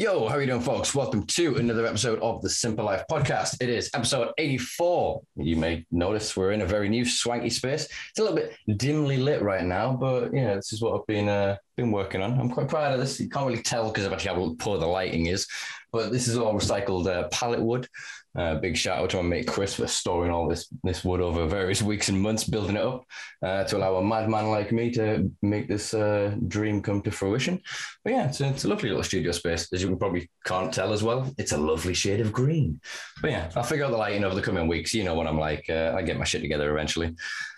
Yo, how are you doing, folks? Welcome to another episode of the Simpa Life Podcast. It is episode 84. You may notice we're in a very new swanky space. It's a little bit dimly lit right now, but yeah, this is what I've been uh, been working on. I'm quite proud of this. You can't really tell because of actually how poor the lighting is, but this is all recycled uh, pallet wood. Uh, big shout out to my mate Chris for storing all this this wood over various weeks and months, building it up uh, to allow a madman like me to make this uh, dream come to fruition. But yeah, it's a, it's a lovely little studio space, as you probably can't tell as well. It's a lovely shade of green. But yeah, I'll figure out the lighting over the coming weeks. You know what I'm like. Uh, I get my shit together eventually.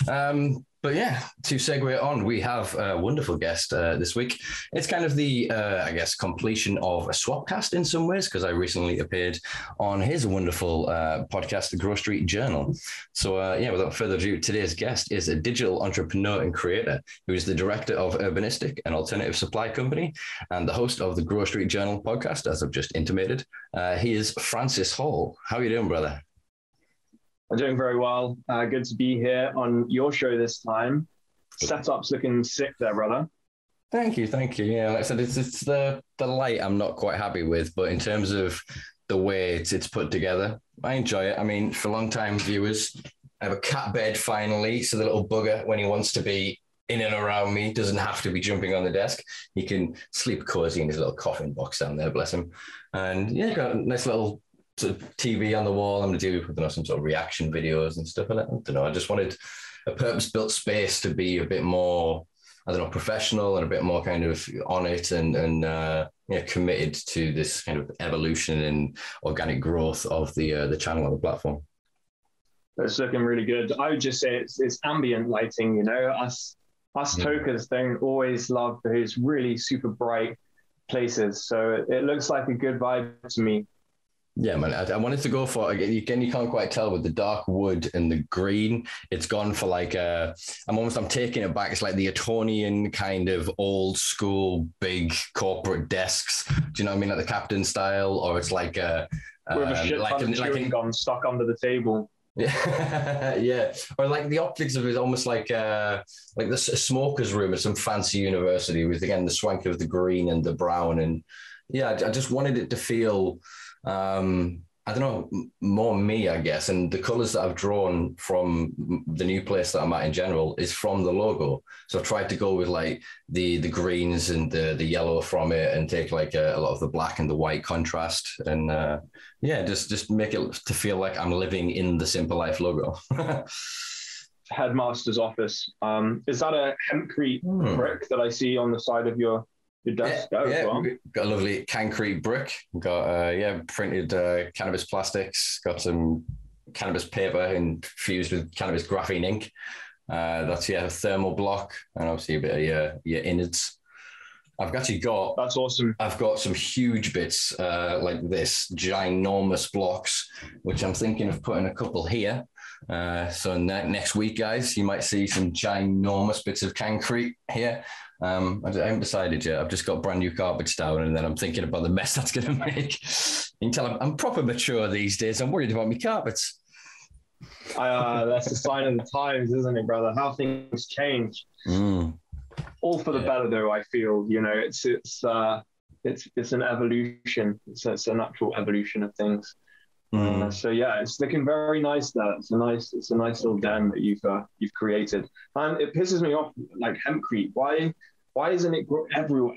Um, but yeah, to segue on, we have a wonderful guest uh, this week. It's kind of the, uh, I guess, completion of a swapcast in some ways, because I recently appeared on his wonderful uh, podcast, The Grow Street Journal. So uh, yeah, without further ado, today's guest is a digital entrepreneur and creator who is the director of Urbanistic, an alternative supply company, and the host of the Grow Street Journal podcast, as I've just intimated. Uh, he is Francis Hall. How are you doing, brother? I'm doing very well. Uh, good to be here on your show this time. Setup's looking sick there, brother. Thank you, thank you. Yeah, like I said, it's, it's the the light I'm not quite happy with, but in terms of the way it's, it's put together, I enjoy it. I mean, for long time viewers, I have a cat bed finally, so the little bugger when he wants to be in and around me doesn't have to be jumping on the desk. He can sleep cozy in his little coffin box down there, bless him. And yeah, got a nice little sort of TV on the wall. I'm going to do I know, some sort of reaction videos and stuff. And I don't know. I just wanted a purpose-built space to be a bit more, I don't know, professional and a bit more kind of on it and and uh, yeah, committed to this kind of evolution and organic growth of the uh, the channel on the platform. It's looking really good. I would just say it's, it's ambient lighting. You know, us us yeah. tokers don't always love those really super bright places. So it, it looks like a good vibe to me. Yeah, man. I, I, wanted to go for again. You can you can't quite tell with the dark wood and the green. It's gone for like a. I'm almost. I'm taking it back. It's like the Etonian kind of old school big corporate desks. Do you know what I mean, like the captain style, or it's like a. With a um, shit like, like gum stuck under the table. Yeah, yeah, or like the optics of it, almost like uh, like the smoker's room at some fancy university with again the swank of the green and the brown, and yeah, I just wanted it to feel um, I don't know, more me, I guess. And the colors that I've drawn from the new place that I'm at in general is from the logo. So I've tried to go with like the the greens and the the yellow from it, and take like a, a lot of the black and the white contrast, and uh, yeah, just just make it to feel like I'm living in the Simpa Life logo. Headmaster's office. Um, is that a hempcrete hmm. brick that I see on the side of your it does. Yeah, yeah. Well. got a lovely concrete brick. Got uh, yeah, printed uh, cannabis plastics. Got some cannabis paper infused with cannabis graphene ink. Uh, that's yeah, a thermal block, and obviously a bit of your your innards. I've actually got. That's awesome. I've got some huge bits uh, like this, ginormous blocks, which I'm thinking of putting a couple here. Uh, so ne- next week, guys, you might see some ginormous bits of concrete here. Um, I, haven't decided yet. I've just got brand new carpets down, and then I'm thinking about the mess that's going to make. You can tell I'm, I'm, proper mature these days. I'm worried about my carpets. Uh, that's a sign of the times, isn't it, brother? How things change. Mm. All for the yeah. better, though. I feel you know it's it's uh, it's it's an evolution. It's, it's a natural evolution of things. Mm. Uh, so yeah, it's looking very nice. There, it's a nice, it's a nice little den that you've uh, you've created, and it pisses me off like hempcrete. Why why isn't it everywhere?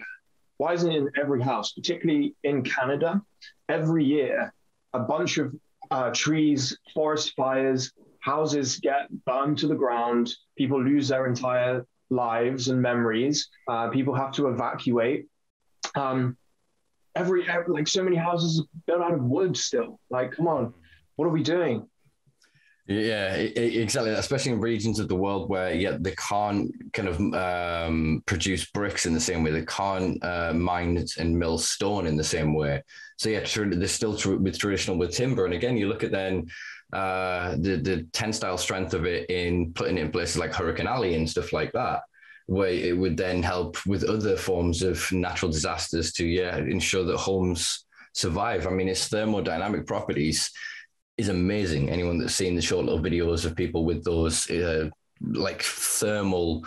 Why isn't it in every house, particularly in Canada? Every year, a bunch of uh, trees, forest fires, houses get burned to the ground. People lose their entire lives and memories. Uh, people have to evacuate. Um, every, every, like so many houses built out of wood still. Like, come on, what are we doing? Yeah, exactly. Especially in regions of the world where yeah, they can't kind of um, produce bricks in the same way. They can't uh, mine and mill stone in the same way. So yeah, they're still tr- with traditional with timber. And again, you look at then uh, the the tensile strength of it in putting it in places like Hurricane Alley and stuff like that, where it would then help with other forms of natural disasters to yeah ensure that homes survive. I mean, its thermodynamic properties is amazing. Anyone that's seen the short little videos of people with those uh, like thermal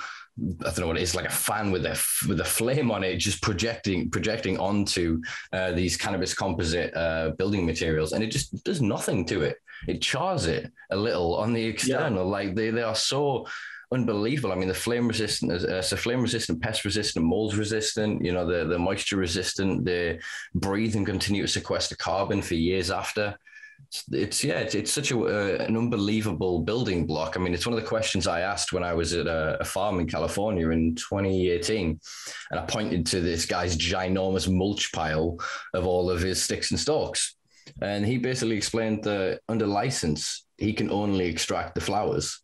I don't know what it is, like a fan with a with a flame on it, just projecting projecting onto uh, these cannabis composite uh, building materials, and it just does nothing to it. It chars it a little on the external, yeah. like they they are so unbelievable. I mean, the flame resistant, uh, so flame resistant, pest resistant, mold resistant. You know, the the moisture resistant. They breathe and continue to sequester carbon for years after it's yeah, it's, it's such a uh, an unbelievable building block. I mean, it's one of the questions I asked when I was at a, a, farm in California in 2018, and I pointed to this guy's ginormous mulch pile of all of his sticks and stalks, and he basically explained that under license he can only extract the flowers.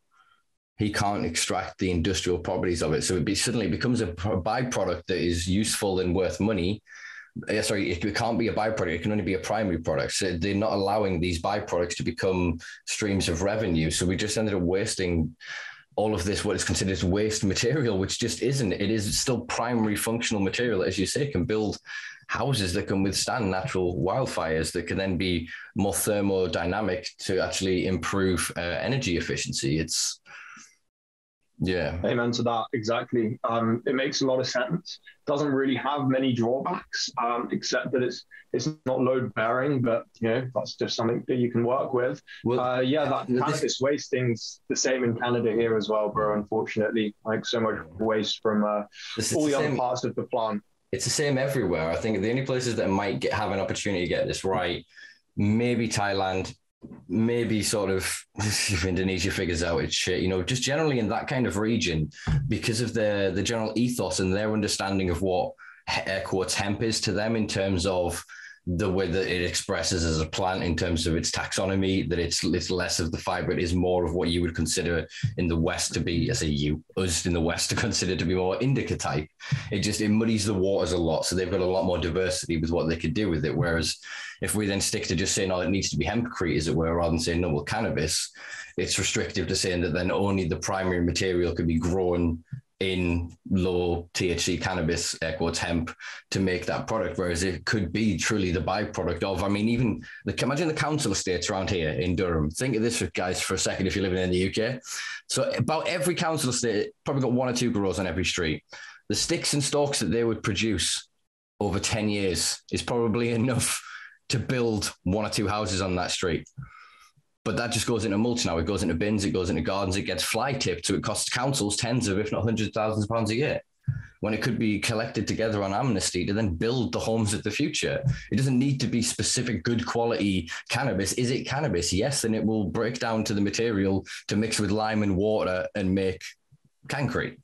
He can't extract the industrial properties of it, so it be, suddenly becomes a byproduct that is useful and worth money sorry, it can't be a byproduct. It can only be a primary product. So they're not allowing these byproducts to become streams of revenue. So we just ended up wasting all of this, what is considered waste material, which just isn't. It is still primary functional material, as you say, can build houses that can withstand natural wildfires that can then be more thermodynamic to actually improve uh, energy efficiency. It's yeah. Amen to that. Exactly. Um, it makes a lot of sense. Doesn't really have many drawbacks, um, except that it's it's not load bearing, but you know that's just something that you can work with. Well, uh, yeah, that cannabis this... waste thing's the same in Canada here as well, bro. Unfortunately, like so much waste from uh, all the, the other parts of the plant. It's the same everywhere. I think the only places that might get, have an opportunity to get this right, maybe Thailand, maybe sort of if Indonesia figures out its shit, you know, just generally in that kind of region, because of the the general ethos and their understanding of what air uh, quotes hemp is to them in terms of the way that it expresses as a plant in terms of its taxonomy, that it's, it's less of the fiber, it is more of what you would consider in the West to be, as a you, us in the West to consider to be more indica type. It just, it muddies the waters a lot. So they've got a lot more diversity with what they could do with it. Whereas if we then stick to just saying, oh, it needs to be hempcrete, as it were, rather than saying, no, well, cannabis, it's restrictive to saying that then only the primary material could be grown in low THC cannabis, air hemp, to make that product, whereas it could be truly the byproduct of. I mean, even the, imagine the council estates around here in Durham. Think of this, guys, for a second. If you're living in the UK, so about every council estate probably got one or two grows on every street. The sticks and stalks that they would produce over ten years is probably enough to build one or two houses on that street. But that just goes into mulch now. It goes into bins, it goes into gardens, it gets fly tipped. So it costs councils tens of, if not hundreds of thousands of pounds a year when it could be collected together on amnesty to then build the homes of the future. It doesn't need to be specific good quality cannabis. Is it cannabis? Yes, then it will break down to the material to mix with lime and water and make concrete.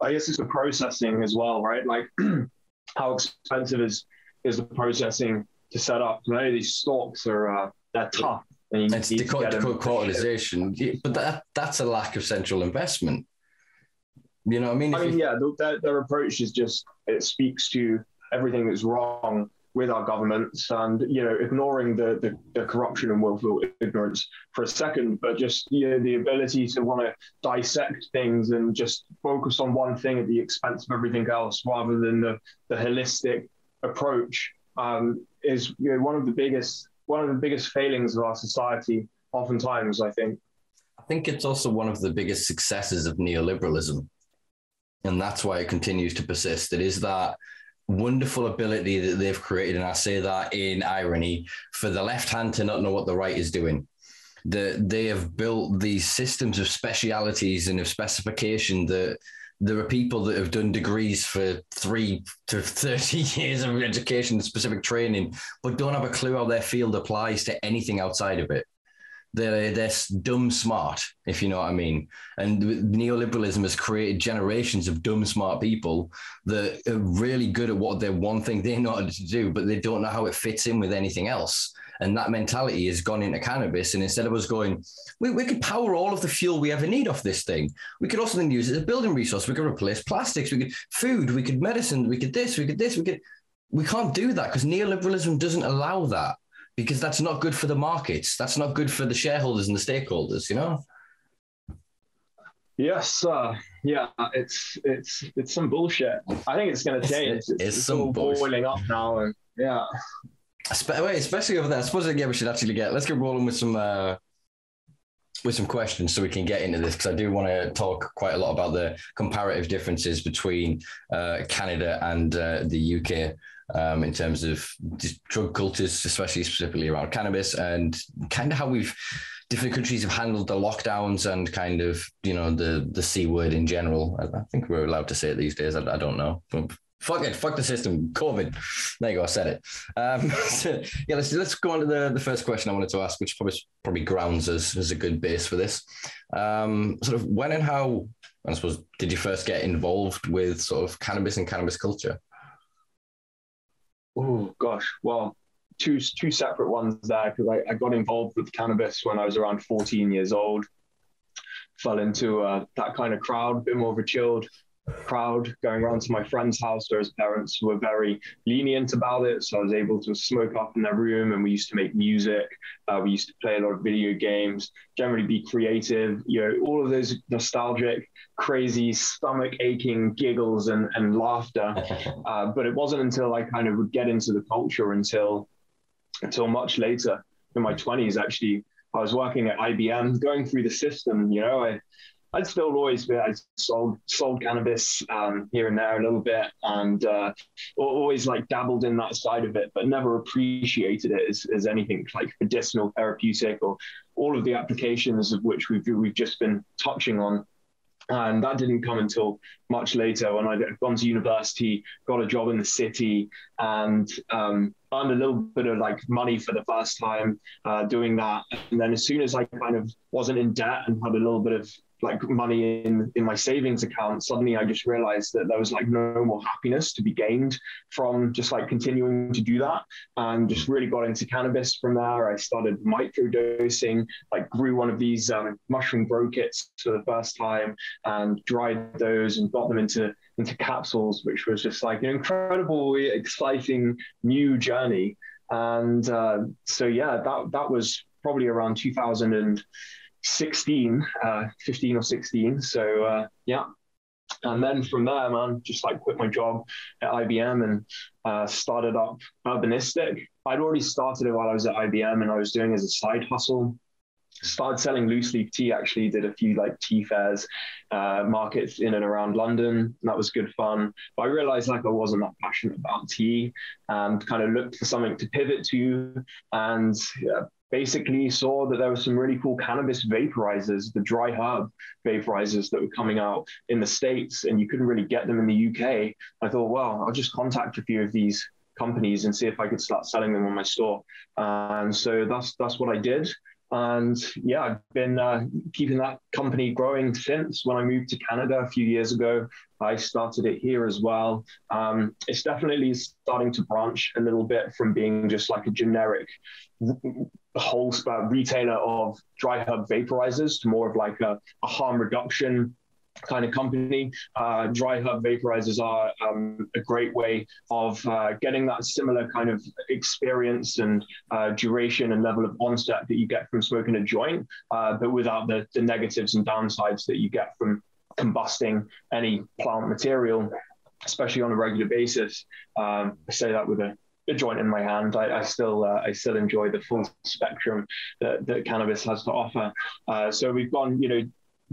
I guess it's the processing as well, right? Like how expensive is is the processing to set up? You know, these stalks are uh, they're tough. And it's decarbonisation, but that that's a lack of central investment. You know what I mean? I mean, yeah, their, their approach is just it speaks to everything that's wrong with our governments and you know ignoring the, the, the, corruption and willful ignorance for a second but just you know the ability to want to dissect things and just focus on one thing at the expense of everything else rather than the, the holistic approach um, is you know one of the biggest one of the biggest failings of our society, oftentimes, I think. I think it's also one of the biggest successes of neoliberalism. And that's why it continues to persist. It is that wonderful ability that they've created, and I say that in irony, for the left hand to not know what the right is doing. The, they have built these systems of specialities and of specification that there are people that have done degrees for three to 30 years of education, specific training, but don't have a clue how their field applies to anything outside of it. They're, they're dumb smart, if you know what I mean. And neoliberalism has created generations of dumb smart people that are really good at what they're one thing they know how to do, but they don't know how it fits in with anything else. And that mentality has gone into cannabis. And instead of us going, we, we could power all of the fuel we ever need off this thing. We could also then use it as a building resource. We could replace plastics. We could food. We could medicine. We could this. We could this. We could. We can't do that because neoliberalism doesn't allow that because that's not good for the markets. That's not good for the shareholders and the stakeholders. You know. Yes, uh, yeah, it's it's it's some bullshit. I think it's going to change. It's, it's, it's, it's all boiling up now, and yeah. Especially over there, I suppose yeah, we should actually get. Let's get rolling with some uh, with some questions so we can get into this because I do want to talk quite a lot about the comparative differences between uh, Canada and uh, the UK. Um, in terms of drug cultures, especially specifically around cannabis, and kind of how we've different countries have handled the lockdowns and kind of you know the the c word in general. I, I think we're allowed to say it these days. I, I don't know, but fuck it, fuck the system, COVID. There you go, I said it. Um, so, yeah, let's let's go on to the, the first question I wanted to ask, which probably probably grounds us as a good base for this. Um, sort of when and how, I suppose, did you first get involved with sort of cannabis and cannabis culture? Oh gosh, well, two two separate ones there because I, I got involved with cannabis when I was around 14 years old. Fell into uh, that kind of crowd, a bit more of a chilled crowd going around to my friend's house where his parents were very lenient about it. So I was able to smoke up in their room and we used to make music. Uh, we used to play a lot of video games, generally be creative, you know, all of those nostalgic, crazy, stomach aching giggles and, and laughter. Uh, but it wasn't until I kind of would get into the culture until until much later in my 20s actually I was working at IBM going through the system you know I I'd still always be, I sold sold cannabis um, here and there a little bit, and uh, always like dabbled in that side of it, but never appreciated it as, as anything like medicinal, therapeutic, or all of the applications of which we've we've just been touching on. And that didn't come until much later when I'd gone to university, got a job in the city, and um, earned a little bit of like money for the first time uh, doing that. And then as soon as I kind of wasn't in debt and had a little bit of like money in in my savings account suddenly i just realized that there was like no more happiness to be gained from just like continuing to do that. And just really got into cannabis from there. I started microdosing like grew one of these um, mushroom grow kits for the first time and dried those and got them into into capsules which was just like an incredibly exciting new journey. And uh, so yeah that that was probably around 2000 and 16, uh, 15 or 16. So uh, yeah. And then from there, man, just like quit my job at IBM and uh, started up Urbanistic. I'd already started it while I was at IBM and I was doing as a side hustle. Started selling loose leaf tea, actually, did a few like tea fairs, uh, markets in and around London. That was good fun. But I realized like I wasn't that passionate about tea and kind of looked for something to pivot to. And yeah, basically saw that there were some really cool cannabis vaporizers, the dry herb vaporizers that were coming out in the States, and you couldn't really get them in the UK. I thought, well, I'll just contact a few of these companies and see if I could start selling them on my store. And so that's that's what I did. And yeah, I've been uh, keeping that company growing since. When I moved to Canada a few years ago, I started it here as well. Um, it's definitely starting to branch a little bit from being just like a generic whole retailer of dry herb vaporizers to more of like a, a harm reduction kind of company. Uh, dry herb vaporizers are um, a great way of uh, getting that similar kind of experience and uh, duration and level of onset that you get from smoking a joint, uh, but without the, the negatives and downsides that you get from combusting any plant material, especially on a regular basis. Um, I say that with a a joint in my hand, I, I still uh, I still enjoy the full spectrum that, that cannabis has to offer. Uh, so we've gone, you know,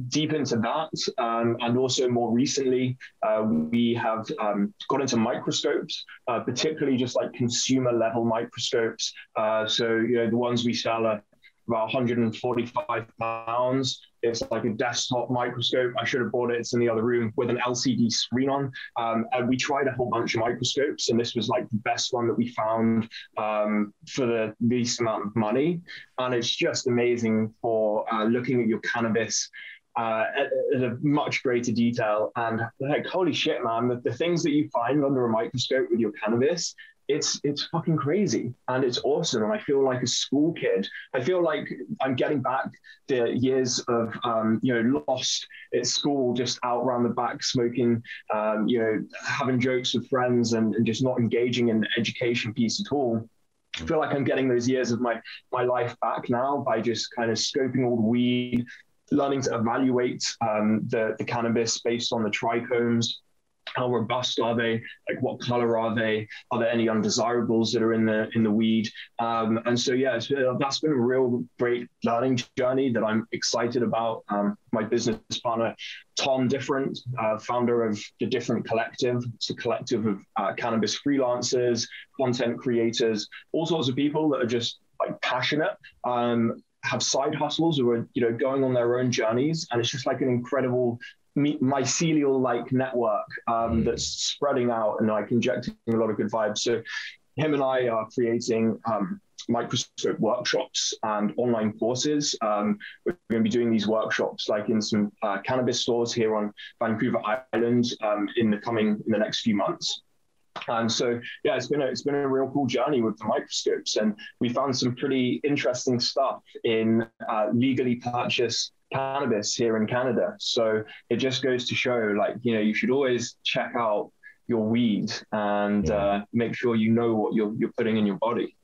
deep into that. Um, and also more recently, uh, we have um, got into microscopes, uh, particularly just like consumer level microscopes. Uh, so, you know, the ones we sell are about 145 pounds. It's like a desktop microscope. I should have bought it. It's in the other room with an LCD screen on. Um, and we tried a whole bunch of microscopes, and this was like the best one that we found um, for the least amount of money. And it's just amazing for uh, looking at your cannabis uh, at, at, a much greater detail. And like, holy shit, man, the, the, things that you find under a microscope with your cannabis, it's it's fucking crazy and it's awesome. And I feel like a school kid. I feel like I'm getting back the years of um, you know lost at school, just out around the back smoking, um, you know, having jokes with friends and, and just not engaging in the education piece at all. I feel like I'm getting those years of my my life back now by just kind of scoping all the weed, learning to evaluate um, the, the cannabis based on the trichomes, how robust are they? Like what color are they? Are there any undesirables that are in the in the weed? Um, and so yeah, that's been a real great learning journey that I'm excited about. Um, my business partner Tom Different, uh, founder of the Different Collective. It's a collective of uh, cannabis freelancers, content creators, all sorts of people that are just like passionate. Um, have side hustles who are you know going on their own journeys and it's just like an incredible mycelial like network um, mm. that's spreading out and like injecting a lot of good vibes. So him and I are creating um, microscope workshops and online courses. Um, we're going to be doing these workshops like in some uh, cannabis stores here on Vancouver Island um, in the coming in the next few months. And so, yeah, it's been a, it's been a real cool journey with the microscopes, and we found some pretty interesting stuff in uh, legally purchased cannabis here in Canada. So it just goes to show, like, you know, you should always check out your weed and yeah. uh, make sure you know what you're, you're putting in your body.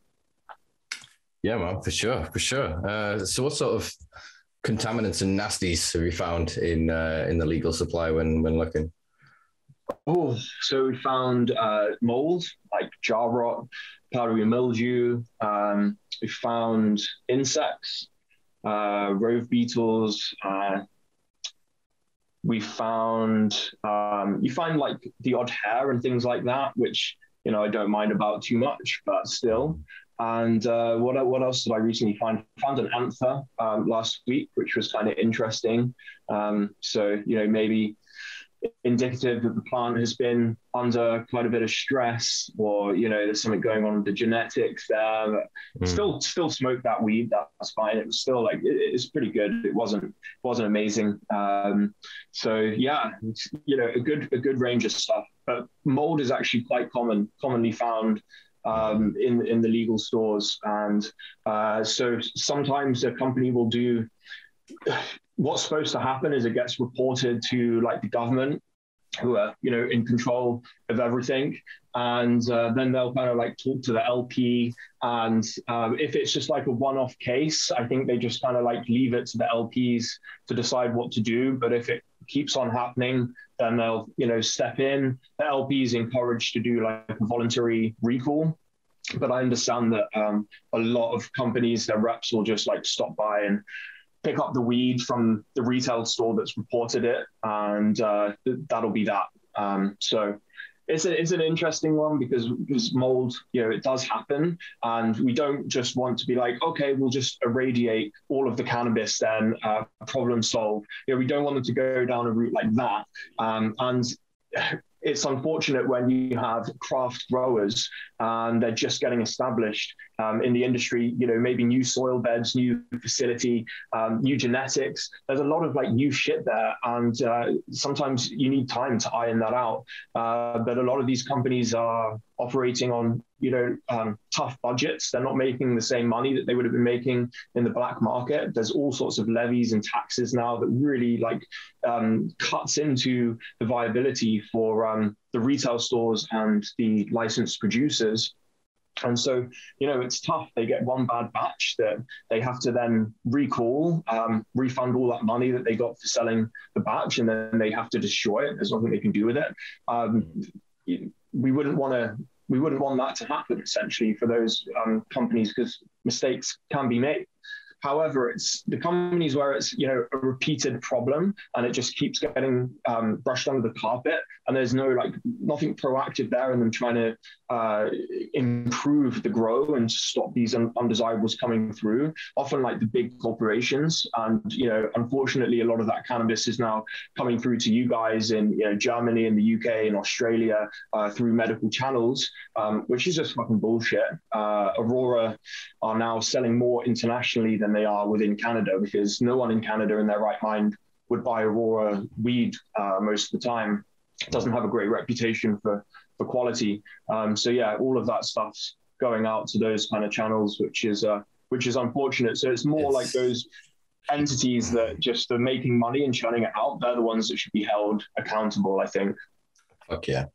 Yeah, man, for sure, for sure. Uh, so, what sort of contaminants and nasties have you found in uh, in the legal supply when when looking? Oh, so we found uh, mold like jar rot, powdery mildew. Um, we found insects uh, rove beetles. Uh, we found um, you find like the odd hair and things like that, which you know I don't mind about too much, but still. And uh, what what else did I recently find? Found an anther um, last week, which was kind of interesting. Um, so you know maybe indicative that the plant has been under quite a bit of stress or you know there's something going on with the genetics there. Mm. still still smoke that weed that's fine. It was still like it, it's pretty good. It wasn't wasn't amazing. Um, so yeah you know a good a good range of stuff. But mold is actually quite common commonly found um, in in the legal stores. And uh, so sometimes a company will do what's supposed to happen is it gets reported to like the government who are you know in control of everything. And uh, then they'll kind of like talk to the lp and um, if it's just like a one-off case i think they just kind of like leave it to the lps to decide what to do. But if it keeps on happening then they'll you know step in. The lp is encouraged to do like a voluntary recall. But i understand that um, a lot of companies their reps will just like stop by and pick up the weed from the retail store that's reported it, and uh, that'll be that. Um, so it's, a, it's an interesting one because, because mold, you know, it does happen, and we don't just want to be like, okay, we'll just irradiate all of the cannabis, then uh, problem solved. You know, we don't want them to go down a route like that, um, and it's unfortunate when you have craft growers and they're just getting established um, in the industry. You know, maybe new soil beds, new facility, um, new genetics. There's a lot of like new shit there, and uh, sometimes you need time to iron that out. Uh, but a lot of these companies are operating on you know um, tough budgets. They're not making the same money that they would have been making in the black market. There's all sorts of levies and taxes now that really like um, cuts into the viability for um, the retail stores and the licensed producers. And so, you know, it's tough. They get one bad batch that they have to then recall, um, refund all that money that they got for selling the batch, and then they have to destroy it. There's nothing they can do with it. Um, we wouldn't want to we wouldn't want that to happen essentially for those um, companies because mistakes can be made. However, it's the companies where it's you know a repeated problem and it just keeps getting um, brushed under the carpet, and there's no like nothing proactive there in them trying to uh, improve the grow and stop these un- undesirables coming through. Often, like the big corporations, and you know, unfortunately, a lot of that cannabis is now coming through to you guys in you know Germany and the UK and Australia uh, through medical channels, um, which is just fucking bullshit. Uh, Aurora are now selling more internationally than they are within Canada because no one in Canada in their right mind would buy Aurora weed uh, most of the time. It doesn't have a great reputation for for quality. Um, so yeah, all of that stuff's going out to those kind of channels, which is uh, which is unfortunate. So it's more it's... like those entities that just are making money and churning it out. They're the ones that should be held accountable. I think. Fuck yeah.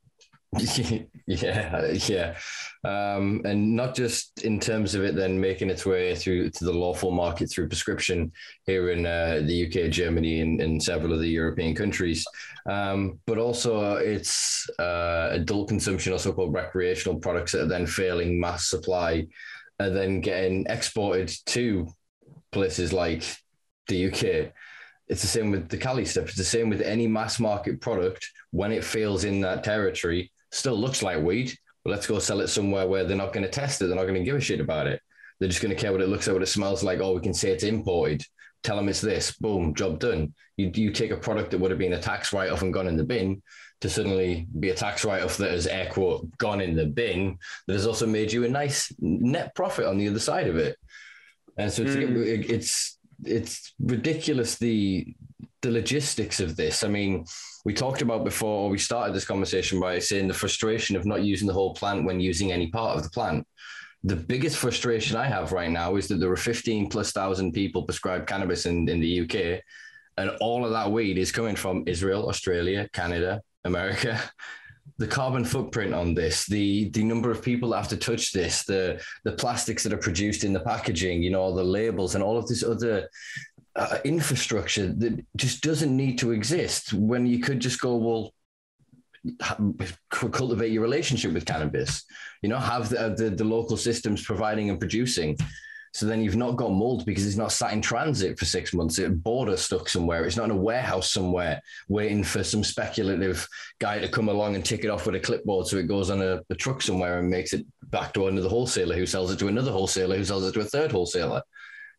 yeah, yeah, um, and not just in terms of it then making its way through to the lawful market through prescription here in uh, the UK, Germany, and, and, several of the European countries, um, but also its uh, adult consumption, or so-called recreational products that are then failing mass supply, and then getting exported to places like the UK. It's the same with the Cali stuff. It's the same with any mass market product. When it fails in that territory, still looks like weed, but let's go sell it somewhere where they're not going to test it. They're not going to give a shit about it. They're just going to care what it looks like, what it smells like. Oh, we can say it's imported. Tell them it's this. Boom, job done. You, you take a product that would have been a tax write off and gone in the bin to suddenly be a tax write off that has air quote gone in the bin that has also made you a nice net profit on the other side of it. And so it's, mm. it's it's ridiculous the the logistics of this. I mean, we talked about before or we started this conversation by saying the frustration of not using the whole plant when using any part of the plant. The biggest frustration I have right now is that there are 15 plus thousand people prescribed cannabis in, in the UK, and all of that weed is coming from Israel, Australia, Canada, America. The carbon footprint on this, the the number of people that have to touch this, the the plastics that are produced in the packaging, you know, the labels and all of this other uh, infrastructure that just doesn't need to exist when you could just go, well, cultivate your relationship with cannabis, you know, have the, the, the, local systems providing and producing. So then you've not got mold because it's not sat in transit for six months. It's border stuck somewhere. It's not in a warehouse somewhere waiting for some speculative guy to come along and tick it off with a clipboard so it goes on a, a truck somewhere and makes it back to another wholesaler who sells it to another wholesaler who sells it to a third wholesaler.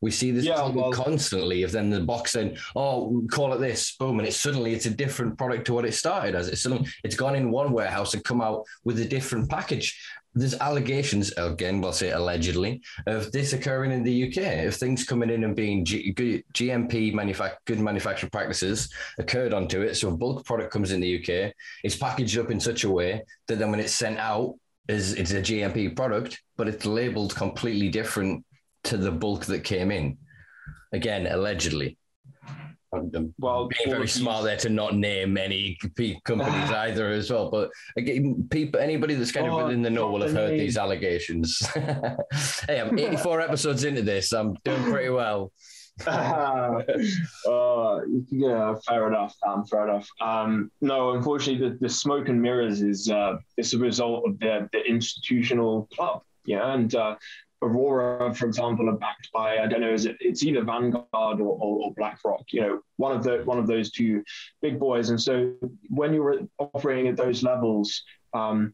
We see this yeah, well, constantly. If then the box saying, "Oh, call it this," boom, and it's suddenly it's a different product to what it started as. It's suddenly it's gone in one warehouse and come out with a different package. There's allegations again, we'll say allegedly, of this occurring in the UK. Of things coming in and being G- GMP good manufacturing practices occurred onto it. So a bulk product comes in the UK, it's packaged up in such a way that then when it's sent out, is it's a GMP product, but it's labeled completely different to the bulk that came in. Again, allegedly. I'm well, being very smart there to not name any companies either as well. But again, people, anybody that's kind oh, of within the know will have heard name. these allegations. hey, I'm 84 episodes into this. I'm doing pretty well. uh, yeah, fair enough. Um, fair enough. Um, no, unfortunately, the, the smoke and mirrors is uh, it's a result of the, the institutional club. Yeah, and uh, Aurora, for example, are backed by I don't know, is it? It's either Vanguard or, or, or, BlackRock. You know, one of the one of those two big boys. And so when you're operating at those levels, um,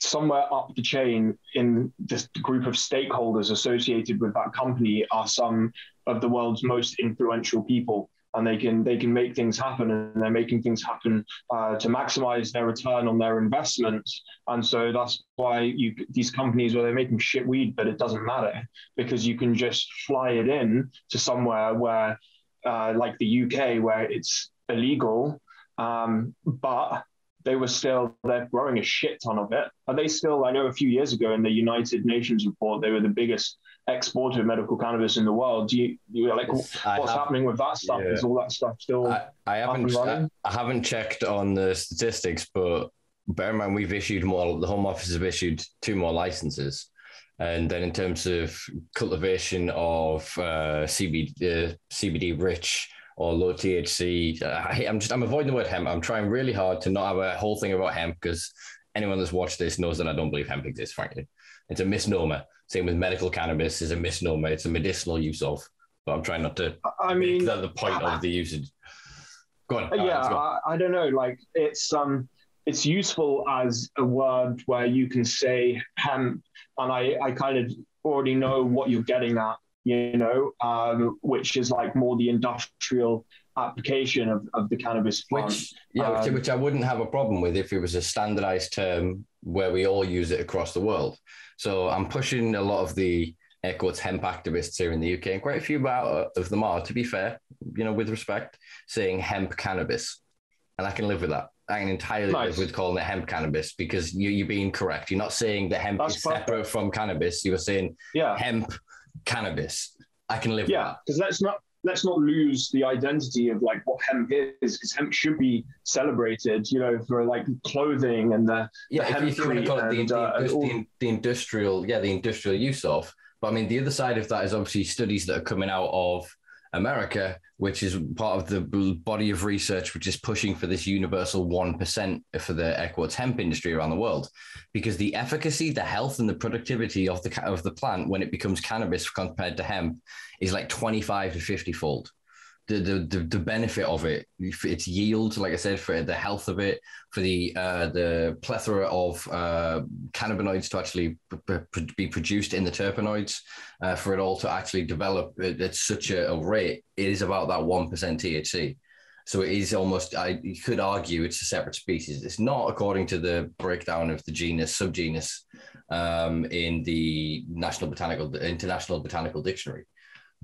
somewhere up the chain in this group of stakeholders associated with that company are some of the world's most influential people and they can they can make things happen and they're making things happen uh, to maximize their return on their investments and so that's why you these companies where they're making shit weed but it doesn't matter because you can just fly it in to somewhere where uh, like the UK where it's illegal um, but they were still they're growing a shit ton of it. Are they still? I know a few years ago in the United Nations report, they were the biggest exporter of medical cannabis in the world. Do you, you like what's have, happening with that stuff? Yeah. Is all that stuff still? I, I haven't. I, I, haven't checked on the statistics, but bear in mind we've issued more. The Home Office have issued two more licenses. And then in terms of cultivation of uh, CBD, uh, CBD rich or low THC, I, am just I'm avoiding the word hemp. I'm trying really hard to not have a whole thing about hemp because anyone that's watched this knows that I don't believe hemp exists. Frankly, it's a misnomer. Same with medical cannabis is a misnomer. It's a medicinal use of. But I'm trying not to. I mean, that the point of the usage. Go on. Yeah, right, go on. I, I don't know. Like it's um, it's useful as a word where you can say hemp, and I I kind of already know what you're getting at. You know, um, which is like more the industrial application of, of the cannabis plant. Which, yeah, um, which, which I wouldn't have a problem with if it was a standardized term where we all use it across the world. So I'm pushing a lot of the air quotes hemp activists here in the UK, and quite a few of them are, to be fair, you know, with respect, saying hemp cannabis. And I can live with that. I can entirely nice. live with calling it hemp cannabis because you, are being correct. You're not saying that hemp That's is perfect. separate from cannabis. You were saying yeah. hemp cannabis. I can live yeah, because let's not let's not lose the identity of like what hemp is, because hemp should be celebrated, you know, for like clothing and the yeah. the if, you want to call it the, and, the, uh, the industrial, yeah, the industrial use of. But I mean, the other side of that is obviously studies that are coming out of America, which is part of the body of research which is pushing for this universal 1% for the quotes hemp industry around the world. Because the efficacy, the health, and the productivity of the, of the plant when it becomes cannabis compared to hemp is like 25 to 50 fold. The, the, the, benefit of it, its yield, like I said, for the health of it, for the uh, the plethora of uh, cannabinoids to actually p- be produced in the terpenoids, uh, for it all to actually develop at, at such a, a rate, it is about that one percent THC. So it is almost, I you could argue, it's a separate species. It's not according to the breakdown of the genus, subgenus um, in the National Botanical International Botanical Dictionary.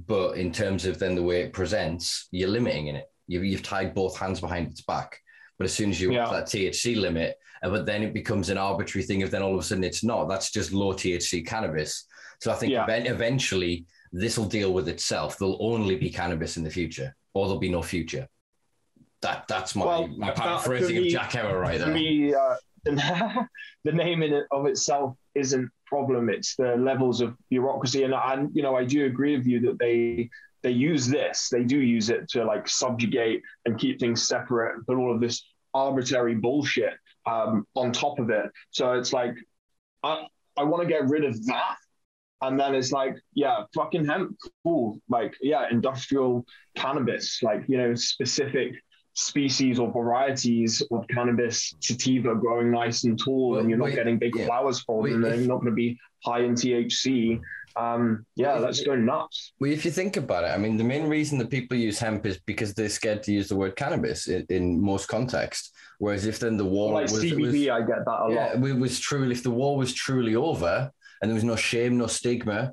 But in terms of then the way it presents, you're limiting in it. You've, you've tied both hands behind its back. But as soon as you Yeah. that THC limit, uh, but then it becomes an arbitrary thing. If then all of a sudden it's not, that's just low THC cannabis. So I think Yeah. event- eventually this will deal with itself. There'll only be cannabis in the future, or there'll be no future. That that's my Well, my paraphrasing of Jack Herer right there. me, uh, the, the name in it of itself isn't problem. It's the levels of bureaucracy, and and you know I do agree with you that they they use this. They do use it to like subjugate and keep things separate, but all of this arbitrary bullshit um, on top of it. So it's like I I want to get rid of that. And then it's like, yeah, fucking hemp, cool. Like, yeah, industrial cannabis, like, you know, specific species or varieties of cannabis sativa growing nice and tall, Well, and you're not wait, getting big yeah. flowers for them, and they're not going to be high in THC. Um, yeah, Well, if- let's go nuts. Well, if you think about it, I mean, the main reason that people use hemp is because they're scared to use the word cannabis in, in most contexts. Whereas if then the war Like was, CBD, was I get that a yeah, lot. it was truly if the war was truly over and there was no shame, no stigma,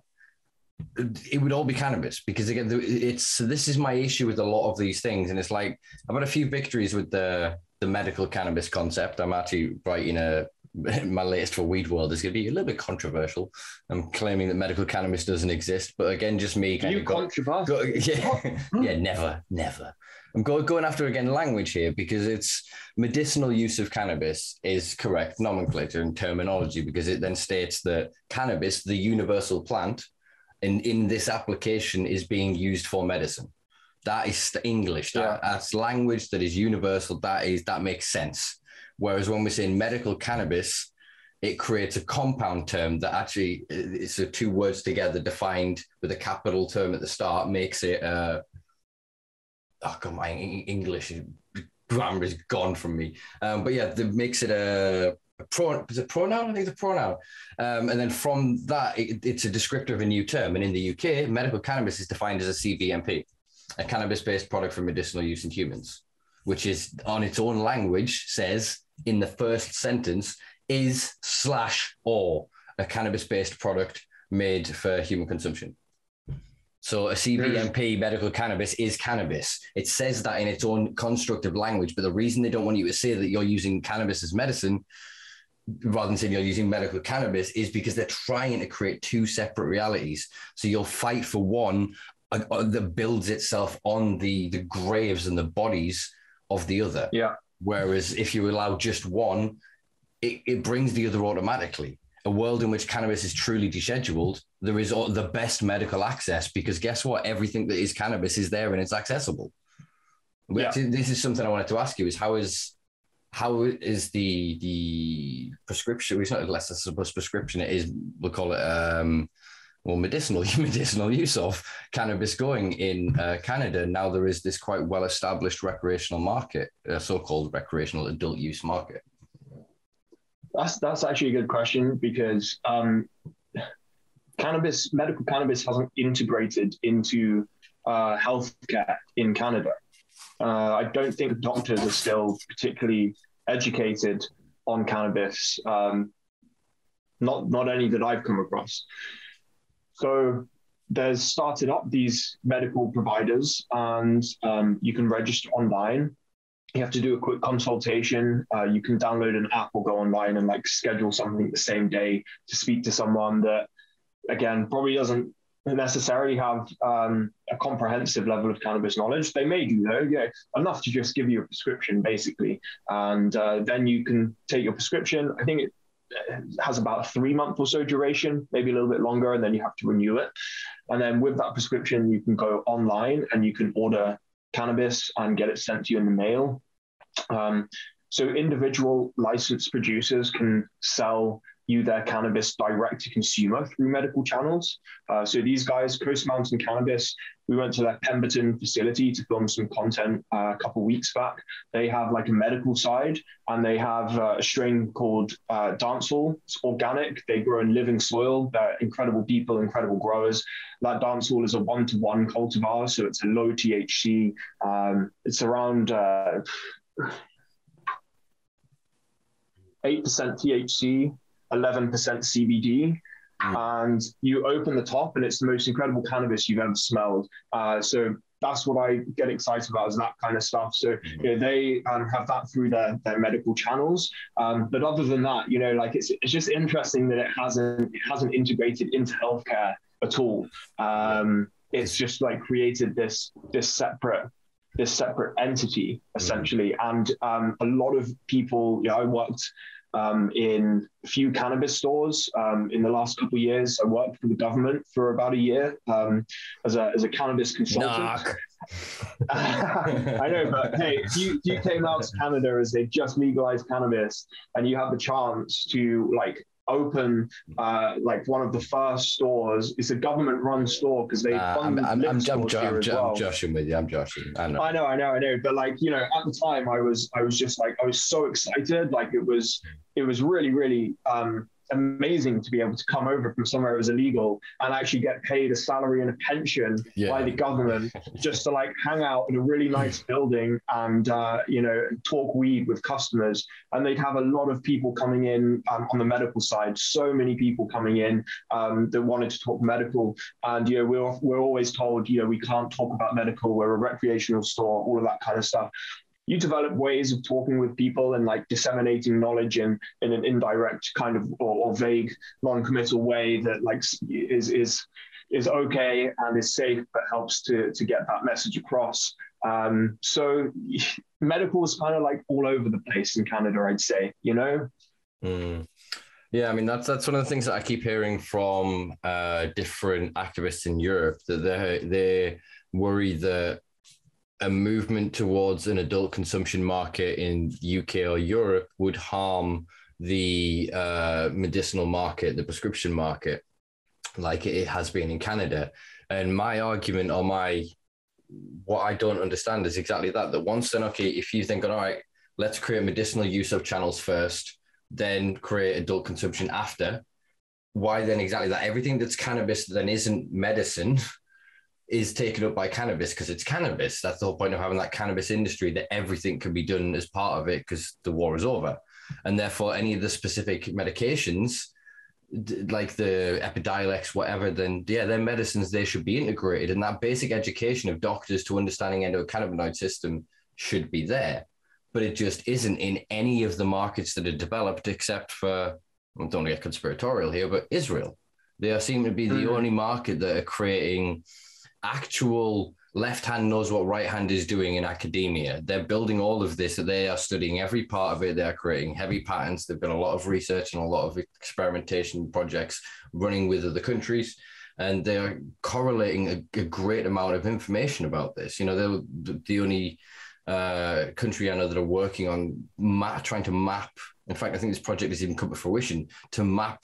it would all be cannabis because again, it's this is my issue with a lot of these things, and it's like I've had a few victories with the the medical cannabis concept. I'm actually writing a my latest for Weed World is going to be a little bit controversial. I'm claiming that medical cannabis doesn't exist, but again, just me kind You of got, controversial. Yeah, hmm? yeah, never, never. I'm go, going after again language here because it's medicinal use of cannabis is correct nomenclature and terminology because it then states that cannabis, the universal plant, in in this application is being used for medicine. That is English. That, Yeah. That's language that is universal. That is that makes sense. Whereas when we're saying medical cannabis, it creates a compound term that actually it's the two words together defined with a capital term at the start makes it uh oh god my english grammar is gone from me um but yeah that makes it a, a is it pronoun i think it's a pronoun um and then from that it, it's a descriptor of a new term and in the uk medical cannabis is defined as a cvmp a cannabis-based product for medicinal use in humans which is on its own language says in the first sentence is slash or a cannabis-based product made for human consumption. So a CVMP medical cannabis is cannabis. It says that in its own constructive language, but the reason they don't want you to say that you're using cannabis as medicine rather than saying you're using medical cannabis is because they're trying to create two separate realities. So you'll fight for one uh, uh, that builds itself on the the graves and the bodies of the other. Yeah. Whereas if you allow just one, it, it brings the other automatically. A world in which cannabis is truly descheduled, there is all, the best medical access because guess what? Everything that is cannabis is there and it's accessible. Yeah. this is something I wanted to ask you: is how is how is the the prescription? It's not less I suppose prescription. It is we'll call it um, well medicinal medicinal use of cannabis going in uh, Canada. Now there is this quite well established recreational market, uh, so called recreational adult use market. That's that's actually a good question because um, cannabis, medical cannabis, hasn't integrated into uh, healthcare in Canada. Uh, I don't think doctors are still particularly educated on cannabis. Um, not not any that I've come across. So there's started up these medical providers, and um, you can register online you have to do a quick consultation. Uh, you can download an app or go online and like schedule something the same day to speak to someone that, again, probably doesn't necessarily have um, a comprehensive level of cannabis knowledge. They may do though, yeah, enough to just give you a prescription basically, and uh, then you can take your prescription. I think it has about a three month or so duration, maybe a little bit longer, and then you have to renew it. And then with that prescription, you can go online and you can order cannabis and get it sent to you in the mail. Um, so individual licensed producers can sell you their cannabis direct to consumer through medical channels. Uh, so these guys, Coast Mountain Cannabis, we went to their Pemberton facility to film some content uh, a couple weeks back. They have like a medical side, and they have uh, a strain called uh, Dancehall. It's organic. They grow in living soil. They're incredible people, incredible growers. That Dancehall is a one-to-one cultivar, so it's a low THC. Um, it's around. Uh, 8% THC, 11% CBD. Mm. And you open the top, and it's the most incredible cannabis you've ever smelled. Uh, so that's what I get excited about is that kind of stuff. So mm. you know, they um, have that through their, their medical channels. Um, but other than that, you know, like it's it's just interesting that it hasn't it hasn't integrated into healthcare at all. Um, it's just like created this this separate this separate entity mm. essentially. And um, a lot of people, you know, I worked um, in a few cannabis stores um, in the last couple of years. I worked for the government for about a year um, as, a, as a cannabis consultant. I know, but hey, if you, if you came out to Canada as they just legalized cannabis and you have the chance to like open uh, like one of the first stores. It's a government-run store because they uh, fund. I'm, I'm, I'm, I'm, I'm, well. joshing with you. I'm joshing. I know. I know. I know. I know. But like you know, at the time, I was I was just like I was so excited. Like it was it was really really um, amazing to be able to come over from somewhere it was illegal and actually get paid a salary and a pension yeah. by the government just to like hang out in a really nice building and uh, you know talk weed with customers. And they'd have a lot of people coming in um, on the medical side. So many people coming in um, that wanted to talk medical. And you know we're, we're always told you know we can't talk about medical. We're a recreational store all of that kind of stuff you develop ways of talking with people and like disseminating knowledge in, in an indirect kind of or, or vague non-committal way that like is is is okay and is safe but helps to to get that message across um, so medical is kind of like all over the place in canada i'd say you know mm. Yeah, I mean that's that's one of the things that I keep hearing from uh, different activists in Europe that they they worry that a movement towards an adult consumption market in UK or Europe would harm the uh, medicinal market, the prescription market, like it has been in Canada. And my argument or my what I don't understand is exactly that. That once then, okay, if you think, all right, let's create medicinal use of channels first, then create adult consumption after. Why then exactly that? Everything that's cannabis then isn't medicine is taken up by cannabis because it's cannabis. That's the whole point of having that cannabis industry that everything can be done as part of it because the war is over. And therefore, any of the specific medications, like the Epidiolex, whatever, then yeah, their medicines, they should be integrated. And that basic education of doctors to understanding endocannabinoid system should be there. But it just isn't in any of the markets that are developed except for, I don't want to get conspiratorial here, but Israel. They seem to be the mm. only market that are creating actual left hand knows what right hand is doing in academia. They're building all of this. They are studying every part of it. They're creating heavy patents. There've been a lot of research and a lot of experimentation projects running with other countries. And they are correlating a, a great amount of information about this. You know, they're the, the only uh, country I know that are working on map, trying to map. In fact, I think this project has even come to fruition to map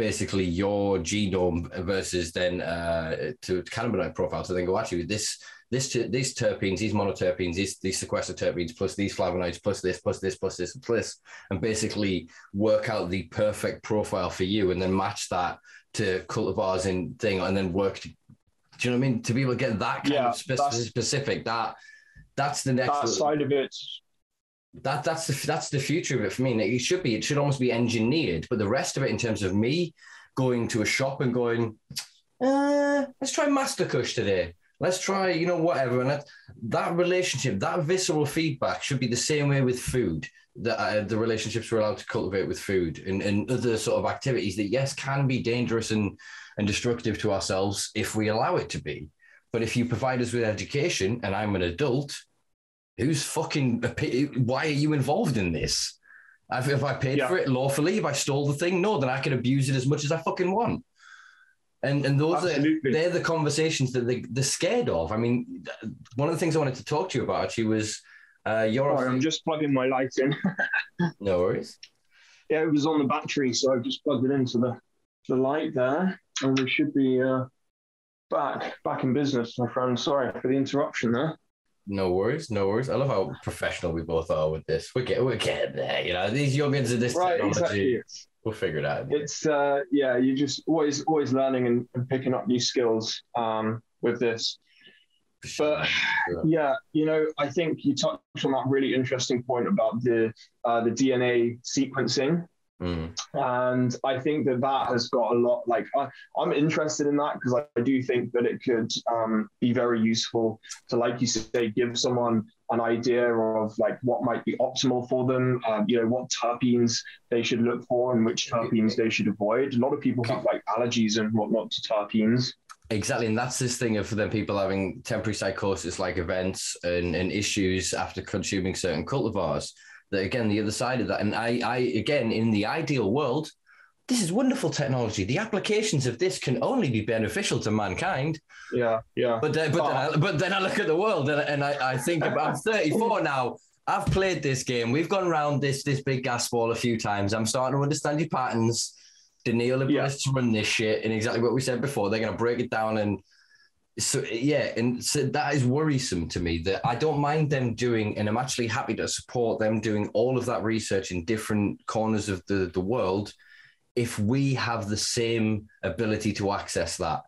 basically your genome versus then uh, to, cannabinoid profile. So then go actually this this these terpenes, these monoterpenes, these these sesquiterpenes plus these flavonoids plus this plus this plus this plus this, and basically work out the perfect profile for you, and then match that to cultivars and thing, and then work. To, do you know what I mean? To be able to get that kind yeah, of specific, specific, that that's the next that side of it that that's the that's the future of it for me. It should be it should almost be engineered, but the rest of it, in terms of me going to a shop and going, uh, let's try Master Kush today. Let's try, you know, whatever. And that, that relationship, that visceral feedback should be the same way with food. the uh, the relationships we're allowed to cultivate with food and, and other sort of activities that yes can be dangerous and and destructive to ourselves if we allow it to be. But if you provide us with education, and I'm an adult, who's fucking? Why are you involved in this? If I paid yeah. for it lawfully, if I stole the thing, no, then I can abuse it as much as I fucking want. And and those Absolutely. are they're the conversations that they, they're scared of. I mean, one of the things I wanted to talk to you about actually was uh, your. Sorry, I'm just plugging my light in. no worries. Yeah, it was on the battery, so I've just plugged it into the the light there, and we should be uh, back back in business, my friend. Sorry for the interruption there. No worries, no worries. I love how professional we both are with this. We're getting, we're getting there. You know, these youngins of this right, technology. Exactly. We'll figure it out. It's uh, yeah, you're just always always learning and, and picking up new skills um, with this. But yeah, you know, I think you touched on that really interesting point about the uh, the DNA sequencing Mm. And I think that that has got a lot, like, I, am interested in that because I, do think that it could um, be very useful to, like you say, give someone an idea of like what might be optimal for them, um, you know, what terpenes they should look for and which terpenes they should avoid. A lot of people have like allergies and whatnot to terpenes. Exactly, and that's this thing of then people having temporary psychosis like events and, and issues after consuming certain cultivars that again the other side of that. And i i again in the ideal world this is wonderful technology. The applications of this can only be beneficial to mankind. Yeah yeah. But then, but, oh. then, I, but then i look at the world and, and I, I think about i'm 34 now. I've played this game. We've gone around this this big gas ball a few times. I'm starting to understand your patterns. The neoliberalists yeah. run this shit and exactly what we said before. They're going to break it down and so yeah, and so that is worrisome to me that I don't mind them doing, and I'm actually happy to support them doing all of that research in different corners of the, the world if we have the same ability to access that.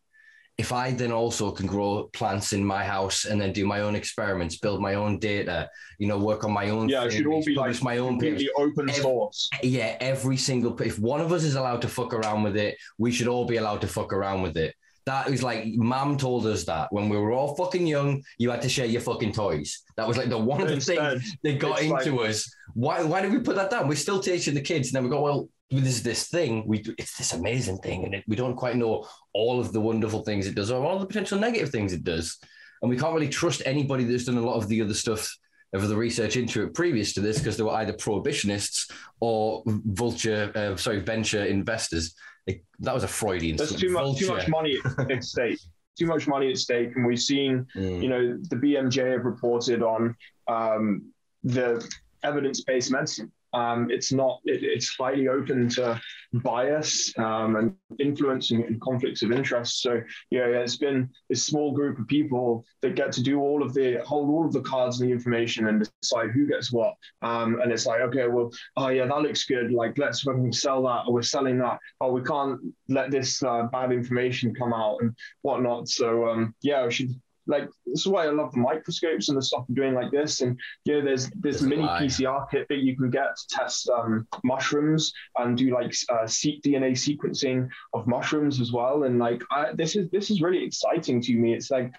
If I then also can grow plants in my house and then do my own experiments, build my own data, you know, work on my own. Yeah, it should all be like my own completely open every, source. Yeah, every single. If one of us is allowed to fuck around with it, we should all be allowed to fuck around with it. That was like, mom told us that when we were all fucking young, you had to share your fucking toys. That was like the one of the things they got into like, us. Why, why did we put that down? We're still teaching the kids. And then we go, well, there's this thing, we it's this amazing thing, and it, we don't quite know all of the wonderful things it does or all the potential negative things it does. And we can't really trust anybody that's done a lot of the other stuff of the research into it previous to this because they were either prohibitionists or vulture, uh, sorry, venture investors it, that was a Freudian. There's too much, too much money at stake. Too much money at stake, and we've seen, mm. you know, the BMJ have reported on um, the evidence-based medicine um, it's not it, it's slightly open to bias um, and influence and, conflicts of interest. So yeah, yeah it's been this small group of people that get to do all of the hold all of the cards and the information and decide who gets what. Um, and it's like okay well oh yeah that looks good. Like let's fucking sell that or we're selling that. Oh we can't let this uh, bad information come out and whatnot. So um, yeah we should like this is why I love the microscopes and the stuff we're doing like this. And yeah, there's there's mini PCR kit that you can get to test um, mushrooms and do like uh, DNA sequencing of mushrooms as well. And like I, this is this is really exciting to me. It's like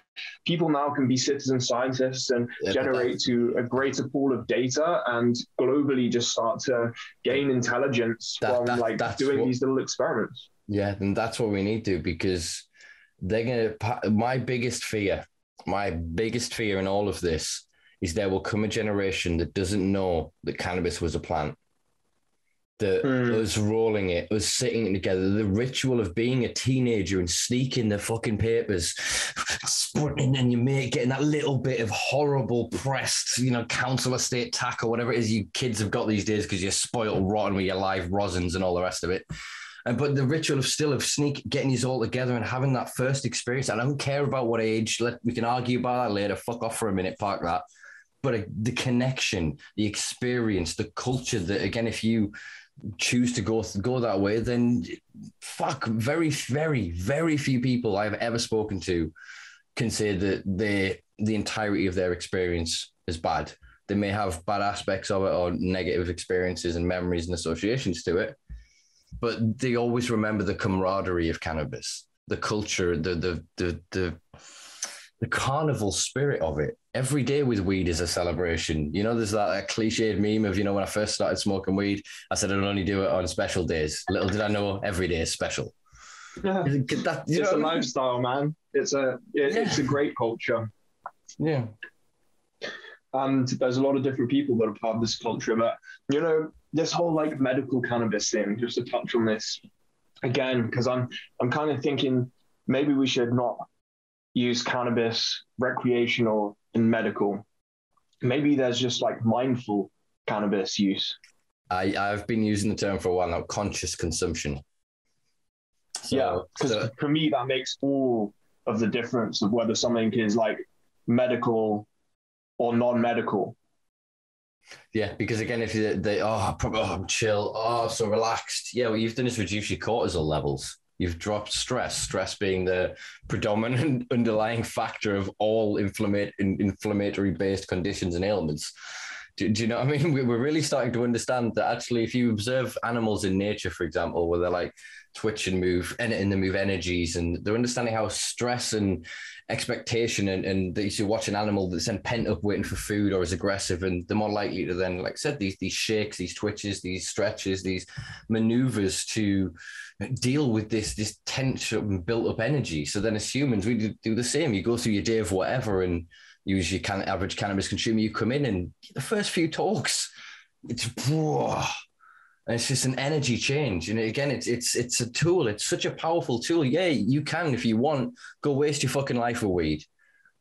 people now can be citizen scientists and yeah, generate to a greater pool of data and globally just start to gain intelligence that, from that, like doing what, these little experiments. Yeah, and that's what we need to because they're gonna. My biggest fear my biggest fear in all of this is there will come a generation that doesn't know that cannabis was a plant. That mm. us rolling it, us sitting together, the ritual of being a teenager and sneaking the fucking papers, sprinting and you mate getting that little bit of horrible pressed, you know, council estate tack or whatever it is you kids have got these days because you're spoiled rotten with your live rosins and all the rest of it. And but the ritual of still of sneak getting you all together and having that first experience. And I don't care about what age. Let we can argue about that later. Fuck off for a minute. Park that. But uh, the connection, the experience, the culture. That again, if you choose to go go that way, then fuck. Very, very, very few people I've ever spoken to can say that they the entirety of their experience is bad. They may have bad aspects of it or negative experiences and memories and associations to it but they always remember the camaraderie of cannabis, the culture, the the the the, the carnival spirit of it. Every day with weed is a celebration. You know, there's that, that cliched meme of, you know, when I first started smoking weed, I said I'd only do it on special days. Little did I know every day is special. Yeah. That, it's a lifestyle, man. It's a it, yeah. it's a great culture. Yeah. And there's a lot of different people that are part of this culture. But you know, this whole like medical cannabis thing, just to touch on this again, because I'm I'm kind of thinking maybe we should not use cannabis recreational and medical. Maybe there's just like mindful cannabis use. I, I've been using the term for a while now, conscious consumption. So, yeah, because so, for me that makes all of the difference of whether something is like medical or non-medical. Yeah, because again, if you they oh, probably, oh I'm chill, oh so relaxed. Yeah, what you've done is reduce your cortisol levels. You've dropped stress, stress being the predominant underlying factor of all inflammatory based conditions and ailments. Do, do, you know what I mean? We're really starting to understand that actually, if you observe animals in nature, for example, where they're like twitch and move and, and they move energies, and they're understanding how stress and expectation and, and that you watch an animal that's then pent up waiting for food or is aggressive, and they're more likely to then, like I said, these these shakes, these twitches, these stretches, these maneuvers to deal with this this tension built up energy. So then, as humans, we do the same. You go through your day of whatever and use your can- average cannabis consumer, you come in and the first few talks, it's whoa, and it's just an energy change. And again, it's it's it's a tool. It's such a powerful tool. Yeah, you can if you want go waste your fucking life with weed,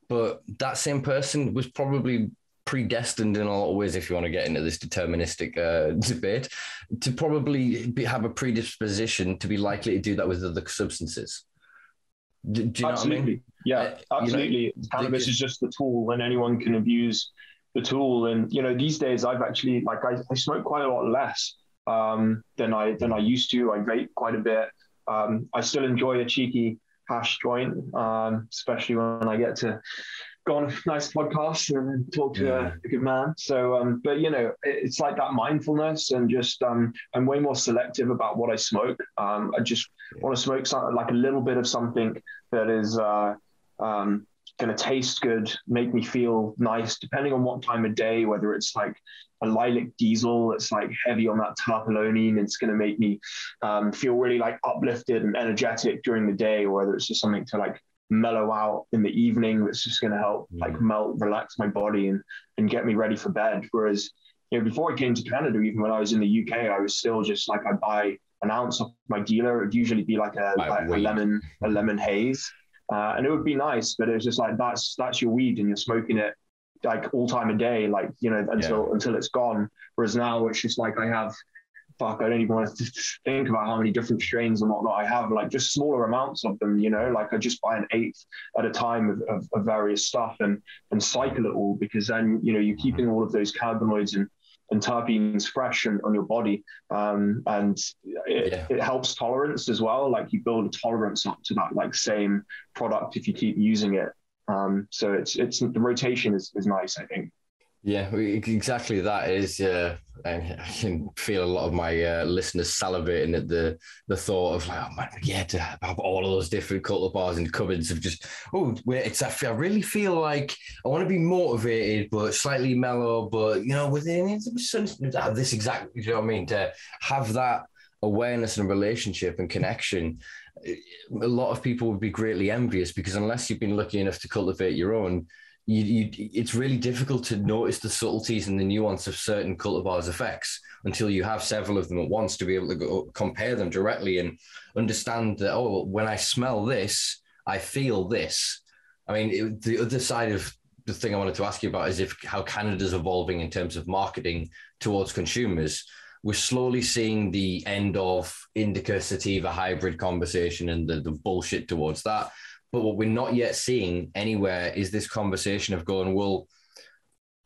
but that same person was probably predestined in a lot of ways if you want to get into this deterministic uh, debate to probably be, have a predisposition to be likely to do that with other substances do, do you absolutely. know what I mean? Yeah, uh, absolutely. You know, Cannabis is just the tool, and anyone can abuse the tool. And you know, these days I've actually like I, I smoke quite a lot less um, than I than I used to. I vape quite a bit. Um, I still enjoy a cheeky hash joint, um, especially when I get to go on a nice podcast and talk to yeah. a, good man. So, um, but you know, it's like that mindfulness and just um, I'm way more selective about what I smoke. Um, I just yeah. want to smoke something like a little bit of something that is uh, um, going to taste good, make me feel nice, depending on what time of day. Whether it's like a lilac diesel that's like heavy on that terpinolene, it's going to make me um, feel really like uplifted and energetic during the day, or whether it's just something to like mellow out in the evening that's just going to help mm. like melt relax my body and and get me ready for bed whereas you know before i came to canada even when i was in the uk i was still just like i buy an ounce of my dealer it'd usually be like a, like a lemon a lemon haze uh, and it would be nice but it was just like that's that's your weed and you're smoking it like all time a day like you know until yeah. until it's gone whereas now it's just like i have fuck, I don't even want to think about how many different strains and whatnot I have, like just smaller amounts of them, you know, like I just buy an eighth at a time of, of, of various stuff and, and cycle it all because then, you know, you're keeping all of those cannabinoids and, and terpenes fresh and, on your body. Um, and it, yeah. it helps tolerance as well. Like you build a tolerance up to that like same product if you keep using it. Um, so it's, it's the rotation is, is nice, I think. Yeah, exactly. That is, uh, I can feel a lot of my uh, listeners salivating at the the thought of like, oh man, yeah, to have all of those different cultivars and cupboards of just, oh, wait, it's I really feel like I want to be motivated, but slightly mellow, but you know, within this exact, you know what I mean? To have that awareness and relationship and connection, a lot of people would be greatly envious because unless you've been lucky enough to cultivate your own you, you, it's really difficult to notice the subtleties and the nuance of certain cultivars effects until you have several of them at once to be able to go, compare them directly and understand that oh when i smell this i feel this. I mean it, the other side of the thing i wanted to ask you about is if how canada's evolving in terms of marketing towards consumers. We're slowly seeing the end of indica sativa hybrid conversation and the, the bullshit towards that but what we're not yet seeing anywhere is this conversation of going, well,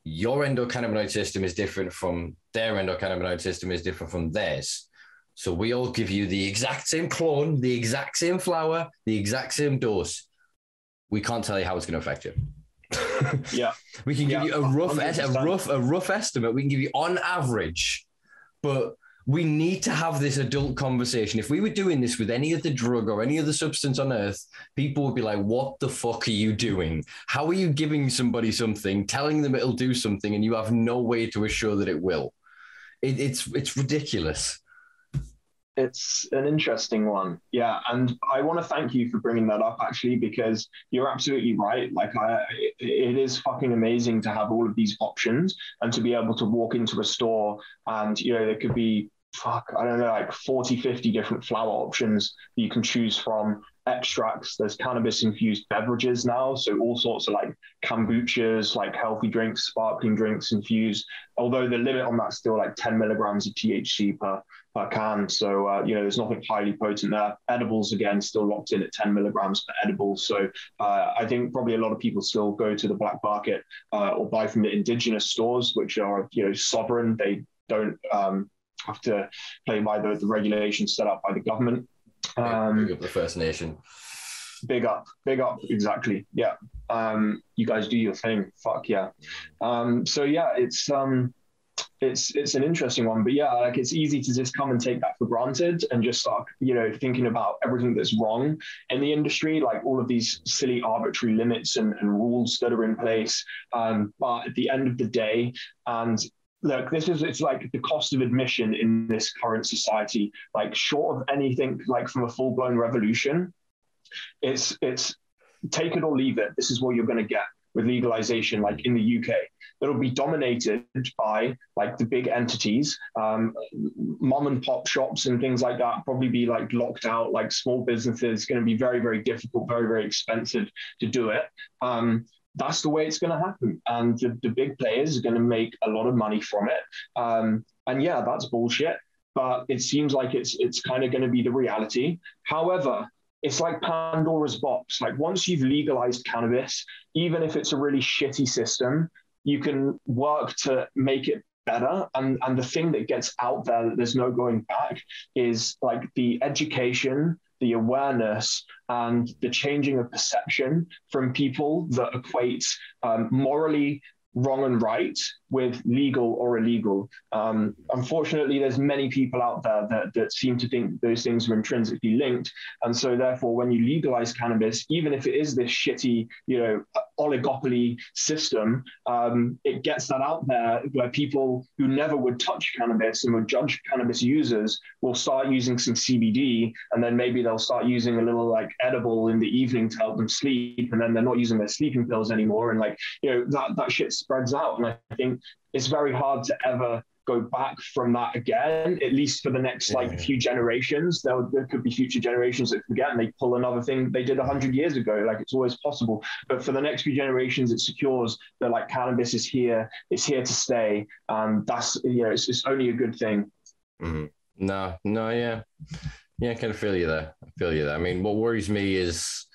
your endocannabinoid system is different from their endocannabinoid system is different from theirs. So we all give you the exact same clone, the exact same flower, the exact same dose. We can't tell you how it's going to affect you. yeah, we can give yeah, you a rough, a rough, a rough estimate. We can give you on average, but we need to have this adult conversation. If we were doing this with any other drug or any other substance on earth, people would be like, What the fuck are you doing? How are you giving somebody something, telling them it'll do something, and you have no way to assure that it will? It, it's it's ridiculous it's an interesting one yeah and i want to thank you for bringing that up actually because you're absolutely right like i it is fucking amazing to have all of these options and to be able to walk into a store and you know there could be fuck i don't know like 40 50 different flower options that you can choose from extracts there's cannabis infused beverages now so all sorts of like kombuchas like healthy drinks sparkling drinks infused although the limit on that's still like 10 milligrams of thc per per can. So, uh, you know, there's nothing highly potent there. Edibles, again, still locked in at 10 milligrams per edible. So, uh, I think probably a lot of people still go to the black market uh, or buy from the indigenous stores, which are, you know, sovereign. They don't um, have to play by the, the regulations set up by the government. Um, big up the First Nation. Big up, big up, exactly. Yeah. Um, you guys do your thing. Fuck yeah. Um, so yeah, it's um, it's it's an interesting one but yeah like it's easy to just come and take that for granted and just start you know thinking about everything that's wrong in the industry like all of these silly arbitrary limits and, and rules that are in place um, but at the end of the day and look this is it's like the cost of admission in this current society like short of anything like from a full-blown revolution it's it's take it or leave it this is what you're going to get with legalization like in the uk that'll be dominated by like the big entities, um, mom and pop shops and things like that. Probably be like locked out. Like small businesses, going to be very very difficult, very very expensive to do it. Um, that's the way it's going to happen, and the, the, big players are going to make a lot of money from it. Um, and yeah, that's bullshit. But it seems like it's it's kind of going to be the reality. However, it's like Pandora's box. Like once you've legalized cannabis, even if it's a really shitty system, you can work to make it better. And, and the thing that gets out there that there's no going back is like the education, the awareness, and the changing of perception from people that equate um, morally wrong and right with legal or illegal. Um, unfortunately, there's many people out there that, that seem to think those things are intrinsically linked. And so therefore, when you legalize cannabis, even if it is this shitty, you know, oligopoly system, um, it gets that out there where people who never would touch cannabis and would judge cannabis users will start using some CBD, and then maybe they'll start using a little like edible in the evening to help them sleep, and then they're not using their sleeping pills anymore, and like you know that that shit spreads out, and I think it's very hard to ever go back from that again, at least for the next like yeah. few generations. There, there could be future generations that forget and they pull another thing they did 100 years ago. Like it's always possible. But for the next few generations, it secures that like cannabis is here, it's here to stay. And that's, you know, it's, it's only a good thing. Mm-hmm. No, no, yeah. Yeah, I kind of feel you there. I feel you there. I mean, what worries me is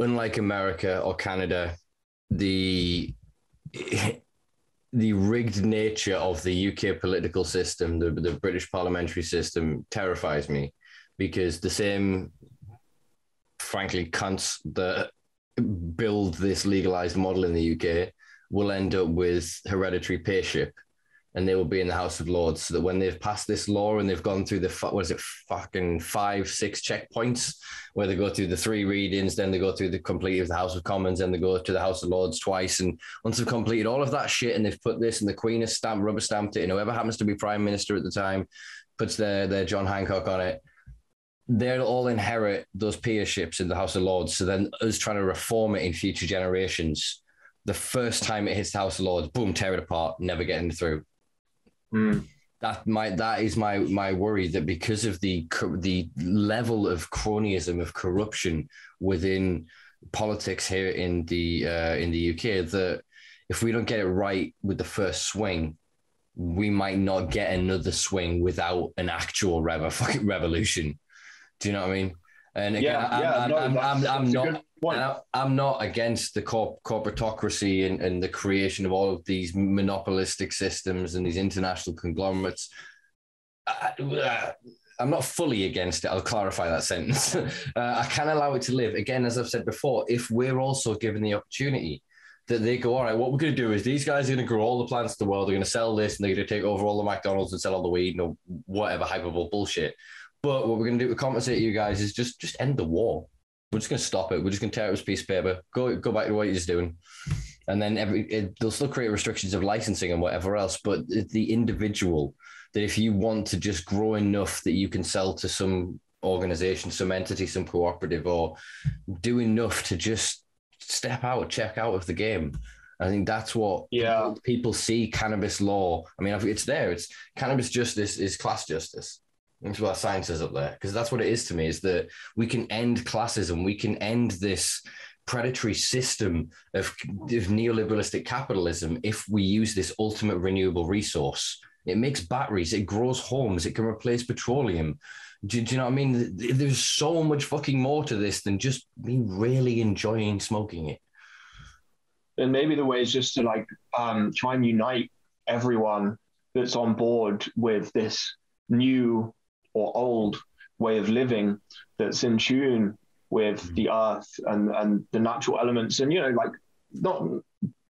unlike America or Canada, the the rigged nature of the UK political system, the, the British parliamentary system, terrifies me because the same, frankly, cunts that build this legalized model in the UK will end up with hereditary peership and they will be in the House of Lords. So that when they've passed this law and they've gone through the what is it, fucking five, six checkpoints, where they go through the three readings, then they go through the complete of the House of Commons, and they go to the House of Lords twice. And once they've completed all of that shit, and they've put this, and the Queen has stamped, rubber stamped it, and whoever happens to be Prime Minister at the time puts their their John Hancock on it. They'll all inherit those peerships in the House of Lords. So then, us trying to reform it in future generations, the first time it hits the House of Lords, boom, tear it apart, never getting through Mm. That my that is my my worry that because of the the level of cronyism of corruption within politics here in the uh, in the UK that if we don't get it right with the first swing, we might not get another swing without an actual rev- fucking revolution. Do you know what I mean? And again, yeah, I'm, yeah, I'm, no, I'm, I'm, I'm not. I'm not against the corp- corporatocracy and, and the creation of all of these monopolistic systems and these international conglomerates. I, am not fully against it. I'll clarify that sentence. uh, I can allow it to live. Again, as I've said before, if we're also given the opportunity that they go, all right, what we're going to do is these guys are going to grow all the plants in the world. They're going to sell this and they're going to take over all the McDonald's and sell all the weed and whatever hyperbole bullshit. But what we're going to do to compensate you guys is just just end the war. We're just going to stop it. We're just going to tear up a piece of paper. Go go back to what you're just doing, and then every it, they'll still create restrictions of licensing and whatever else. But the individual that if you want to just grow enough that you can sell to some organization, some entity, some cooperative, or do enough to just step out, check out of the game. I think that's what yeah. people, people see cannabis law. I mean, it's there. It's cannabis justice is class justice. That's what science is up there because that's what it is to me. Is that we can end classism, we can end this predatory system of, of neoliberalistic capitalism if we use this ultimate renewable resource. It makes batteries, it grows homes, it can replace petroleum. Do, do, you know what I mean? There's so much fucking more to this than just me really enjoying smoking it. And maybe the way is just to like um, try and unite everyone that's on board with this new or old way of living that's in tune with mm-hmm. the earth and and the natural elements. And you know like not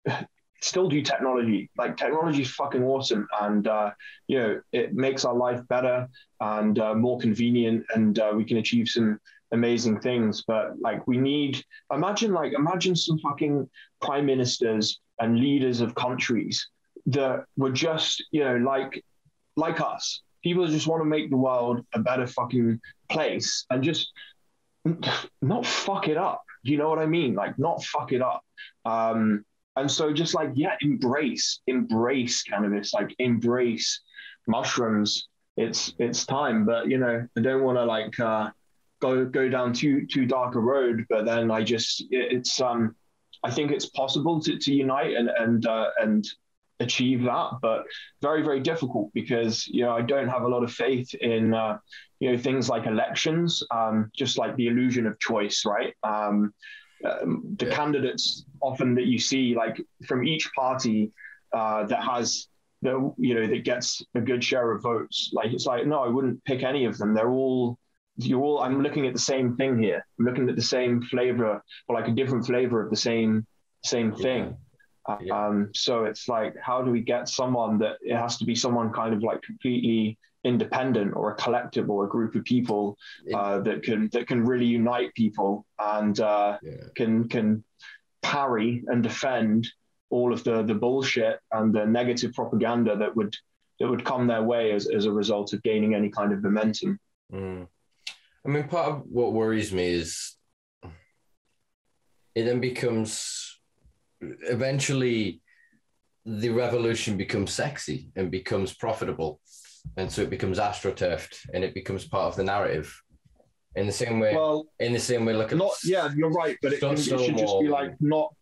still do technology. Like technology is fucking awesome. And uh, you know it makes our life better and uh, more convenient and uh, we can achieve some amazing things. But like we need imagine like imagine some fucking prime ministers and leaders of countries that were just you know like like us people just want to make the world a better fucking place and just not fuck it up. You know what I mean? Like not fuck it up. Um, and so just like, yeah, embrace, embrace cannabis, like embrace mushrooms. It's it's time. But you know, I don't want to like uh, go go down too too dark a road. But then I just it, it's um I think it's possible to, to unite and and uh, and achieve that, but very, very difficult because you know I don't have a lot of faith in uh, you know things like elections, um, just like the illusion of choice, right? Um, um, the yeah. candidates often that you see, like from each party uh, that has the you know that gets a good share of votes, like it's like no, I wouldn't pick any of them. They're all you're all. I'm looking at the same thing here. I'm looking at the same flavor or like a different flavor of the same same thing. Yeah. Um, so it's like, how do we get someone that it has to be someone kind of like completely independent or a collective or a group of people uh, that can that can really unite people and uh, yeah. can can parry and defend all of the the bullshit and the negative propaganda that would that would come their way as, as a result of gaining any kind of momentum. Mm. I mean, part of what worries me is it then becomes eventually the revolution becomes sexy and becomes profitable. And so it becomes astroturfed and it becomes part of the narrative. In the same way, well, in the same way, look at not. Yeah, you're right, but it, it should just be like not.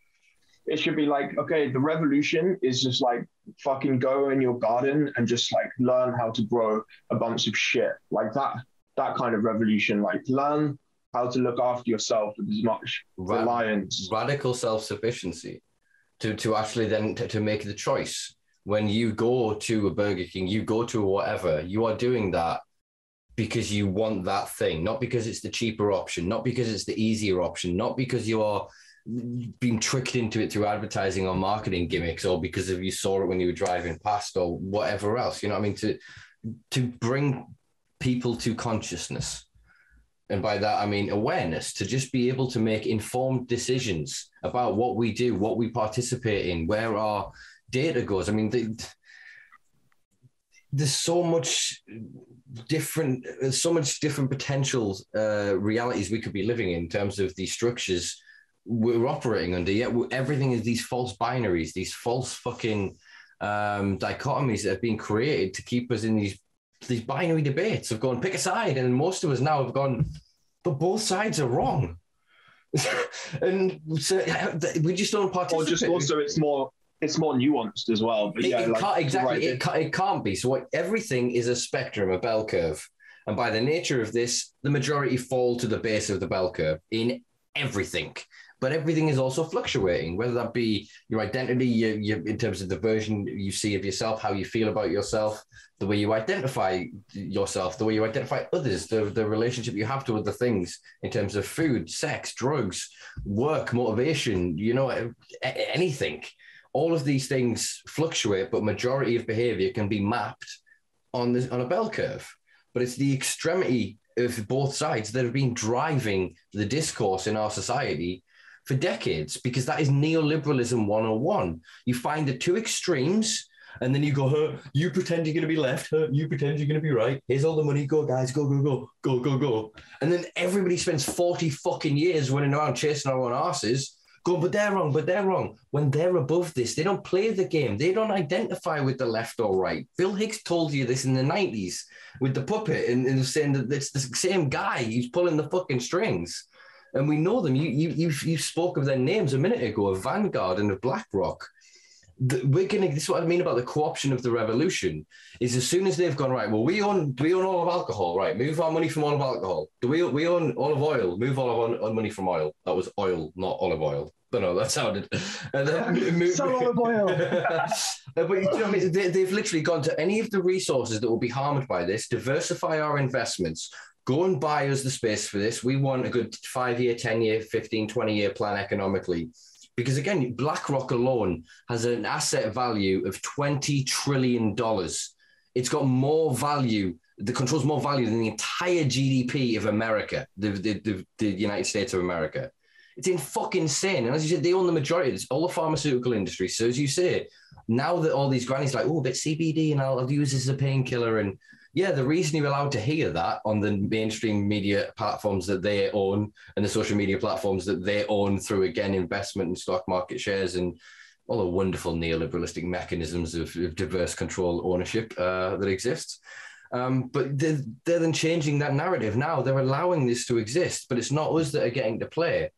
It should be like okay, the revolution is just like fucking go in your garden and just like learn how to grow a bunch of shit like that. That kind of revolution, like learn how to look after yourself with as much Rad- reliance. Radical self sufficiency to, to actually then to, to make the choice. When you go to a Burger King, you go to whatever, you are doing that because you want that thing, not because it's the cheaper option, not because it's the easier option, not because you are being tricked into it through advertising or marketing gimmicks or because of you saw it when you were driving past or whatever else. You know what I mean? To to bring people to consciousness and by that I mean awareness, to just be able to make informed decisions about what we do, what we participate in, where our data goes. I mean, the, there's so much different, so much different potential uh, realities we could be living in, in terms of these structures we're operating under. Yet everything is these false binaries, these false fucking um, dichotomies that have been created to keep us in these these binary debates of going pick a side, and most of us now have gone, but both sides are wrong. and so we just don't participate. Or just also, it's more it's more nuanced as well. But it, yeah, it like, can't, exactly, right. it, can't, it can't be. So what, everything is a spectrum, a bell curve, and by the nature of this, the majority fall to the base of the bell curve in everything but everything is also fluctuating, whether that be your identity, your, your, in terms of the version you see of yourself, how you feel about yourself, the way you identify yourself, the way you identify others, the, the relationship you have to other things in terms of food, sex, drugs, work, motivation, you know, anything. All of these things fluctuate, but majority of behavior can be mapped on this on a bell curve. But it's the extremity of both sides that have been driving the discourse in our society for decades because that is neoliberalism 101. You find the two extremes and then you go, huh, you pretend you're going to be left, huh, you pretend you're going to be right. Here's all the money. Go, guys, go, go, go, go, go, go. And then everybody spends 40 fucking years running around chasing our own asses, going, but they're wrong, but they're wrong. When they're above this, they don't play the game. They don't identify with the left or right. Bill Hicks told you this in the 90s with the puppet and, and saying that it's the same guy He's pulling the fucking strings and we know them. You you you you spoke of their names a minute ago of Vanguard and of BlackRock. The, we're gonna. This is what I mean about the co-option of the revolution. Is as soon as they've gone right. Well, we own we own all of alcohol, right? Move our money from all of alcohol. Do we we own all of oil? Move all of our money from oil. That was oil, not olive oil. But no, that sounded. And then move, Sell olive oil. Uh, but you know, I mean, they, they've literally gone to any of the resources that will be harmed by this. Diversify our investments go and buy us the space for this. We want a good five year, 10 year, 15, 20 year plan economically. Because again, BlackRock alone has an asset value of $20 trillion. It's got more value, the controls more value than the entire GDP of America, the, the, the, the United States of America. It's in fucking insane. And as you said, they own the majority of this, all the pharmaceutical industry. So as you say, now that all these grannies like, oh, but CBD and I'll, I'll use this as a painkiller and yeah, the reason you're allowed to hear that on the mainstream media platforms that they own and the social media platforms that they own through, again, investment in stock market shares and all the wonderful neoliberalistic mechanisms of, of diverse control ownership uh, that exists. Um, but they're, they're then changing that narrative now. They're allowing this to exist, but it's not us that are getting to play.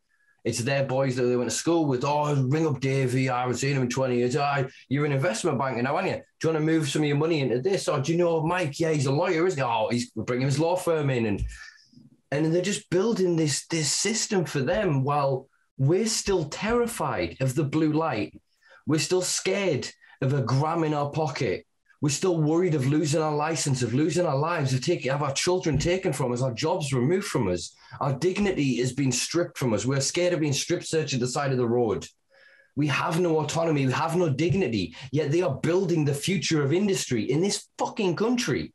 It's their boys that they went to school with. Oh, ring up Davey. I haven't seen him in 20 years. Oh, you're an investment banker now, aren't you? Do you want to move some of your money into this? Or do you know Mike? Yeah, he's a lawyer, isn't he? Oh, he's bringing his law firm in. And and they're just building this, this system for them while we're still terrified of the blue light. We're still scared of a gram in our pocket we're still worried of losing our license, of losing our lives, of taking have our children taken from us, our jobs removed from us, our dignity is being stripped from us. We're scared of being strip searched at the side of the road. We have no autonomy, we have no dignity, yet they are building the future of industry in this fucking country.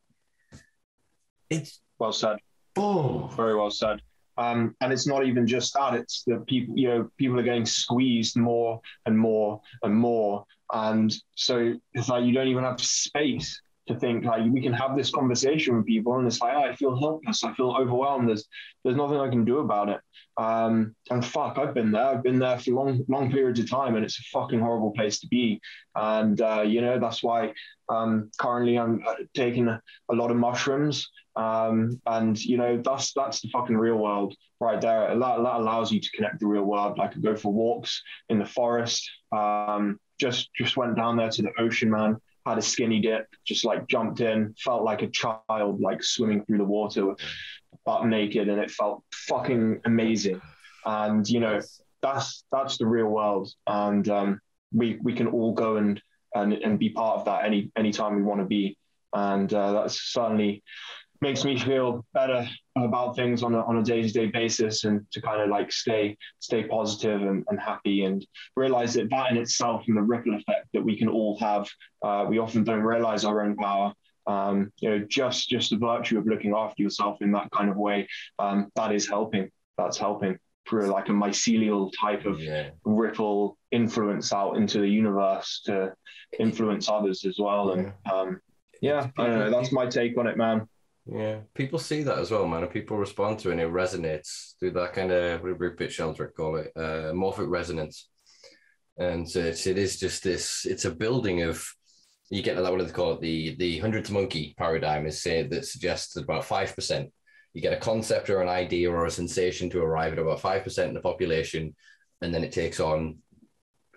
It's well said. Oh, very well said. Um, and it's not even just that; it's the people. You know, people are getting squeezed more and more and more, and so it's like you don't even have space to think like we can have this conversation with people, and it's like oh, I feel helpless, I feel overwhelmed. There's there's nothing I can do about it. Um, and fuck, I've been there. I've been there for long long periods of time, and it's a fucking horrible place to be. And uh, you know that's why um, currently I'm uh, taking a, a lot of mushrooms. Um, and you know that's that's the fucking real world right there. That, that allows you to connect the real world. Like I go for walks in the forest. Um, just just went down there to the ocean, man. Had a skinny dip, just like jumped in, felt like a child, like swimming through the water, butt naked, and it felt fucking amazing. And you know that's that's the real world, and um, we we can all go and and and be part of that any anytime we want to be. And uh, that's certainly makes me feel better about things on a, on a day-to-day basis and to kind of like stay stay positive and, and happy and realize that that in itself and the ripple effect that we can all have uh, we often don't realize our own power. Um, you know just just the virtue of looking after yourself in that kind of way um, that is helping. That's helping. Through like a mycelial type of yeah. ripple influence out into the universe to influence others as well and um, yeah I don't know. That's my take on it man yeah, people see that as well, man, and people respond to it and it resonates through that kind of what Rupert Sheldrake call it, uh, morphic resonance. And so it's, it is just this, it's a building of, you get that, what do they call it? The, the hundreds monkey paradigm is say that suggests that about 5%. You get a concept or an idea or a sensation to arrive at about 5% in the population, and then it takes on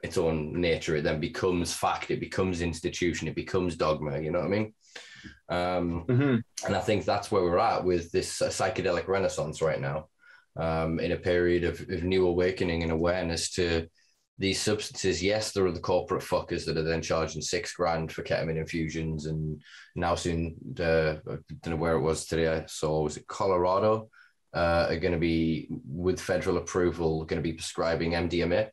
its own nature. It then becomes fact, it becomes institution, it becomes dogma. You know what I mean? Um, mm-hmm. And I think that's where we're at with this uh, psychedelic renaissance right now. um, in a period of, of new awakening and awareness to these substances. Yes, there are the corporate fuckers that are then charging six grand for ketamine infusions, and now soon, uh, I don't know where it was today. I saw was it Colorado uh, are going to be with federal approval going to be prescribing MDMA.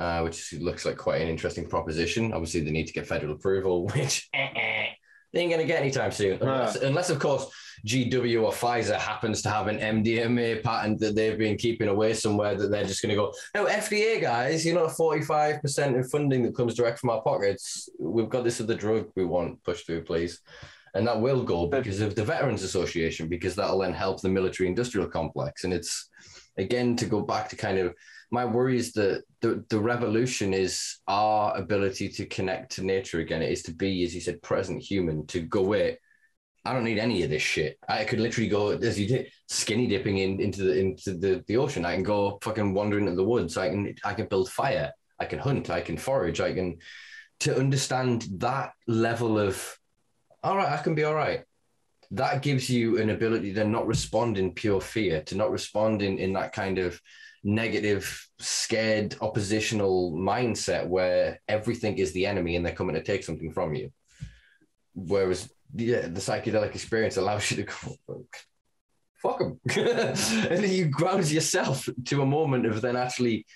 Uh, which looks like quite an interesting proposition. Obviously, they need to get federal approval, which eh, eh, they ain't going to get anytime soon, unless, unless, of course, GW or Pfizer happens to have an MDMA patent that they've been keeping away somewhere that they're just going to go, no, FDA guys, you know, 45% of funding that comes direct from our pockets. We've got this other drug we want pushed through, please. And that will go because of the Veterans Association, because that'll then help the military industrial complex. And it's, again, to go back to kind of my worry is that the, the revolution is our ability to connect to nature again. It is to be, as you said, present human, to go, wait, I don't need any of this shit. I could literally go, as you did, skinny dipping in, into the into the, the ocean. I can go fucking wandering in the woods. I can I can build fire. I can hunt. I can forage. I can to understand that level of all right, I can be all right. That gives you an ability to not respond in pure fear, to not respond in, in that kind of negative, scared, oppositional mindset where everything is the enemy and they're coming to take something from you. Whereas yeah, the psychedelic experience allows you to go, fuck them. and then you ground yourself to a moment of then actually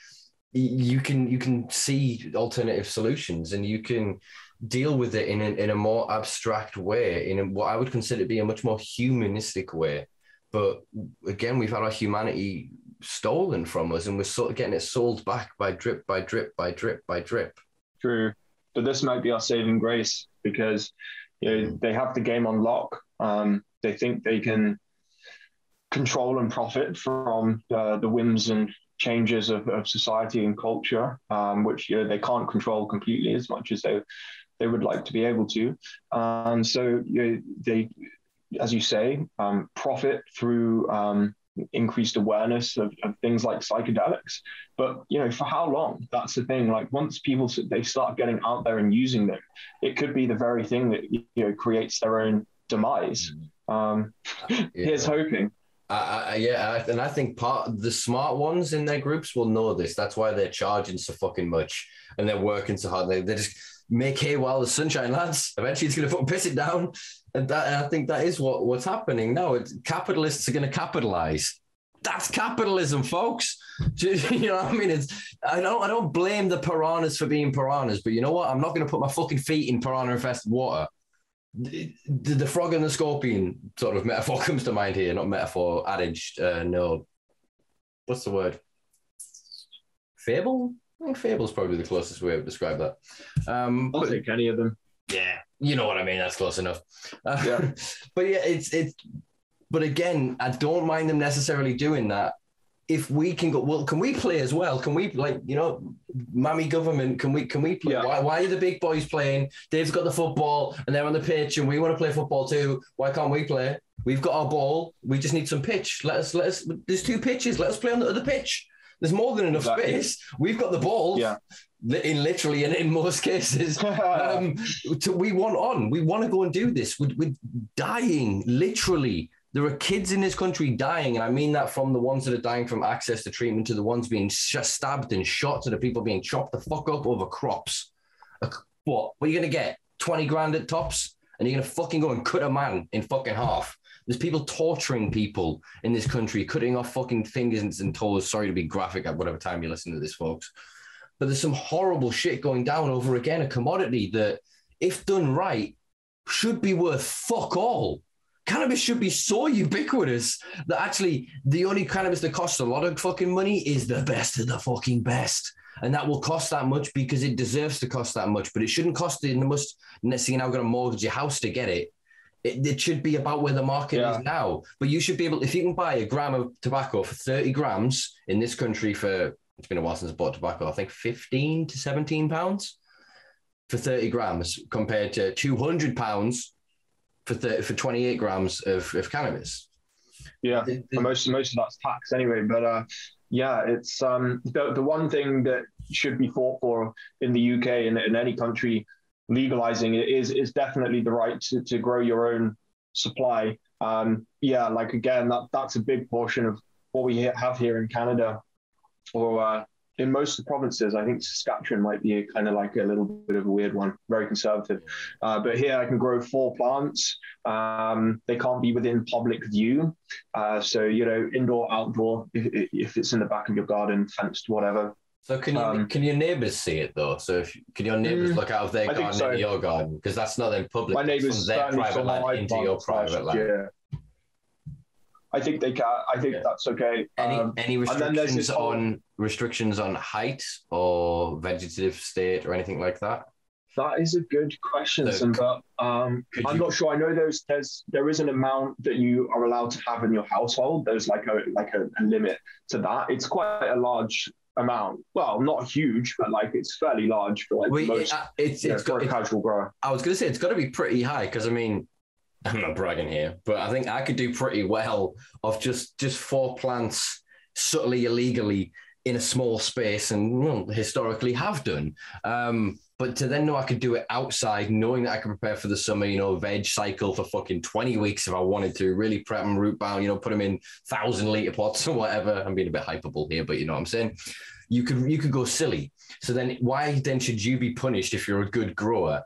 you can you can see alternative solutions and you can deal with it in a, in a more abstract way in a, what i would consider to be a much more humanistic way but again we've had our humanity stolen from us, and we're sort of getting it sold back by drip by drip by drip by drip. True, but this might be our saving grace because you know, mm. they have the game on lock. Um, they think they can control and profit from uh, the whims and changes of, of society and culture, um, which you know, they can't control completely as much as they they would like to be able to. And so you know, they, as you say, um, profit through um, increased awareness of, of things like psychedelics. But you know, for how long? That's the thing. Like once people they start getting out there and using them, it could be the very thing that you know creates their own demise. Mm. Um, yeah. Here's hoping. Uh, yeah, and I think part the smart ones in their groups will know this. That's why they're charging so fucking much and they're working so hard. They, they just make hay while the sunshine, lads. Eventually, it's going to piss it down, and that and I think that is what what's happening now. Capitalists are going to capitalize. That's capitalism, folks. you know what I mean? It's I don't I don't blame the piranhas for being piranhas, but you know what? I'm not going to put my fucking feet in piranha infested water. The, the, the, frog and the scorpion sort of metaphor comes to mind here, not metaphor adage. Uh, no, what's the word? Fable. I think fable is probably the closest way to describe that. Um, I'll but, take any of them. Yeah, you know what I mean. That's close enough. Uh, yeah. but yeah, it's it's. But again, I don't mind them necessarily doing that. If we can go, well, can we play as well? Can we like you know, mammy government? Can we can we play? Yeah. Why, why are the big boys playing? Dave's got the football and they're on the pitch, and we want to play football too. Why can't we play? We've got our ball. We just need some pitch. Let us let us. There's two pitches. Let us play on the other pitch. There's more than enough exactly. space. We've got the ball. Yeah. In literally and in most cases, um, to, we want on. We want to go and do this. We're, we're dying, literally. There are kids in this country dying, and I mean that from the ones that are dying from access to treatment to the ones being stabbed and shot to the people being chopped the fuck up over crops. What? What are you gonna get? Twenty grand at tops, and you're gonna fucking go and cut a man in fucking half. There's people torturing people in this country, cutting off fucking fingers and toes. Sorry to be graphic at whatever time you listen to this, folks. But there's some horrible shit going down over again, a commodity that, if done right, should be worth fuck all. Cannabis should be so ubiquitous that actually the only cannabis that costs a lot of fucking money is the best of the fucking best and that will cost that much because it deserves to cost that much. But it shouldn't cost the most. Next thing you now, got to mortgage your house to get it. It, it, should be about where the market yeah. is now. But you should be able, if you can buy a gram of tobacco for 30 grams in this country for, it's been a while since I bought tobacco, I think 15 to 17 pounds for 30 grams compared to 200 pounds for 30, for 28 grams of, of cannabis. Yeah, the, the, most, most of that's tax anyway. But uh, yeah, it's um, the, the one thing that should be fought for in the UK and in any country legalizing it is is definitely the right to, to grow your own supply. Um, yeah, like again, that that's a big portion of what we have here in Canada, or uh, in most of the provinces, I think Saskatchewan might be kind of like a little bit of a weird one, very conservative. Uh, but here I can grow four plants. Um, they can't be within public view. Uh, so, you know, indoor, outdoor, if, if, it's in the back of your garden, fenced, whatever. So can you um, can your neighbours see it though? So if, can your neighbours mm, look out of their garden so. into your garden? Because that's not in public. My neighbours their private land into your private land. Yeah. I think they can. I think yeah. that's okay. Any um, any restrictions on restrictions on height or vegetative state or anything like that? That is a good question, so, but um, I'm you... not sure. I know there's there's there is an amount that you are allowed to have in your household. There's like a like a, a limit to that. It's quite a large amount. Well, not huge, but like it's fairly large for like well, most. It's it's got a casual grower. I was going to say it's got to be pretty high because I mean I'm not bragging here, but I think I could do pretty well of just just four plants subtly illegally in a small space and well, historically have done. Um, but to then know I could do it outside, knowing that I could prepare for the summer, you know, veg cycle for fucking 20 weeks if I wanted to, really prep them root bound, you know, put them in thousand liter pots or whatever. I'm being a bit hyperbole here, but you know what I'm saying? You could you could go silly. So then why then should you be punished if you're a good grower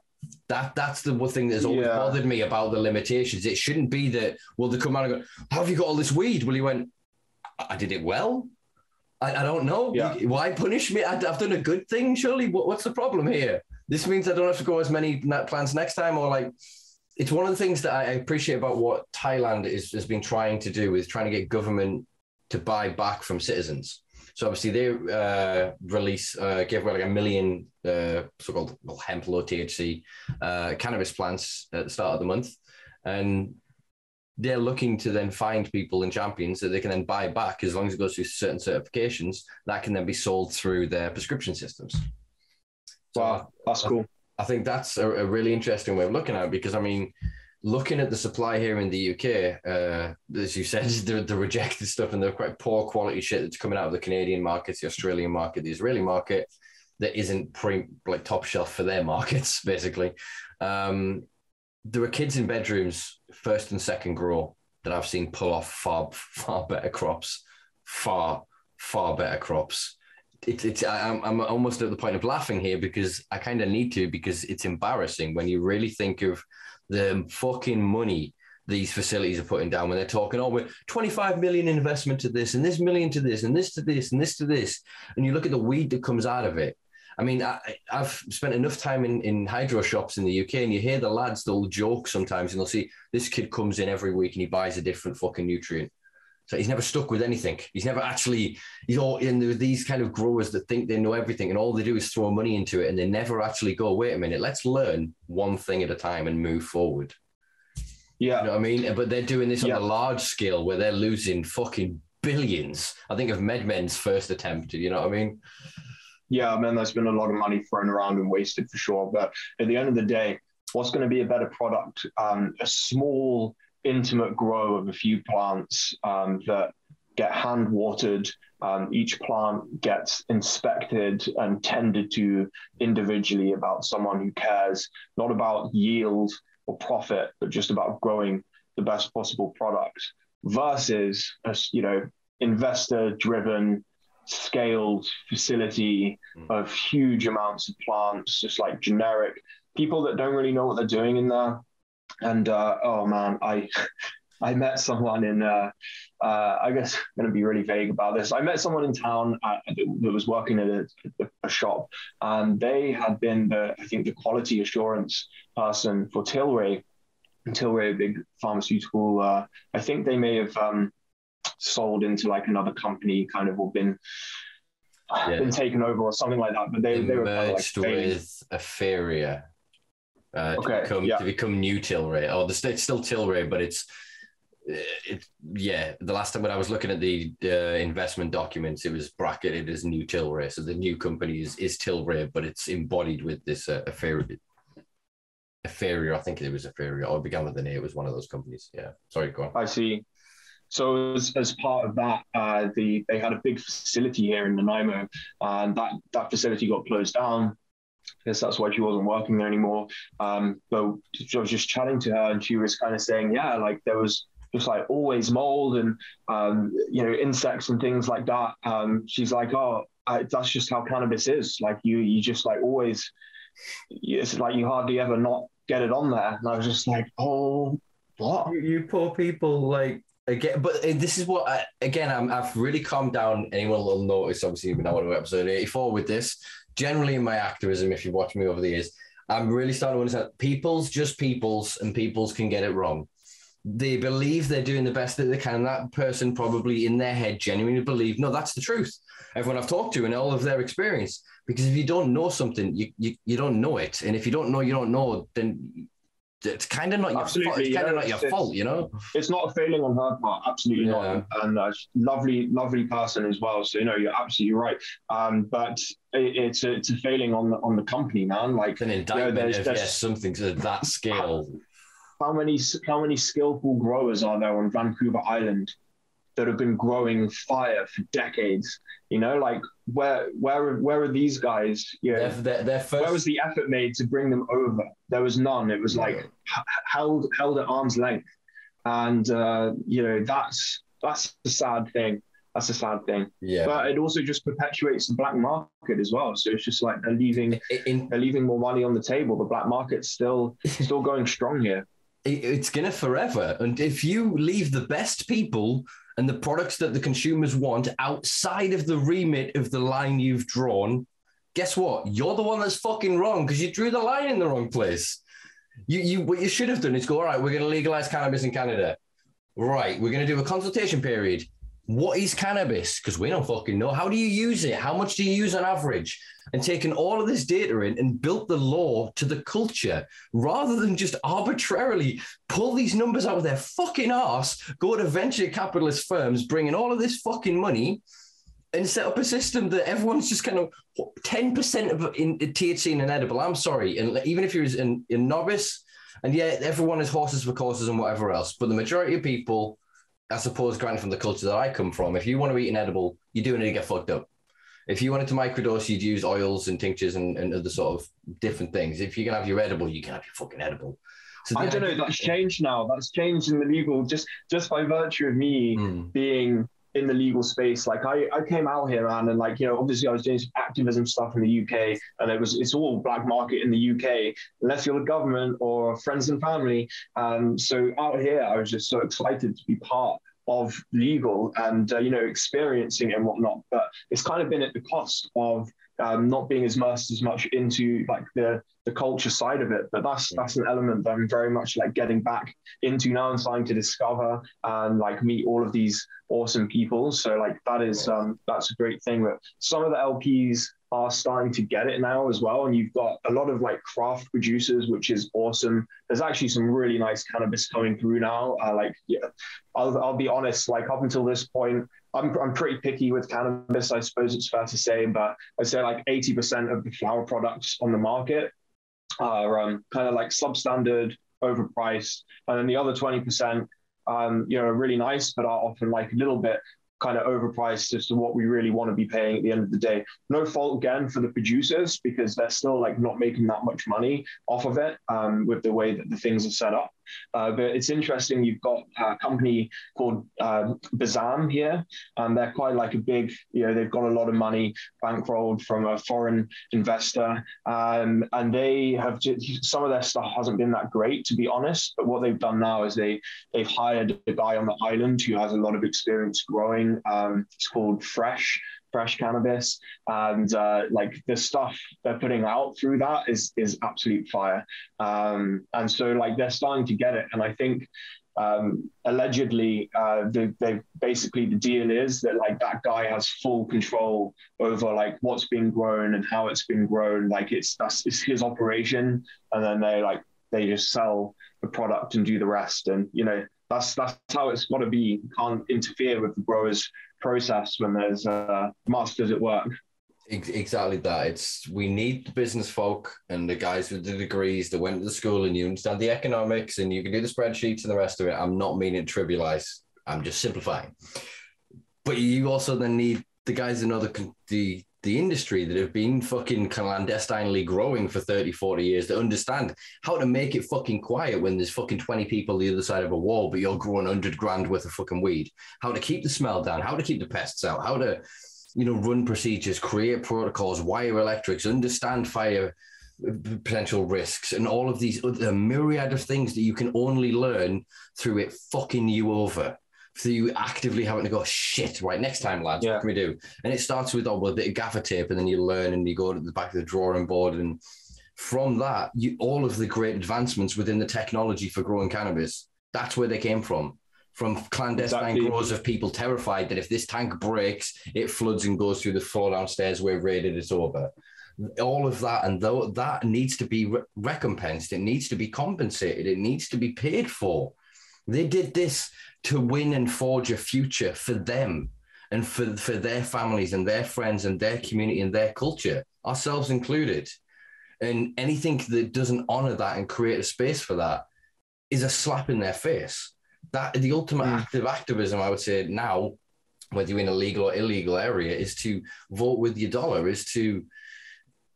that that's the one thing that's always yeah. bothered me about the limitations. It shouldn't be that well they come out and go, How have you got all this weed? Well, he went, I did it well. I, I don't know. Yeah. Why punish me? I, have done a good thing, surely. What, what's the problem here? This means I don't have to go as many plants next time, or like it's one of the things that I appreciate about what Thailand is, has been trying to do is trying to get government to buy back from citizens. So obviously they uh, release uh, gave away like a million uh, so-called well, hemp low THC uh, cannabis plants at the start of the month, and they're looking to then find people and champions that they can then buy back as long as it goes through certain certifications that can then be sold through their prescription systems. So wow, that's cool. I, I think that's a, a really interesting way of looking at it because I mean looking at the supply here in the UK, uh, as you said, the, the rejected stuff and the quite poor quality shit that's coming out of the Canadian markets, the Australian market, the Israeli market, that isn't pre like top shelf for their markets, basically. Um, there are kids in bedrooms, first and second grow, that I've seen pull off far far better crops, far far better crops. It's it's I'm I'm almost at the point of laughing here because I kind of need to because it's embarrassing when you really think of the fucking money these facilities are putting down when they're talking, oh, we're 25 million investment to this and this million to this and this to this and this to this. And you look at the weed that comes out of it. I mean, I, have spent enough time in, in hydro shops in the UK and you hear the lads, they'll joke sometimes and they'll see this kid comes in every week and he buys a different fucking nutrient. So he's never stuck with anything. He's never actually, he's all in there these kind of growers that think they know everything and all they do is throw money into it and they never actually go, wait a minute, let's learn one thing at a time and move forward. Yeah. You know what I mean? But they're doing this on a large scale where they're losing fucking billions. I think of MedMen's first attempt, you know what I mean? Yeah, I mean, there's been a lot of money thrown around and wasted for sure. But at the end of the day, what's going to be a better product? Um, a small intimate grow of a few plants um, that get hand watered. Um, each plant gets inspected and tended to individually about someone who cares, not about yield or profit, but just about growing the best possible product versus a you know investor driven scaled facility mm. of huge amounts of plants just like generic people that don't really know what they're doing in there and uh, oh man, I I met someone in uh, uh, I guess I'm going to be really vague about this. I met someone in town uh, that was working at a, a, shop, and they had been the I think the quality assurance person for Tilray. Tilray, a big pharmaceutical. Uh, I think they may have um, sold into like another company, kind of, or been yeah. been taken over or something like that. But they, they were kind of like with Euphoria uh, okay, to become yeah. to become new Tilray. Or the it's still Tilray, but it's it yeah. The last time when I was looking at the uh, investment documents, it was bracketed as new Tilray. So the new company is is Tilray, but it's embodied with this uh, Euphoria. Euphoria, I think it was Euphoria, or it began with the name. It was one of those companies. Yeah. Sorry, go on. I see. So as, as part of that, uh, the they had a big facility here in Nanaimo, and that that facility got closed down. I guess that's why she wasn't working there anymore. Um, but I was just chatting to her, and she was kind of saying, yeah, like there was just like always mold and um, you know insects and things like that. Um, she's like, oh, I, that's just how cannabis is. Like you, you just like always. It's like you hardly ever not get it on there. And I was just like, oh, what? You, you poor people, like again. But uh, this is what I, again I'm, I've really calmed down. Anyone will notice, obviously, now we're episode 84 with this. Generally, in my activism, if you've watched me over the years, I'm really starting to understand people's just people's, and people's can get it wrong. They believe they're doing the best that they can. That person probably in their head genuinely believe, no, that's the truth. Everyone I've talked to and all of their experience. Because if you don't know something, you, you, you don't know it. And if you don't know, you don't know, then it's kind of not your fault. It's kind of not your fault, you know. It's not a failing on her part, absolutely yeah. not. And uh, lovely, lovely person as well. So you know, you're absolutely right. Um, but it, it's a, it's a failing on the on the company, man. Like an indictment you know, there's, of there's, yes, something to that scale. How many how many skillful growers are there on Vancouver Island that have been growing fire for decades? You know, like where where where are these guys? You know, they're, they're first... where was the effort made to bring them over? There was none. It was like held held at arm's length, and uh, you know that's that's a sad thing. That's a sad thing. Yeah. But it also just perpetuates the black market as well. So it's just like they're leaving In, they're leaving more money on the table. The black market's still still going strong here. It's gonna forever. And if you leave the best people and the products that the consumers want outside of the remit of the line you've drawn, guess what? You're the one that's fucking wrong because you drew the line in the wrong place. You, you, what you should have done is go, all right, we're going to legalize cannabis in Canada. Right, we're going to do a consultation period. What is cannabis? Because we don't fucking know. How do you use it? How much do you use on average? And taken all of this data in and built the law to the culture rather than just arbitrarily pull these numbers out of their fucking ass, go to venture capitalist firms, bringing all of this fucking money and set up a system that everyone's just kind of 10% of in, THC in an edible. I'm sorry. And even if you're in, in novice, and yeah, everyone is horses for courses and whatever else, but the majority of people I suppose, granted from the culture that I come from, if you want to eat an edible, you're doing it to get fucked up. If you wanted to microdose, you'd use oils and tinctures and, and other sort of different things. If you can have your edible, you can have your fucking edible. So I don't know. That's changed now. That's changed in the legal just just by virtue of me mm. being in the legal space. Like I, I came out here, man, and like you know, obviously I was doing activism stuff in the UK, and it was it's all black market in the UK, unless you're the government or friends and family. Um, so out here, I was just so excited to be part of legal and uh, you know experiencing and whatnot but it's kind of been at the cost of um, not being as immersed as much into like the the culture side of it but that's that's an element that i'm very much like getting back into now and starting to discover and like meet all of these awesome people so like that is um that's a great thing but some of the lps are starting to get it now as well. And you've got a lot of like craft producers, which is awesome. There's actually some really nice cannabis coming through now. Uh, like, yeah, I'll, I'll be honest, like up until this point, I'm, I'm pretty picky with cannabis, I suppose it's fair to say, but I'd say like 80% of the flower products on the market are um, kind of like substandard, overpriced. And then the other 20%, um, you know, are really nice, but are often like a little bit kind of overpriced as to what we really want to be paying at the end of the day. No fault again for the producers because they're still like not making that much money off of it um, with the way that the things are set up. Uh, but it's interesting. You've got a company called um, BZAM here, and they're quite like a big. You know, they've got a lot of money bankrolled from a foreign investor, um, and they have just, some of their stuff hasn't been that great, to be honest. But what they've done now is they they've hired a guy on the island who has a lot of experience growing. Um, it's called Fresh fresh cannabis and uh, like the stuff they're putting out through that is is absolute fire. Um, and so like they're starting to get it and i think um, allegedly uh, they, they basically the deal is that like that guy has full control over like what's being grown and how it's been grown. Like it's that's it's his operation and then they like they just sell the product and do the rest. And you know that's that's how it's got to be. You can't interfere with the growers process when there's uh, masters at work. Exactly that. It's we need the business folk and the guys with the degrees that went to the school and you understand the economics and you can do the spreadsheets and the rest of it. I'm not meaning to trivialize. I'm just simplifying. But you also then need the guys in other the the industry that have been fucking clandestinely growing for 30, 40 years that understand how to make it fucking quiet when there's fucking 20 people the other side of a wall, but you're growing 100 grand worth of fucking weed. How to keep the smell down, how to keep the pests out, how to, you know, run procedures, create protocols, wire electrics, understand fire potential risks and all of these other myriad of things that you can only learn through it fucking you over so you actively having to go shit right next time lads yeah. what can we do and it starts with oh well, a bit of gaffer tape and then you learn and you go to the back of the drawing board and from that you all of the great advancements within the technology for growing cannabis that's where they came from from clandestine exactly. grows of people terrified that if this tank breaks it floods and goes through the floor downstairs we've raided it's over all of that and though that needs to be re- recompensed it needs to be compensated it needs to be paid for they did this to win and forge a future for them and for, for their families and their friends and their community and their culture, ourselves included. And anything that doesn't honor that and create a space for that is a slap in their face. That the ultimate mm. act of activism, I would say now, whether you're in a legal or illegal area, is to vote with your dollar, is to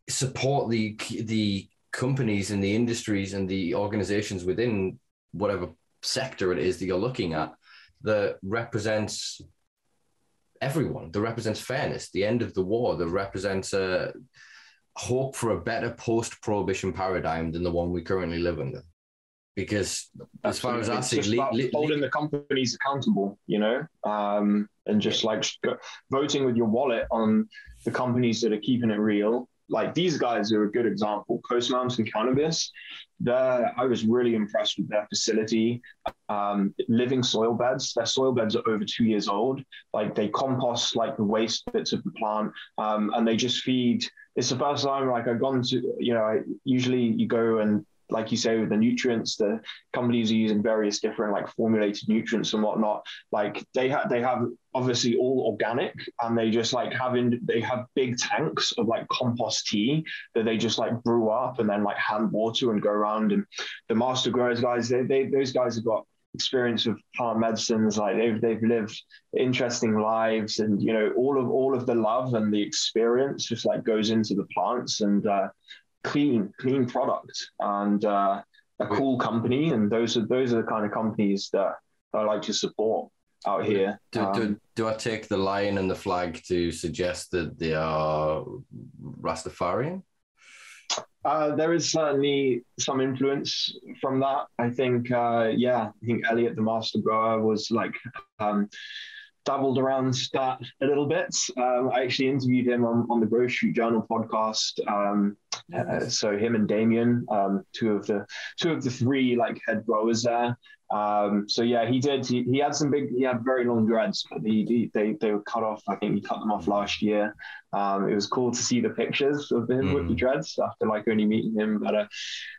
support the the companies and the industries and the organizations within whatever sector it is that you're looking at that represents everyone, that represents fairness, the end of the war, that represents a hope for a better post prohibition paradigm than the one we currently live under. Because as far as I see, le- le- holding the companies accountable, you know, um, and just like voting with your wallet on the companies that are keeping it real like these guys are a good example. Coast Mountain Cannabis, I was really impressed with their facility. Um, living soil beds, their soil beds are over two years old. Like they compost like the waste bits of the plant, um, and they just feed. It's the first time like I've gone to, you know, I, usually you go and like you say with the nutrients the companies are using various different like formulated nutrients and whatnot. Like they have they have obviously all organic and they just like having they have big tanks of like compost tea that they just like brew up and then like hand water and go around. And the master growers guys they, they those guys have got experience with plant medicines like they've they've lived interesting lives and you know all of all of the love and the experience just like goes into the plants and uh, clean, clean product and uh, a cool company. And those are those are the kind of companies that I like to support out here. Do, um, do, do I take the lion and the flag to suggest that they are Rastafarian? Uh, there is certainly some influence from that. I think, uh, yeah, I think Elliot, the master grower, was like um, dabbled around that a little bit. Um, I actually interviewed him on, on the Street Journal podcast. Um, uh, so him and Damien, um, two of the two of the three like head growers there. Um, so yeah, he did. He, he had some big. He had very long dreads, but he, he, they they were cut off. I think he cut them off last year. Um, it was cool to see the pictures of him mm. with the mm. dreads after like only meeting him, but uh,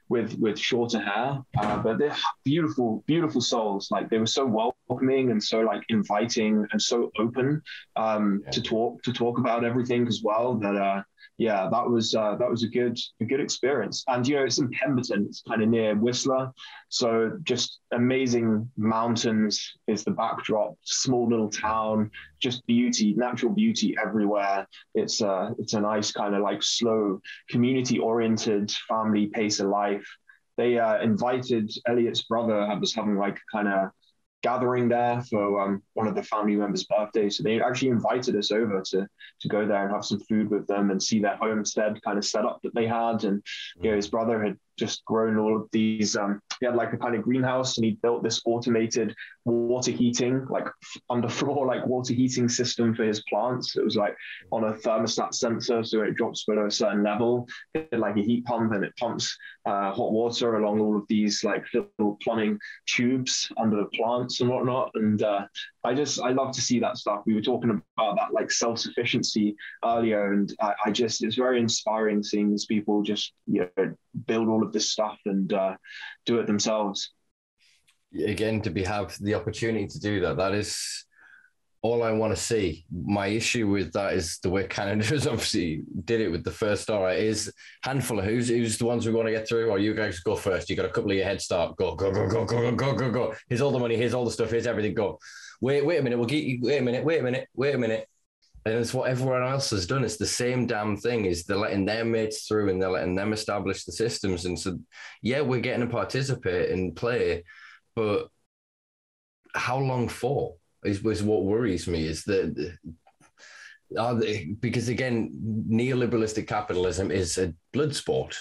with with shorter hair. Uh, but they're beautiful, beautiful souls. Like they were so welcoming and so like inviting and so open um, yeah. to talk to talk about everything as well. That uh, yeah, that was uh, that was a good a good experience. And you know, it's in Pemberton, it's kind of near Whistler, so just amazing mountains is the backdrop. Small little town, just beauty, natural beauty everywhere. It's uh, it's a nice kind of like slow, community oriented family pace of life. They uh, invited Elliot's brother. I was having like kind of gathering there for um, one of the family members' birthdays. So they actually invited us over to to go there and have some food with them and see their homestead kind of set up that they had. And you know, his brother had just grown all of these. Um, he had like a kind of greenhouse, and he built this automated water heating, like underfloor like water heating system for his plants. It was like on a thermostat sensor, so it drops below a certain level. It had like a heat pump, and it pumps uh, hot water along all of these like little plumbing tubes under the plants and whatnot. And uh, I just I love to see that stuff. We were talking about that like self sufficiency earlier, and I, I, just it's very inspiring seeing these people just you know build all of this stuff and uh, do it themselves. Again, to be have the opportunity to do that, that is all I want to see. My issue with that is the way Canada has obviously did it with the first star. Is handful of who's who's the ones we want to get through, or you guys go first. You got a couple of your head start. Go go go go go go go go go. Here's all the money. Here's all the stuff. Here's everything. Go. Wait wait a minute. We'll get you. Wait a minute. Wait a minute. Wait a minute. And it's what everyone else has done. It's the same damn thing. Is they're letting their mates through and they're letting them establish the systems. And so, yeah, we're getting to participate and play, but how long for? Is, what worries me. Is that they, because again, neoliberalistic capitalism is a blood sport,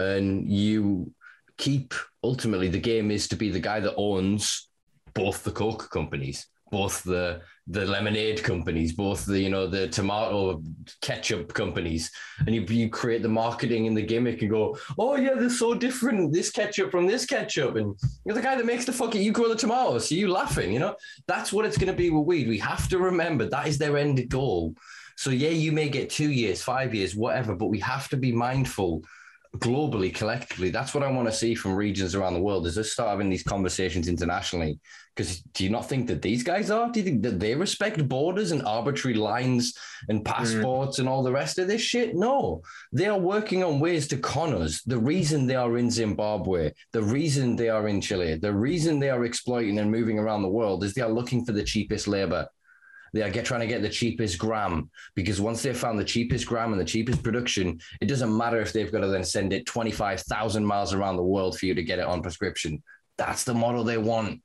and you keep ultimately the game is to be the guy that owns both the Coke companies, both the the lemonade companies, both the you know the tomato ketchup companies, and you you create the marketing and the gimmick and go, oh yeah, they're so different. This ketchup from this ketchup, and you're the guy that makes the fucking you grow the tomatoes, so you laughing, you know. That's what it's going to be with weed. We have to remember that is their end goal. So yeah, you may get two years, five years, whatever, but we have to be mindful globally, collectively. That's what I want to see from regions around the world. Is us start having these conversations internationally? Because do you not think that these guys are? Do you think that they respect borders and arbitrary lines and passports mm. and all the rest of this shit? No, they are working on ways to con us. The reason they are in Zimbabwe, the reason they are in Chile, the reason they are exploiting and moving around the world is they are looking for the cheapest labor. They are get, trying to get the cheapest gram because once they've found the cheapest gram and the cheapest production, it doesn't matter if they've got to then send it 25,000 miles around the world for you to get it on prescription. That's the model they want.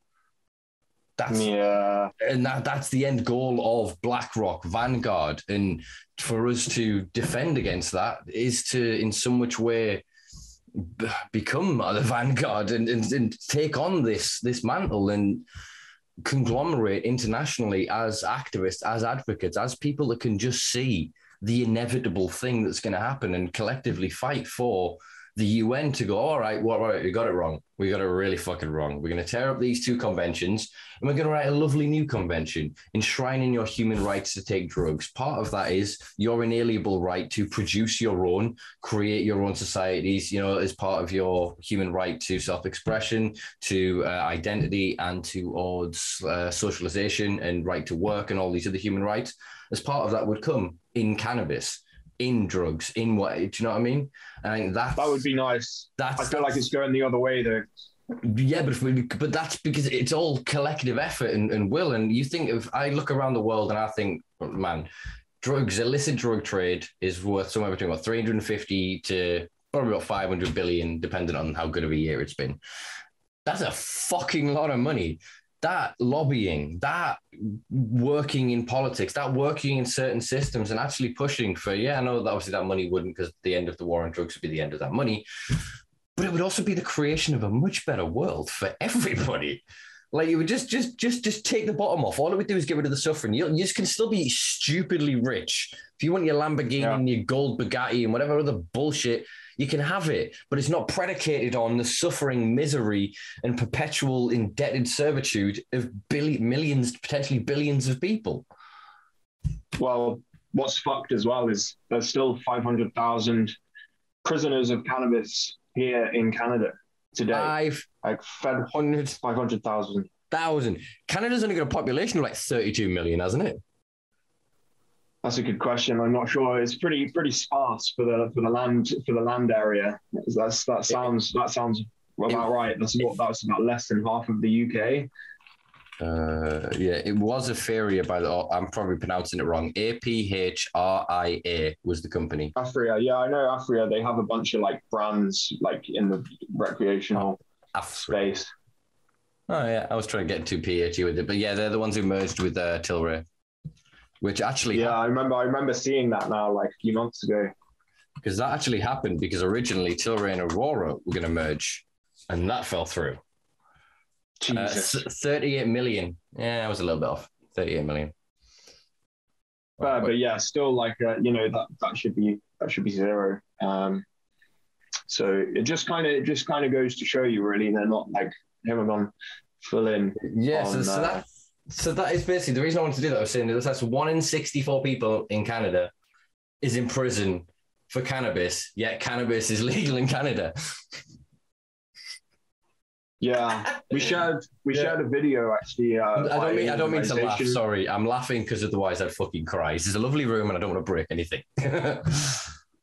That's yeah, and that that's the end goal of BlackRock, Vanguard, and for us to defend against that is to, in some which way, become the vanguard and, and, and take on this this mantle and conglomerate internationally as activists, as advocates, as people that can just see the inevitable thing that's going to happen and collectively fight for the UN to go, all right, all right, we got it wrong. We got it really fucking wrong. We're going to tear up these two conventions and we're going to write a lovely new convention enshrining your human rights to take drugs. Part of that is your inalienable right to produce your own, create your own societies, you know, as part of your human right to self expression, to uh, identity, and towards uh, socialization and right to work and all these other human rights. As part of that would come in cannabis in drugs, in what do you know what I mean? I think that that would be nice. That's I feel like it's going the other way though. Yeah, but we, but that's because it's all collective effort and, and will. And you think if I look around the world and I think, man, drugs, illicit drug trade is worth somewhere between what 350 to probably about 500 billion, depending on how good of a year it's been. That's a fucking lot of money that lobbying, that working in politics, that working in certain systems and actually pushing for, yeah, I know that obviously that money wouldn't because the end of the war on drugs would be the end of that money, but it would also be the creation of a much better world for everybody. Like you would just, just, just, just take the bottom off. All it would do is get rid of the suffering. You, you just can still be stupidly rich. If you want your Lamborghini yeah. and your gold Bugatti and whatever other bullshit, you can have it, but it's not predicated on the suffering, misery, and perpetual indebted servitude of billion, millions, potentially billions of people. Well, what's fucked as well is there's still 500,000 prisoners of cannabis here in Canada today. Five like 500,000. Thousand. Canada's only got a population of like 32 million, hasn't it? That's a good question. I'm not sure. It's pretty pretty sparse for the for the land for the land area. That's that sounds that sounds about right. That's what that's about less than half of the UK. Uh, yeah, it was Apharia by the. I'm probably pronouncing it wrong. A P H R I A was the company. Aphria, yeah, I know Aphria. They have a bunch of like brands like in the recreational oh, space. Oh yeah, I was trying to get too PHE with it, but yeah, they're the ones who merged with uh, Tilray which actually yeah, I remember I remember seeing that now like a few months ago. Because that actually happened because originally Tilray and Aurora were going to merge, and that fell through. Uh, 38 million. Yeah, I was a little bit off. 38 million. Uh, but yeah, still like uh, you know that that should be that should be zero. Um, so it just kind of it just kind of goes to show you really they're not like haven't gone full in. Yes, yeah, so, so, that so that is basically the reason I wanted to do that. I was saying that that's one in 64 people in Canada is in prison for cannabis, yet cannabis is legal in Canada. Yeah, we shared we yeah. shared a video actually. Uh, I don't mean I don't mean to laugh. Sorry, I'm laughing because otherwise I'd fucking cry. This is a lovely room, and I don't want to break anything.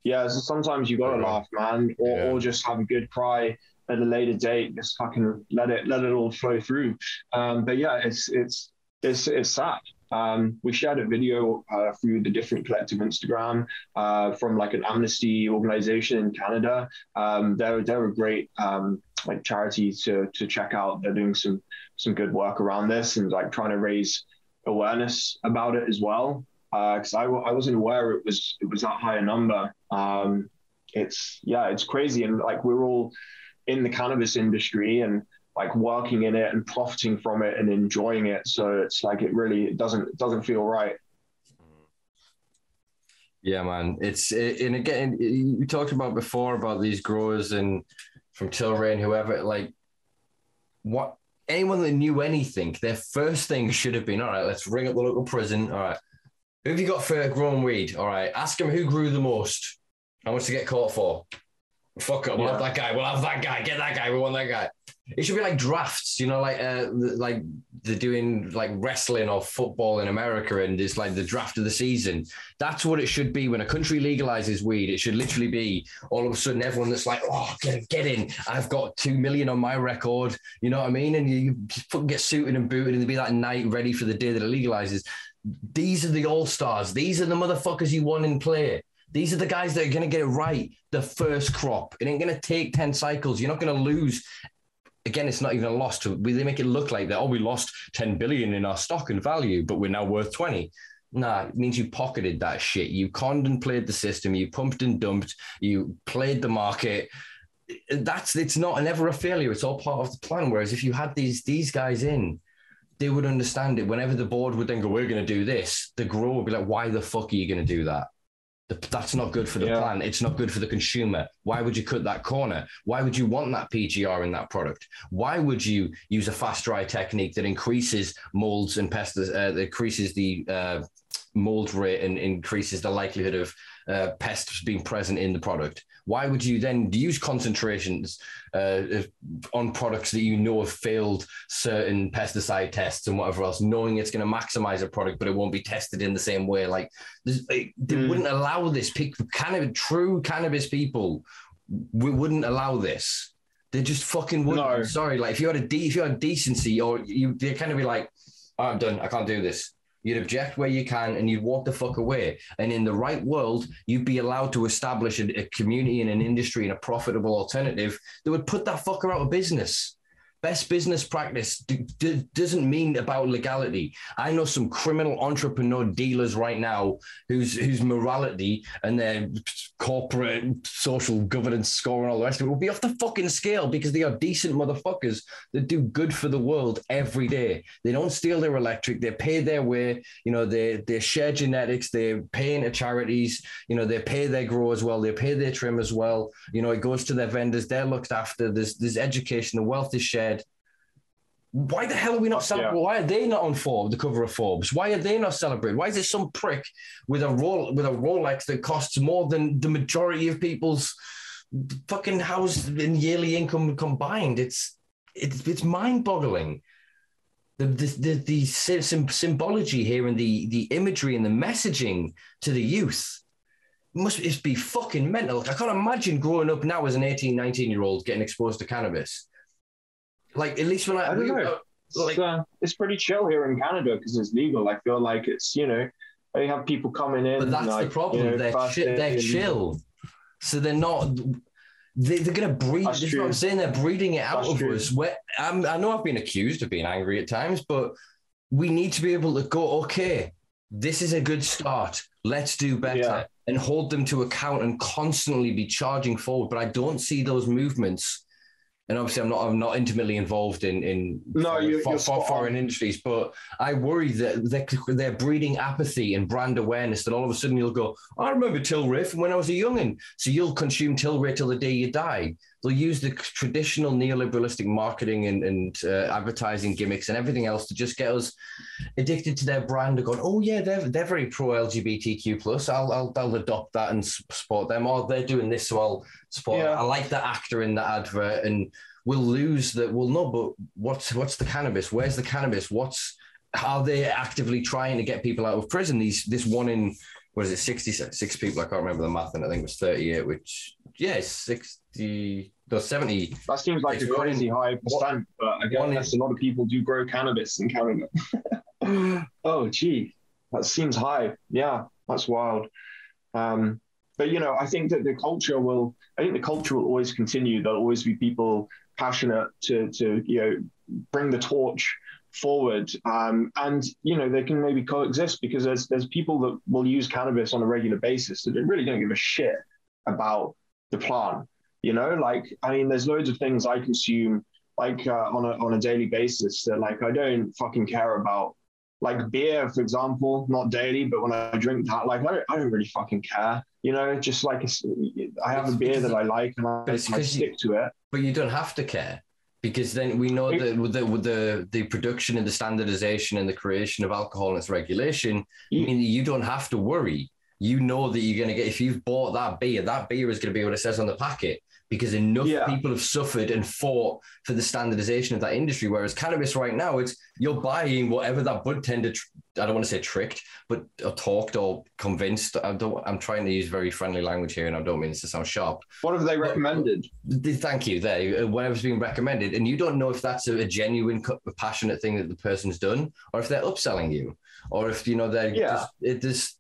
yeah, so sometimes you gotta laugh, man, or, yeah. or just have a good cry at a later date. Just fucking let it let it all flow through. Um, but yeah, it's it's it's it's sad. Um, we shared a video uh, through the different collective Instagram uh, from like an Amnesty organization in Canada. Um, they're they're a great um, like charity to to check out. They're doing some some good work around this and like trying to raise awareness about it as well. Because uh, I, I wasn't aware it was it was that high a number. Um, it's yeah, it's crazy, and like we're all in the cannabis industry and like working in it and profiting from it and enjoying it. So it's like it really it doesn't it doesn't feel right. Yeah, man. It's and again you talked about before about these growers and from Tilray and whoever like what anyone that knew anything, their first thing should have been all right. Let's ring up the local prison. All right, who have you got for growing weed? All right, ask them who grew the most. How much to get caught for? Fuck it, we'll yeah. have that guy. We'll have that guy. Get that guy. We want that guy. It should be like drafts, you know, like uh, like they're doing like wrestling or football in America, and it's like the draft of the season. That's what it should be when a country legalizes weed. It should literally be all of a sudden everyone that's like, oh, get, get in. I've got two million on my record. You know what I mean? And you, you get suited and booted, and be that night ready for the day that it legalizes. These are the all stars. These are the motherfuckers you want in play. These are the guys that are going to get it right the first crop. It ain't going to take 10 cycles. You're not going to lose. Again, it's not even a loss to they make it look like that. Oh, we lost 10 billion in our stock and value, but we're now worth 20. Nah, it means you pocketed that shit. You conned and played the system. You pumped and dumped. You played the market. That's it's not never a failure. It's all part of the plan. Whereas if you had these these guys in, they would understand it. Whenever the board would then go, "We're going to do this," the grower would be like, "Why the fuck are you going to do that?" That's not good for the yeah. plant. It's not good for the consumer. Why would you cut that corner? Why would you want that PGR in that product? Why would you use a fast dry technique that increases molds and pests, uh, that increases the uh, mold rate and increases the likelihood of uh, pests being present in the product? Why would you then use concentrations uh, on products that you know have failed certain pesticide tests and whatever else, knowing it's going to maximize a product, but it won't be tested in the same way? Like, they mm. wouldn't allow this. Cannabis, true cannabis people we wouldn't allow this. They just fucking wouldn't. No. Sorry, like if you had a de- if you had decency, or you they kind of be like, oh, "I'm done. I can't do this." You'd object where you can and you'd walk the fuck away. And in the right world, you'd be allowed to establish a, a community and an industry and a profitable alternative that would put that fucker out of business best business practice d- d- doesn't mean about legality. I know some criminal entrepreneur dealers right now whose whose morality and their corporate social governance score and all the rest of it will be off the fucking scale because they are decent motherfuckers that do good for the world every day. They don't steal their electric. They pay their way. You know, they they share genetics. They're paying charities. You know, they pay their grow as well. They pay their trim as well. You know, it goes to their vendors. They're looked after. There's there's education. The wealth is shared why the hell are we not celebrating? Yeah. Why are they not on Forbes, the cover of Forbes? Why are they not celebrating? Why is there some prick with a roll with a Rolex that costs more than the majority of people's fucking house and yearly income combined? It's it's it's mind boggling. The the the, the symbology here and the the imagery and the messaging to the youth must just be fucking mental. I can't imagine growing up now as an 18, 19 year old getting exposed to cannabis. Like at least when I, I don't know. Like, it's, uh, it's pretty chill here in Canada because it's legal. I feel like it's you know they have people coming in. But that's like, the problem. You know, they're chi- they're chill, so they're not. They, they're to breed. That's, that's what I'm saying. They're breeding it out that's of true. us. Where I'm, I know I've been accused of being angry at times, but we need to be able to go. Okay, this is a good start. Let's do better. Yeah. And hold them to account and constantly be charging forward. But I don't see those movements and obviously I'm not I'm not intimately involved in in no, you, for, for foreign industries, but I worry that they're, they're breeding apathy and brand awareness. That all of a sudden you'll go, I remember Tilray from when I was a youngin, so you'll consume Tilray till the day you die. They'll use the traditional neoliberalistic marketing and, and uh, advertising gimmicks and everything else to just get us addicted to their brand and going, oh yeah, they're they're very pro LGBTQ plus. I'll, I'll I'll adopt that and support them. Or they're doing this, so I'll support. Yeah. I like that actor in the advert, and we'll lose that. We'll know, but what's what's the cannabis? Where's the cannabis? What's are they actively trying to get people out of prison? These this one in what is it, 66 people? I can't remember the math, and I think it was 38, which, yeah, 60, no, 70. That seems like a crazy high percent, but I guess a lot of people do grow cannabis in Canada. oh, gee, that seems high. Yeah, that's wild. Um, but you know, I think that the culture will. I think the culture will always continue. There'll always be people passionate to to you know bring the torch forward um, and you know they can maybe coexist because there's there's people that will use cannabis on a regular basis that really don't give a shit about the plant you know like i mean there's loads of things i consume like uh, on a on a daily basis that like i don't fucking care about like beer for example not daily but when i drink that like i don't, I don't really fucking care you know just like i have a beer that i like and i, I stick you, to it but you don't have to care because then we know that with the with the the production and the standardization and the creation of alcohol and its regulation. I mean you don't have to worry. You know that you're going to get if you've bought that beer, that beer is going to be what it says on the packet because enough yeah. people have suffered and fought for the standardization of that industry. Whereas cannabis right now, it's you're buying whatever that bud tender. I don't want to say tricked, but or talked or convinced. I don't. I'm trying to use very friendly language here, and I don't mean this to sound sharp. What have they recommended? But, thank you. There, uh, whatever's being recommended, and you don't know if that's a, a genuine, passionate thing that the person's done, or if they're upselling you, or if you know they're yeah. just it just.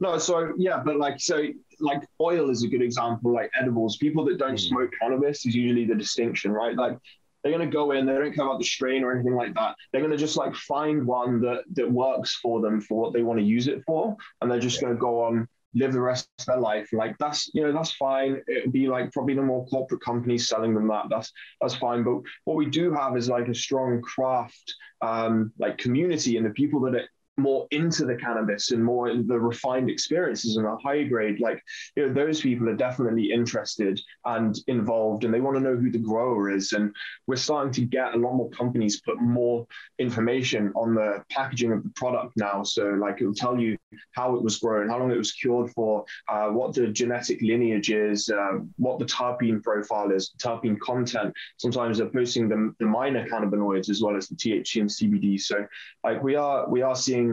No, so yeah, but like so like oil is a good example, like edibles. People that don't mm. smoke cannabis is usually the distinction, right? Like they're gonna go in, they don't care about the strain or anything like that. They're gonna just like find one that that works for them for what they want to use it for, and they're just yeah. gonna go on live the rest of their life. Like that's you know that's fine. It'd be like probably the more corporate companies selling them that. That's that's fine. But what we do have is like a strong craft um, like community and the people that it more into the cannabis and more the refined experiences and a high grade like you know those people are definitely interested and involved and they want to know who the grower is. And we're starting to get a lot more companies put more information on the packaging of the product now. So like it'll tell you how it was grown how long it was cured for uh, what the genetic lineage is uh, what the terpene profile is terpene content. Sometimes they're posting the, the minor cannabinoids as well as the thc and cbd so like we are we are seeing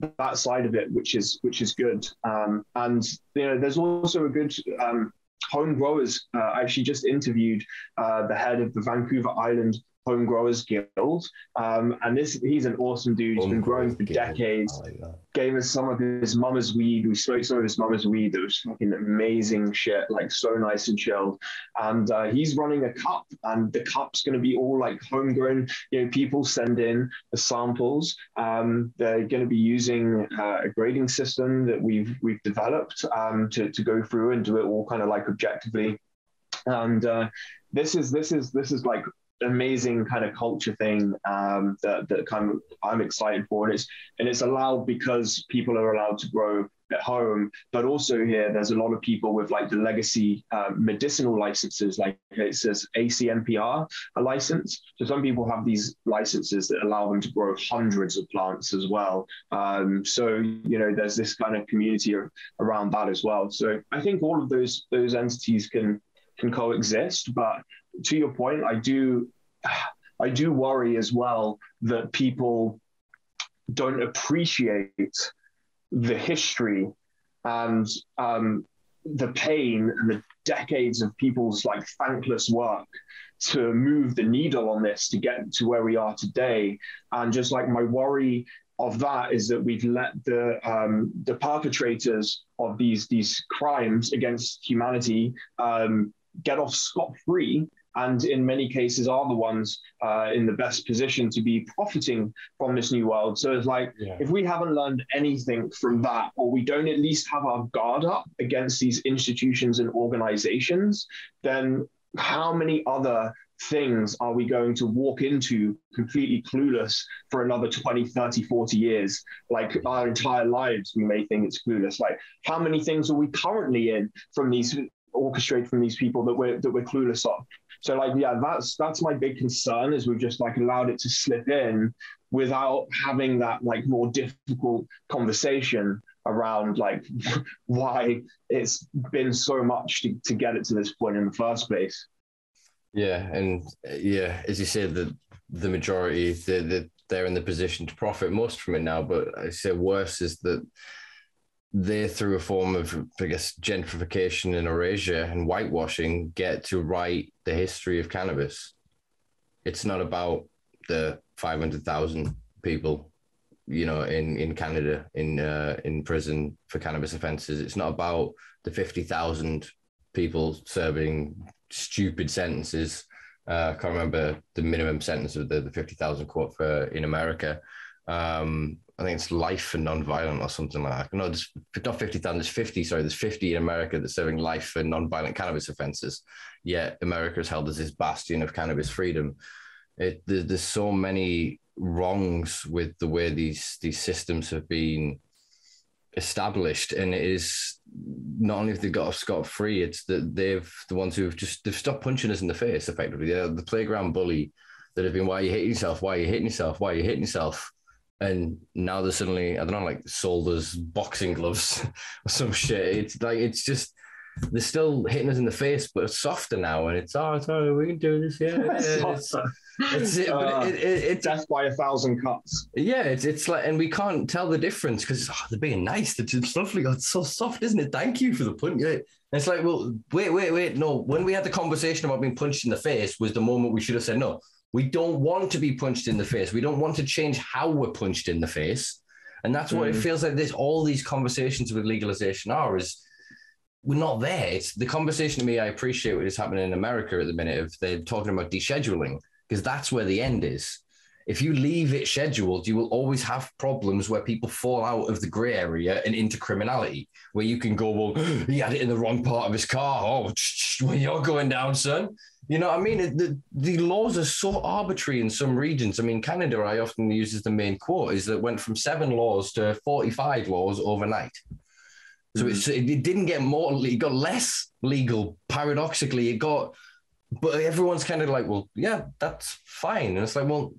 that side of it, which is which is good. Um, and you know, there's also a good um, home growers. Uh, I actually just interviewed uh, the head of the Vancouver Island Home Growers Guild. Um, and this he's an awesome dude. He's been growing for decades. Like Gave us some of his mama's weed. We smoked some of his mama's weed. That was fucking amazing shit, like so nice and chilled. And uh, he's running a cup, and the cup's going to be all like homegrown. You know, people send in the samples. Um, they're going to be using uh, a grading system that we've we've developed um, to to go through and do it all kind of like objectively. And uh, this is this is this is like amazing kind of culture thing um, that that kind of I'm excited for, and it's and it's allowed because people are allowed to grow at home, but also here there's a lot of people with like the legacy um, medicinal licenses, like it says ACMPR a license. So some people have these licenses that allow them to grow hundreds of plants as well. Um, so you know there's this kind of community around that as well. So I think all of those those entities can can coexist, but to your point, I do I do worry as well that people don't appreciate the history and um, the pain and the decades of people's like thankless work to move the needle on this to get to where we are today. And just like my worry of that is that we've let the um, the perpetrators of these these crimes against humanity um, get off scot free and in many cases are the ones uh, in the best position to be profiting from this new world. So it's like yeah. if we haven't learned anything from that, or we don't at least have our guard up against these institutions and organizations, then how many other things are we going to walk into completely clueless for another 20 30 40 years like our entire lives we may think it's clueless like how many things are we currently in from these orchestrated from these people that we're that we're clueless of so like yeah, that's that's my big concern is we've just like allowed it to slip in without having that like more difficult conversation around like why it's been so much to, to get it to this point in the first place. Yeah, and yeah, as you said, the the majority the, the, they're in the position to profit most from it now. But I say worse is that they, through a form of, I guess, gentrification and erasure and whitewashing, get to write the history of cannabis. It's not about the 500,000 people you know, in in Canada in uh, in prison for cannabis offences. It's not about the fifty thousand people serving stupid sentences. Uh, I can't remember the minimum sentence of the, the fifty thousand court for in America. Um, I think it's life for non-violent or something like that. No, there's not 50,000, there's 50, sorry, there's 50 in America that's serving life for non-violent cannabis offences. Yet America is held as this bastion of cannabis freedom. It, there's, there's so many wrongs with the way these these systems have been established and it is not only have they got off scot free it's that they've the ones who've just they've stopped punching us in the face effectively They're the playground bully that have been why are you hitting yourself why are you hitting yourself why are you hitting yourself and now they're suddenly I don't know like sold as boxing gloves or some shit. It's like it's just they're still hitting us in the face, but it's softer now, and it's oh, it's all right, we can do this, yeah. it's, it's, it, uh, it, it, it, death by a thousand cuts. Yeah, it's it's like, and we can't tell the difference because oh, they're being nice. It's lovely. Oh, it's so soft, isn't it? Thank you for the punch. Yeah. it's like, well, wait, wait, wait. No, when we had the conversation about being punched in the face, was the moment we should have said no we don't want to be punched in the face. We don't want to change how we're punched in the face. And that's what mm. it feels like this all these conversations with legalization are is we're not there. It's the conversation to me I appreciate what is happening in America at the minute if they're talking about descheduling, because that's where the end is. If you leave it scheduled, you will always have problems where people fall out of the grey area and into criminality, where you can go, well, he had it in the wrong part of his car. Oh, well, you're going down, son. You know, I mean, the the laws are so arbitrary in some regions. I mean, Canada, I often use as the main quote, is that went from seven laws to forty five laws overnight. So mm-hmm. it didn't get more. It got less legal. Paradoxically, it got. But everyone's kind of like, well, yeah, that's fine. And it's like, well,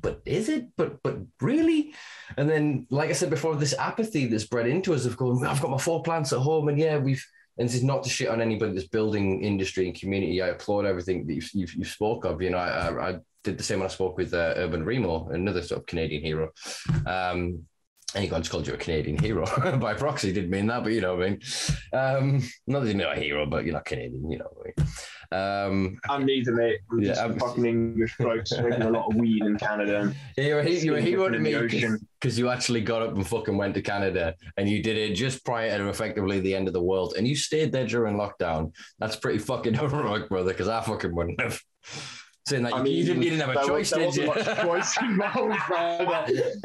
but is it? But but really? And then, like I said before, this apathy that's bred into us of going, I've got my four plants at home, and yeah, we've and this is not to shit on anybody that's building industry and community. I applaud everything that you've, you've, you've spoke of. You know, I, I, did the same when I spoke with uh, Urban Remo, another sort of Canadian hero. Um, and you just called you a Canadian hero by proxy. Didn't mean that, but you know what I mean. Um, not that you're not a hero, but you're not Canadian. You know what I mean. Um, I'm neither, mate. I'm yeah, I'm fucking English blokes smoking a lot of weed in Canada. Yeah, you're a, you're a hero to me because you actually got up and fucking went to Canada and you did it just prior to effectively the end of the world and you stayed there during lockdown. That's pretty fucking heroic, brother, because I fucking wouldn't have. Saying that I mean, you, didn't, you didn't have a choice, did you? Much choice involved,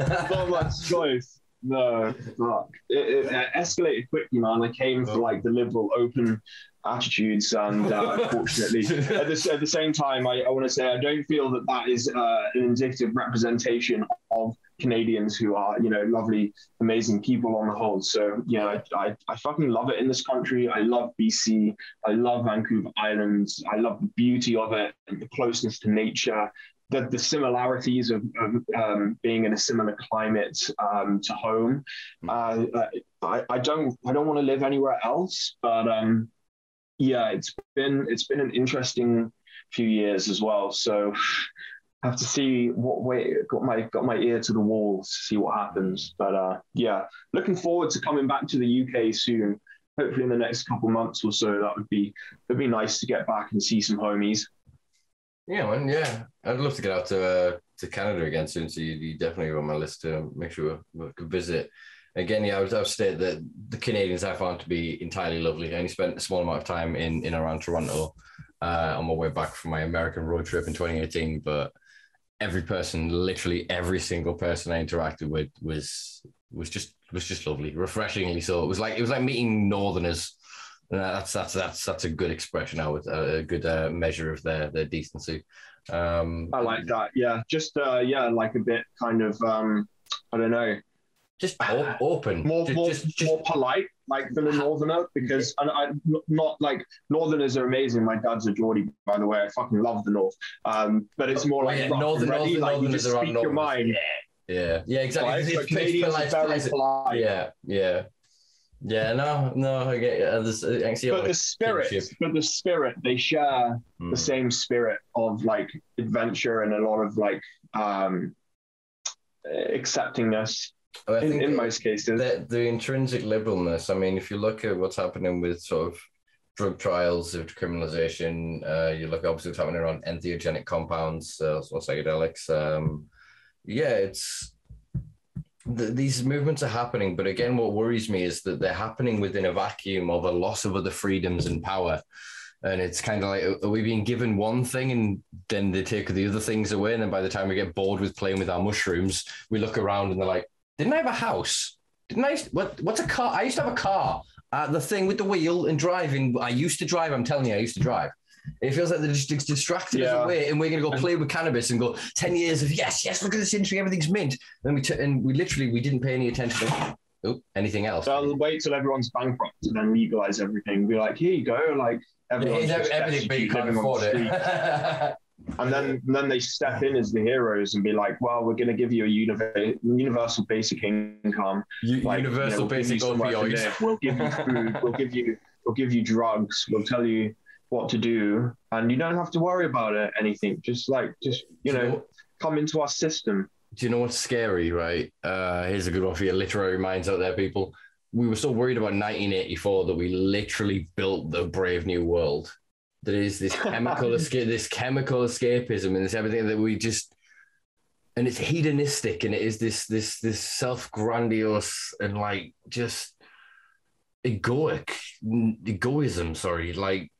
Not much choice. No, fuck. It, it, escalated quickly, man. I came for like the liberal open attitudes, and uh, unfortunately, at, the, at the same time, I, I want to say I don't feel that that is uh, an indicative representation of Canadians who are, you know, lovely, amazing people on the whole. So, you know, I, I, I, fucking love it in this country. I love BC. I love Vancouver Island. I love the beauty of it, and the closeness to nature, the, the similarities of, of um, being in a similar climate um, to home. Hmm. Uh, I, I don't I don't want to live anywhere else, but um, yeah, it's been it's been an interesting few years as well. So have to see what way got my got my ear to the wall to see what happens. But uh, yeah, looking forward to coming back to the UK soon. Hopefully in the next couple months or so. That would be it'd be nice to get back and see some homies. Yeah, man. Yeah, I'd love to get out to uh, to Canada again soon. So you, you definitely on my list to make sure we could visit again, yeah, I would, I would state that the Canadians I found to be entirely lovely. I only spent a small amount of time in in around Toronto uh, on my way back from my American road trip in 2018, but every person, literally every single person I interacted with was was just was just lovely, refreshingly so. It was like it was like meeting Northerners. Uh, that's that's that's that's a good expression. I would a good uh, measure of their their decency. Um, I like that. Yeah, just uh, yeah, like a bit kind of um, I don't know just open, more just, more, just, more polite, like than a northerner. Because and I not like northerners are amazing. My dad's a Geordie, by the way. I fucking love the north. Um, but it's more like yeah, northern, ready, like you just speak your mind. Yeah, yeah, yeah exactly. Right? So Canadians are very polite. Yeah, yeah. Yeah, no, no, I get uh, this, uh, actually, but the spirit, but the spirit, they share mm. the same spirit of like adventure and a lot of like um acceptingness I in, in most cases. The, the intrinsic liberalness, I mean, if you look at what's happening with sort of drug trials of criminalization, uh, you look obviously what's happening around entheogenic compounds uh, or psychedelics. Um, yeah, it's th- these movements are happening, but again, what worries me is that they're happening within a vacuum of a loss of other freedoms and power. And it's kind of like, are we being given one thing and then they take the other things away? And then by the time we get bored with playing with our mushrooms, we look around and they're like, didn't I have a house? Didn't I? What, what's a car? I used to have a car. Uh, the thing with the wheel and driving. I used to drive. I'm telling you, I used to drive. It feels like they're just distracted yeah. us away, and we're going to go play with cannabis and go ten years of yes, yes. Look at this industry, everything's mint. And we t- and we literally we didn't pay any attention to oh, anything else. I'll wait till everyone's bankrupt and then legalize everything. Be like, here you go, like everyone's yeah, everything, but you can't afford it. and then then they step in as the heroes and be like, "Well, we're going to give you a universal basic income, U- like, universal you know, basic opioids. We'll give you food. we'll give you we'll give you drugs. We'll tell you what to do, and you don't have to worry about it, anything. Just like just you know, come into our system." Do you know what's scary, right? Uh, here's a good one for your literary minds out there, people. We were so worried about 1984 that we literally built the Brave New World there is this chemical escape, this chemical escapism, and this everything that we just and it's hedonistic and it is this this this self grandiose and like just egoic egoism sorry like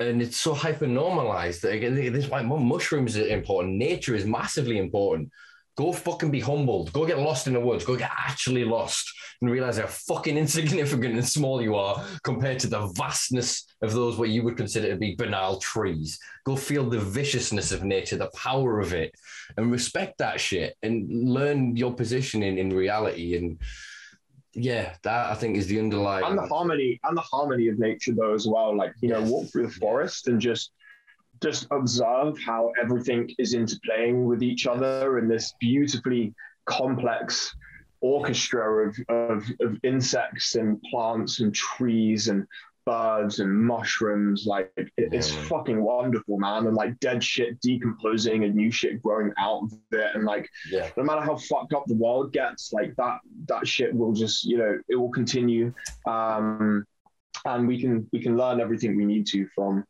and it's so hyper normalized that again this is why mushrooms are important. Nature is massively important Go fucking be humbled. Go get lost in the woods. Go get actually lost and realize how fucking insignificant and small you are compared to the vastness of those what you would consider to be banal trees. Go feel the viciousness of nature, the power of it, and respect that shit and learn your position in, in reality. And yeah, that I think is the underlying and the harmony and the harmony of nature though as well. Like, you yes. know, walk through the forest and just just observe how everything is interplaying with each other in this beautifully complex orchestra of, of, of insects and plants and trees and birds and mushrooms. Like it, it's fucking wonderful, man. And like dead shit decomposing and new shit growing out of it. And like yeah. no matter how fucked up the world gets, like that that shit will just, you know, it will continue. Um and we can we can learn everything we need to from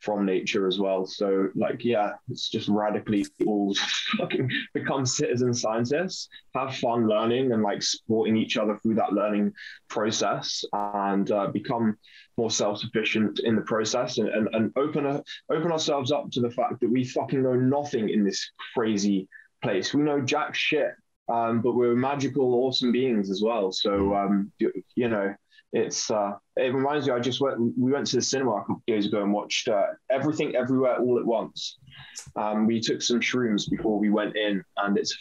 from nature as well. So like, yeah, it's just radically all fucking become citizen scientists, have fun learning and like supporting each other through that learning process and uh, become more self-sufficient in the process and, and, and open, a, open ourselves up to the fact that we fucking know nothing in this crazy place. We know jack shit, um, but we're magical, awesome beings as well. So, um, you, you know, it's uh, it reminds me. I just went. We went to the cinema a couple of days ago and watched uh, Everything Everywhere All at Once. Um, we took some shrooms before we went in, and it's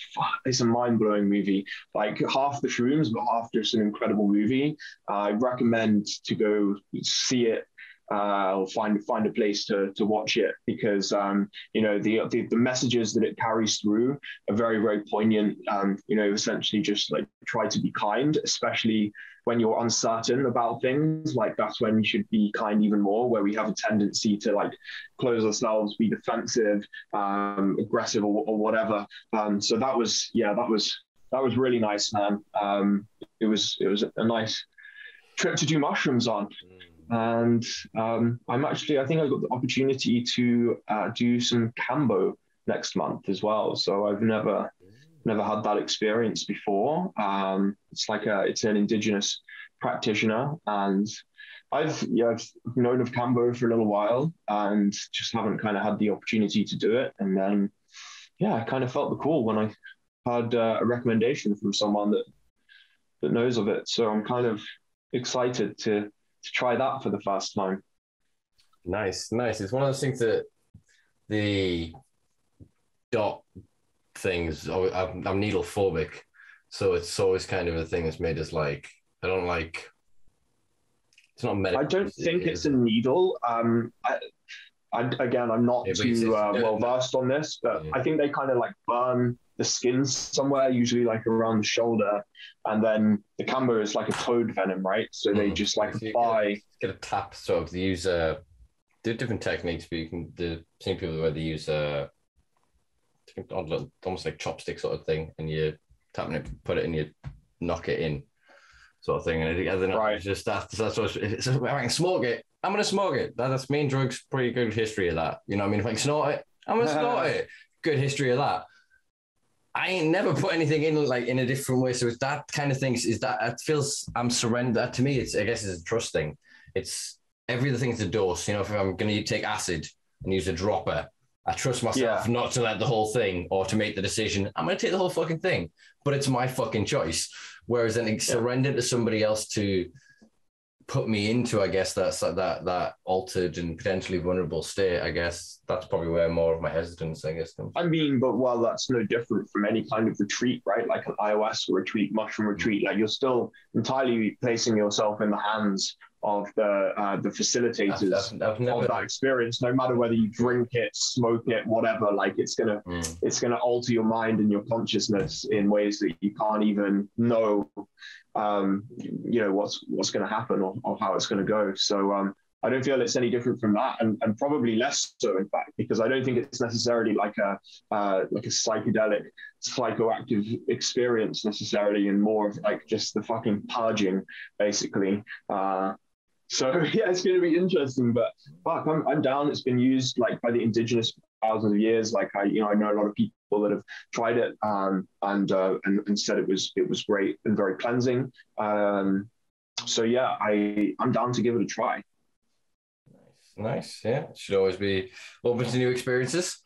it's a mind blowing movie. Like half the shrooms, but half just an incredible movie. I recommend to go see it uh, or find find a place to to watch it because um, you know the, the, the messages that it carries through are very very poignant. Um, you know, essentially just like try to be kind, especially when you're uncertain about things, like that's when you should be kind even more, where we have a tendency to like close ourselves, be defensive, um, aggressive, or, or whatever. Um, so that was, yeah, that was that was really nice, man. Um, it was it was a nice trip to do mushrooms on. And um, I'm actually, I think I got the opportunity to uh, do some Kambo next month as well. So I've never never had that experience before. Um, it's like a it's an indigenous practitioner, and I've yeah I've known of Kambo for a little while, and just haven't kind of had the opportunity to do it. And then yeah, I kind of felt the call when I had uh, a recommendation from someone that that knows of it. So I'm kind of excited to to try that for the first time. Nice, nice. It's one of those things that the dot things. I'm, I'm needle phobic, so it's always kind of a thing that's made us like I don't like. It's not medical. I don't think it's a needle. Um, I, I, again, I'm not yeah, too uh, well versed on this, but yeah. I think they kind of like burn the skin somewhere, usually like around the shoulder, and then the Kambo is like a toad venom, right? So they mm. just like apply. Get, get, a tap, sort of. They use a uh, different techniques, but you can the same people where they use uh, almost like chopstick sort of thing, and you tapping it, put it in, you knock it in, sort of thing. And I think right. just that, that's what it's, if I can smoke it, I'm gonna smoke it. That, that's main drugs. Pretty good history of that. You know, what I mean, if I can snort it, I'm gonna snort it. Good history of that. I ain't never put anything in like in a different way. So it's that kind of thing. Is that it feels I'm surrendered. To me, it's I guess it's a trust thing. It's everything's a dose. You know, if I'm going to take acid and use a dropper, I trust myself yeah. not to let the whole thing or to make the decision. I'm going to take the whole fucking thing, but it's my fucking choice. Whereas then yeah. surrender to somebody else to put me into, I guess, that's that that altered and potentially vulnerable state. I guess that's probably where more of my hesitance, I guess, comes. I mean, but while that's no different from any kind of retreat, right? Like an ayahuasca retreat, mushroom mm. retreat. Like you're still entirely placing yourself in the hands of the uh, the facilitators I've, I've never... of that experience. No matter whether you drink it, smoke it, whatever, like it's gonna mm. it's gonna alter your mind and your consciousness in ways that you can't even know um, you know what's what's going to happen or, or, how it's going to go. So um, I don't feel it's any different from that, and, and probably less so, in fact, because I don't think it's necessarily like a uh, like a psychedelic, psychoactive experience necessarily, and more of like just the fucking purging, basically. Uh, so yeah, it's going to be interesting, but fuck, I'm, I'm down. It's been used like by the indigenous thousands of years. Like I, you know, I know a lot of people that have tried it um, and, uh, and and said it was it was great and very cleansing. Um, so yeah, I I'm down to give it a try. Nice. Yeah, should always be open to new experiences.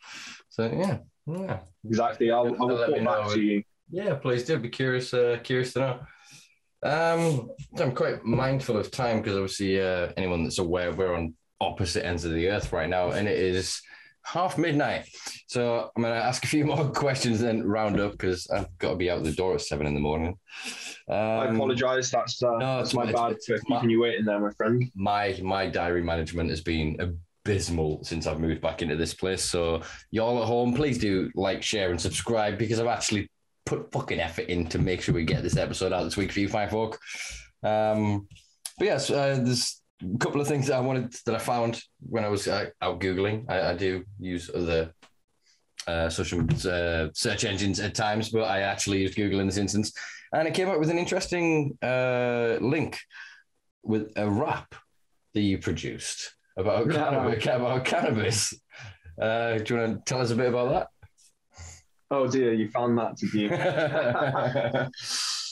So yeah, yeah. Exactly. I'll, I'll report back to you. Yeah, please do. Be curious. Uh, curious to know. Um, I'm quite mindful of time because obviously, uh, anyone that's aware, we're on opposite ends of the earth right now, and it is half midnight. So I'm going to ask a few more questions and round up because I've got to be out the door at seven in the morning. Um, I apologize. That's, uh, no, that's my bad it's, for keeping my, you waiting there, my friend. My my diary management has been abysmal since I've moved back into this place. So y'all at home, please do like, share, and subscribe because I've actually put fucking effort in to make sure we get this episode out this week for you, fine folk. Um, but yes, uh, there's a couple of things that I wanted that I found when I was uh, out googling. I, I, do use other uh, social uh, search engines at times, but I actually used Google in this instance, and it came up with an interesting uh, link with a rap that you produced about, cannabis, about cannabis. Uh, do you want to tell us a bit about that? Oh dear, you found that, did you?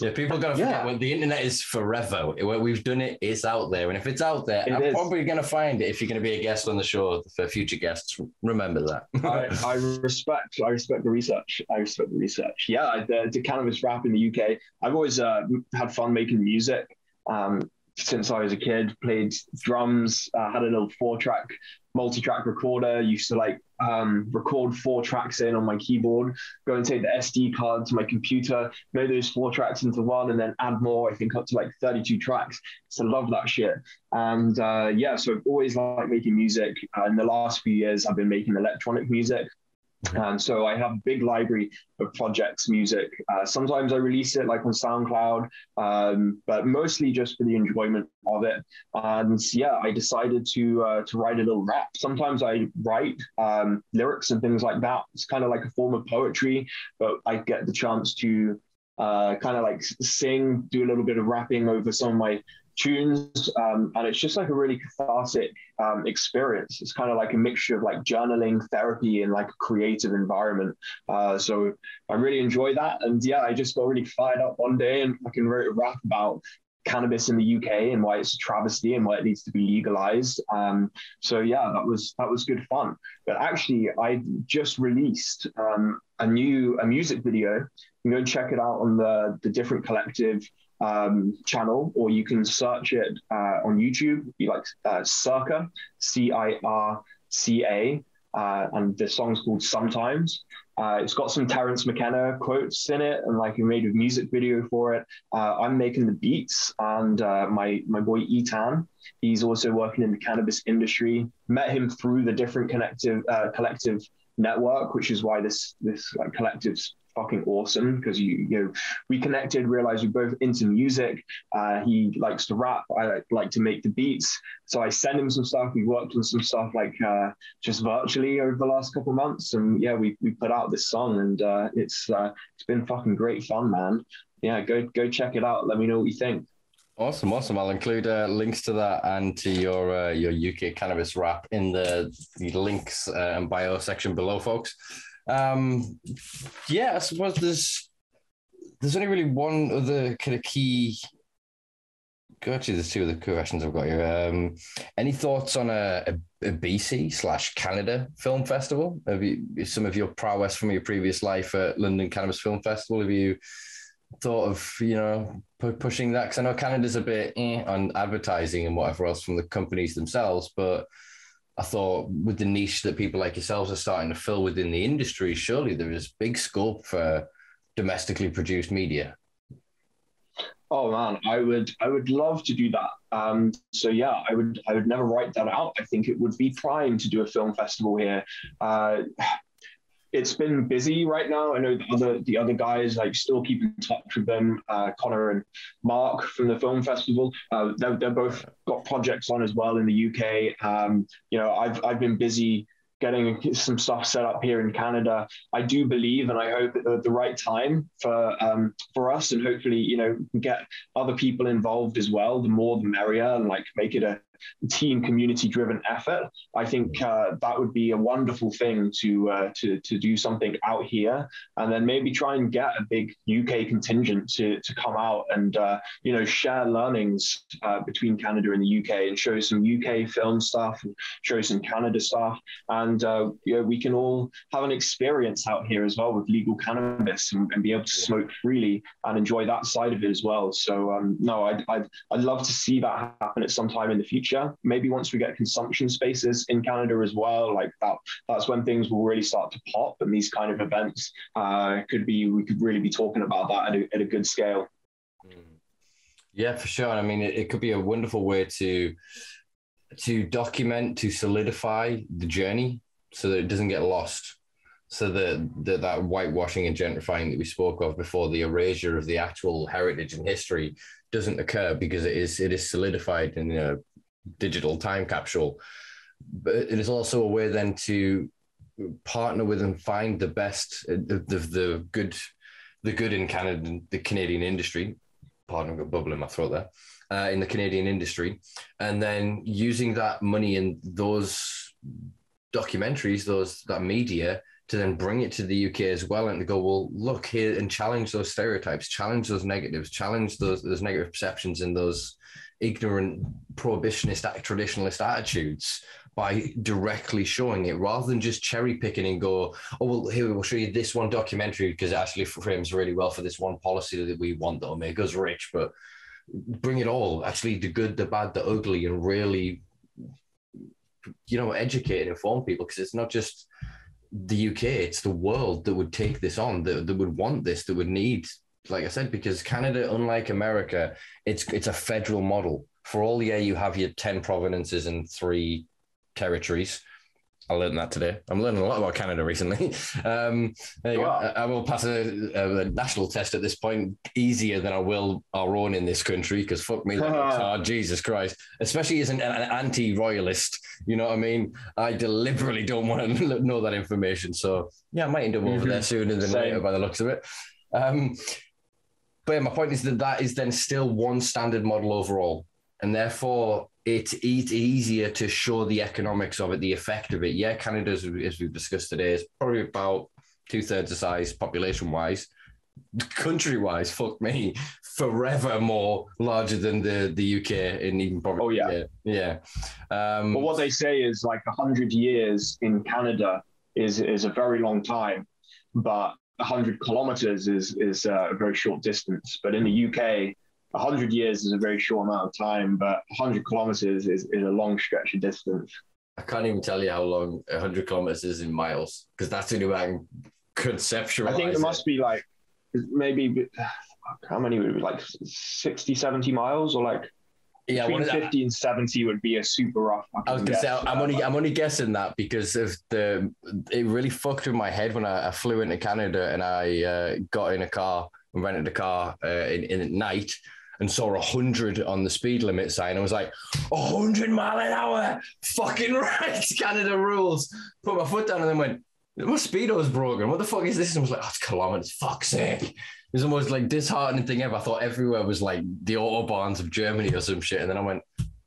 Yeah, people got to forget yeah. the internet is forever. We've done it, it's out there. And if it's out there, it I'm is. probably going to find it if you're going to be a guest on the show for future guests. Remember that. I, I, respect, I respect the research. I respect the research. Yeah, the, the cannabis rap in the UK. I've always uh, had fun making music. Um, since I was a kid, played drums, uh, had a little four track, multi track recorder, used to like um, record four tracks in on my keyboard, go and take the SD card to my computer, load those four tracks into one, and then add more, I think up to like 32 tracks. So love that shit. And uh, yeah, so I've always liked making music. Uh, in the last few years, I've been making electronic music. And so I have a big library of projects, music. Uh, sometimes I release it like on SoundCloud, um, but mostly just for the enjoyment of it. And yeah, I decided to uh, to write a little rap. Sometimes I write um, lyrics and things like that. It's kind of like a form of poetry, but I get the chance to uh, kind of like sing, do a little bit of rapping over some of my tunes, um, and it's just like a really cathartic um, experience. It's kind of like a mixture of like journaling, therapy, and like a creative environment. Uh, so I really enjoy that, and yeah, I just got really fired up one day and I can write a rap about cannabis in the UK and why it's a travesty and why it needs to be legalized. Um, so yeah, that was that was good fun. But actually, I just released um, a new a music video. You can go check it out on the the different collective um, channel, or you can search it uh, on YouTube. You like uh, Circa, C I R C A, uh, and the song's called Sometimes. Uh, it's got some Terence McKenna quotes in it, and like we made a music video for it. Uh, I'm making the beats, and uh, my my boy Etan, he's also working in the cannabis industry. Met him through the different connective collective network, which is why this this like collective's fucking awesome because you you know we connected realized we're both into music. Uh, he likes to rap. I like to make the beats. So i send him some stuff. We worked on some stuff like uh, just virtually over the last couple months. And yeah we, we put out this song and uh, it's uh, it's been fucking great fun man. Yeah go go check it out. Let me know what you think. Awesome, awesome. I'll include uh, links to that and to your uh, your UK cannabis rap in the, the links uh, and bio section below, folks. Um, yeah, I suppose there's there's only really one other kind of key. Actually, there's two other questions I've got here. Um, any thoughts on a, a, a BC slash Canada film festival? Have you some of your prowess from your previous life at London Cannabis Film Festival? Have you thought of you know pushing that? Because I know Canada's a bit eh, on advertising and whatever else from the companies themselves, but I thought with the niche that people like yourselves are starting to fill within the industry, surely there is big scope for domestically produced media. Oh man, I would I would love to do that. Um, so yeah, I would I would never write that out. I think it would be prime to do a film festival here. Uh, it's been busy right now. I know the other the other guys like still keep in touch with them. Uh, Connor and Mark from the film festival. Uh, they're, they're both got projects on as well in the UK. Um, you know, I've I've been busy getting some stuff set up here in Canada. I do believe, and I hope at the, right time for um, for us, and hopefully, you know, get other people involved as well. The more, the merrier, and like make it a team community driven effort. I think uh, that would be a wonderful thing to uh, to to do something out here, and then maybe try and get a big UK contingent to to come out and uh, you know share learnings uh, between Canada and the UK and show some UK film stuff, and show some Canada stuff, and uh, you know, we can all have an experience out here as well with legal cannabis and, and be able to smoke freely and enjoy that side of it as well. So um, no, I'd, I'd I'd love to see that happen at some time in the future future. Maybe once we get consumption spaces in Canada as well, like that, that's when things will really start to pop. And these kind of events uh, could be, we could really be talking about that at a, at a good scale. Yeah, for sure. I mean, it, it could be a wonderful way to to document, to solidify the journey, so that it doesn't get lost so that that that whitewashing and gentrifying that we spoke of before the erasure of the actual heritage and history doesn't occur because it is it is solidified in a digital time capsule. But it is also a way then to partner with and find the best, the, the, the good, the good in Canada, the Canadian industry. Pardon, I've got bubble in my throat there. Uh, in the Canadian industry, and then using that money in those documentaries, those that media, to then bring it to the UK as well, and to go, well, look here and challenge those stereotypes, challenge those negatives, challenge those those negative perceptions in those ignorant prohibitionist traditionalist attitudes by directly showing it rather than just cherry picking and go oh well here we'll show you this one documentary because it actually frames really well for this one policy that we want that'll make us rich. But bring it all actually the good the bad the ugly and really you know educate and inform people because it's not just the UK it's the world that would take this on that, that would want this that would need like I said, because Canada, unlike America, it's it's a federal model. For all yeah, you have your ten provinces and three territories. I learned that today. I'm learning a lot about Canada recently. Um. I, I, will pass a, a, national test at this point easier than I will our own in this country because fuck me, oh, Jesus Christ. Especially as an, an, anti-royalist, you know what I mean. I deliberately don't want to know that information. So yeah, I might end up over mm-hmm. there sooner than Same. later by the looks of it. Um, but yeah, my point is that that is then still one standard model overall, and therefore it's, it's easier to show the economics of it, the effect of it. Yeah, Canada, as we've discussed today, is probably about two thirds the size population wise. Country wise, fuck me, forever more larger than the the UK and even probably. Oh yeah, yeah. yeah. Um, but what they say is like hundred years in Canada is is a very long time, but 100 kilometers is is uh, a very short distance, but in the UK, 100 years is a very short amount of time, but 100 kilometers is, is a long stretch of distance. I can't even tell you how long 100 kilometers is in miles because that's the only way I can conceptualize. I think it must be like maybe how many would it be like 60, 70 miles or like yeah, between fifty and seventy would be a super rough. I was gonna say I'm only I'm only guessing that because of the it really fucked with my head when I, I flew into Canada and I uh, got in a car and rented a car uh, in, in at night and saw a hundred on the speed limit sign. I was like, hundred mile an hour, fucking right, Canada rules. Put my foot down and then went, my speedo's broken. What the fuck is this? And I was like, oh, it's kilometers. Fuck's sake. It was the most like disheartening thing ever. I thought everywhere was like the autobahns of Germany or some shit. And then I went,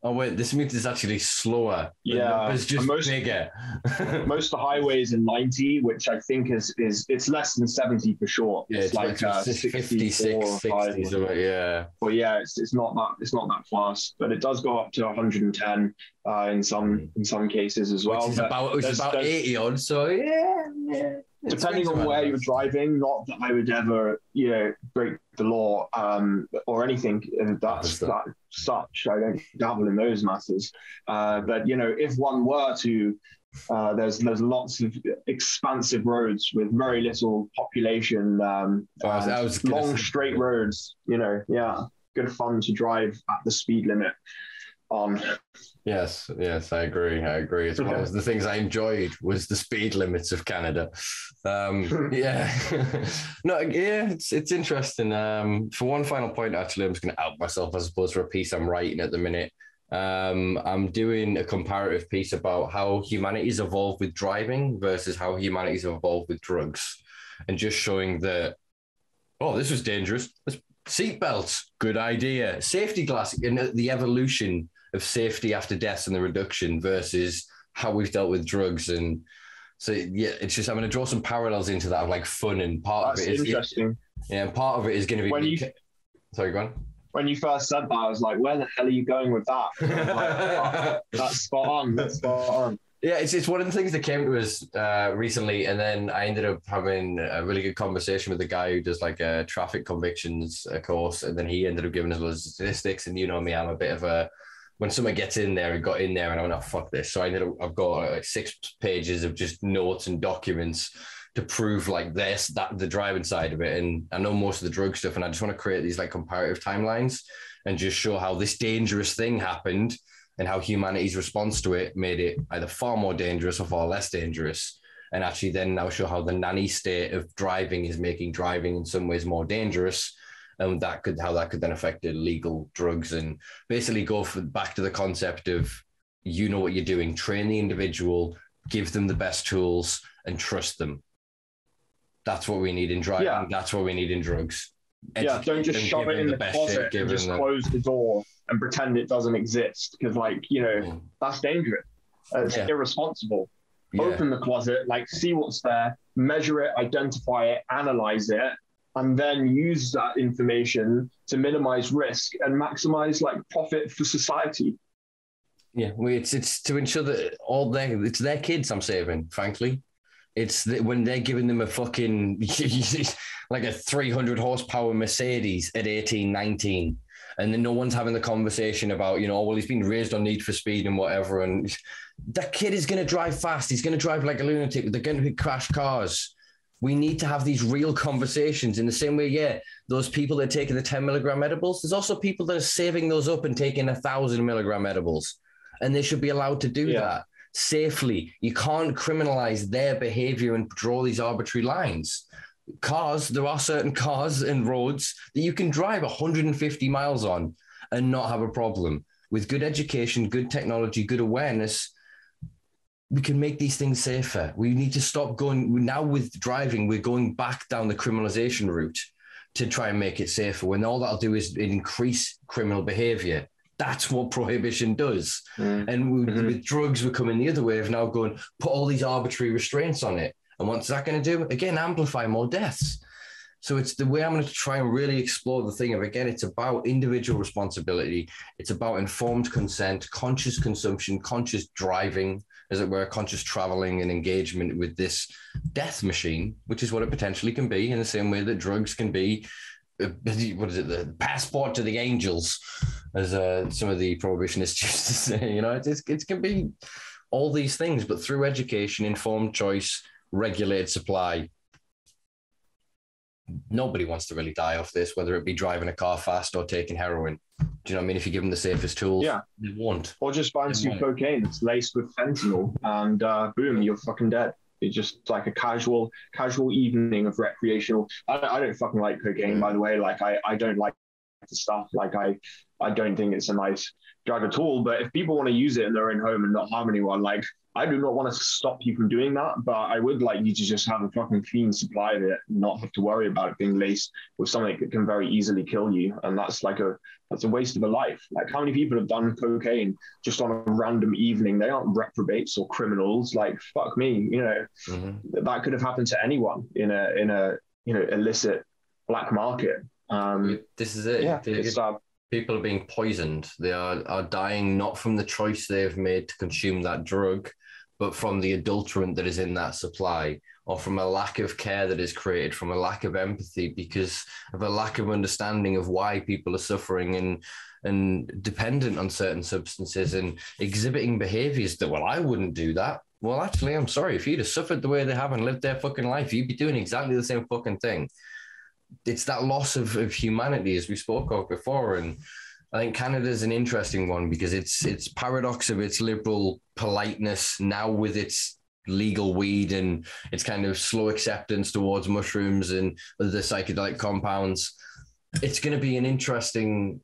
Oh wait, this means it's actually slower. Yeah, it's just most, bigger. most of the highways in 90, which I think is is it's less than 70 for sure. Yeah, it's, it's like uh, 56, 60, or yeah. But yeah, it's, it's not that it's not that fast, but it does go up to 110 uh, in some in some cases as well. Which is about which is about 80 odd. So yeah, yeah depending on where you're driving, not that I would ever, you know, break the law um, or anything And that's that such. I don't dabble in those matters. Uh, but you know, if one were to, uh, there's there's lots of expansive roads with very little population, um, oh, I was long straight roads. You know, yeah, good fun to drive at the speed limit on. Yes, yes, I agree. I agree. It's one of the things I enjoyed was the speed limits of Canada. Um, yeah, no, yeah, it's it's interesting. Um, for one final point, actually, I'm just going to out myself, I suppose, for a piece I'm writing at the minute. Um, I'm doing a comparative piece about how humanity's evolved with driving versus how humanity's evolved with drugs, and just showing that oh, this was dangerous. Seatbelts, good idea. Safety glass and the evolution of safety after deaths and the reduction versus how we've dealt with drugs and so yeah, it's just I'm going to draw some parallels into that of like fun and part That's of it is interesting. Yeah, and part of it is going to be when you, sorry, go on. When you first said that, I was like, "Where the hell are you going with that?" Like, that's spot on. That's spot on. Yeah, it's, it's one of the things that came to us uh, recently, and then I ended up having a really good conversation with the guy who does like a traffic convictions uh, course, and then he ended up giving us loads of statistics. And you know me, I'm a bit of a when someone gets in there and got in there and I went, oh, fuck this. So I ended up, I've got uh, like six pages of just notes and documents to prove like this, that the driving side of it. And I know most of the drug stuff. And I just want to create these like comparative timelines and just show how this dangerous thing happened and how humanity's response to it made it either far more dangerous or far less dangerous. And actually then now show how the nanny state of driving is making driving in some ways more dangerous and that could how that could then affect illegal drugs and basically go for, back to the concept of you know what you're doing train the individual give them the best tools and trust them that's what we need in driving yeah. that's what we need in drugs yeah don't just shove it in the, the closet shit, and just them... close the door and pretend it doesn't exist because like you know mm. that's dangerous it's yeah. irresponsible yeah. open the closet like see what's there measure it identify it analyze it and then use that information to minimize risk and maximize like profit for society. Yeah, well, it's it's to ensure that all their it's their kids I'm saving, frankly. It's when they're giving them a fucking like a 300 horsepower Mercedes at 18, 19, and then no one's having the conversation about, you know, oh, well, he's been raised on need for speed and whatever. And that kid is going to drive fast. He's going to drive like a lunatic. They're going to crash cars we need to have these real conversations in the same way. Yeah, those people that are taking the 10 milligram edibles, there's also people that are saving those up and taking a thousand milligram edibles, and they should be allowed to do yeah. that safely. You can't criminalize their behavior and draw these arbitrary lines. Cars, there are certain cars and roads that you can drive 150 miles on and not have a problem. With good education, good technology, good awareness, we can make these things safer. We need to stop going now with driving. We're going back down the criminalization route to try and make it safer. When all that'll do is increase criminal behavior. That's what prohibition does. Mm. And with, mm-hmm. with drugs, we're coming the other way of now going put all these arbitrary restraints on it. And what's that going to do? Again, amplify more deaths. So it's the way I'm going to try and really explore the thing of again, it's about individual responsibility. It's about informed consent, conscious consumption, conscious driving, as it were, conscious traveling and engagement with this death machine, which is what it potentially can be, in the same way that drugs can be. Uh, what is it? The passport to the angels, as uh, some of the prohibitionists used to say. You know, it's, it's it can be all these things, but through education, informed choice, regulated supply, nobody wants to really die off this, whether it be driving a car fast or taking heroin. Do you know what I mean? If you give them the safest tools, yeah, they won't. Or just buying some cocaine. It's laced with fentanyl, and uh, boom, you're fucking dead. It's just like a casual, casual evening of recreational. I don't, I don't fucking like cocaine, by the way. Like I, I don't like the stuff. Like I, I don't think it's a nice drug at all. But if people want to use it in their own home and not harm anyone, like I do not want to stop you from doing that, but I would like you to just have a fucking clean supply of it, not have to worry about it being laced with something that can very easily kill you. And that's like a that's a waste of a life. Like how many people have done cocaine just on a random evening? They aren't reprobates or criminals. Like fuck me, you know, mm-hmm. that could have happened to anyone in a in a you know illicit black market. Um, this is it. Yeah, it's, uh, people are being poisoned. They are, are dying not from the choice they've made to consume that drug, but from the adulterant that is in that supply or from a lack of care that is created from a lack of empathy because of a lack of understanding of why people are suffering and and dependent on certain substances and exhibiting behaviors that well i wouldn't do that. Well actually i'm sorry. If you'd have suffered the way they have and lived their fucking life you'd be doing exactly the same fucking thing it's that loss of, of humanity as we spoke of before and I think Canada is an interesting one because it's it's paradox of its liberal politeness now with its legal weed and its kind of slow acceptance towards mushrooms and the psychedelic compounds. It's going to be an interesting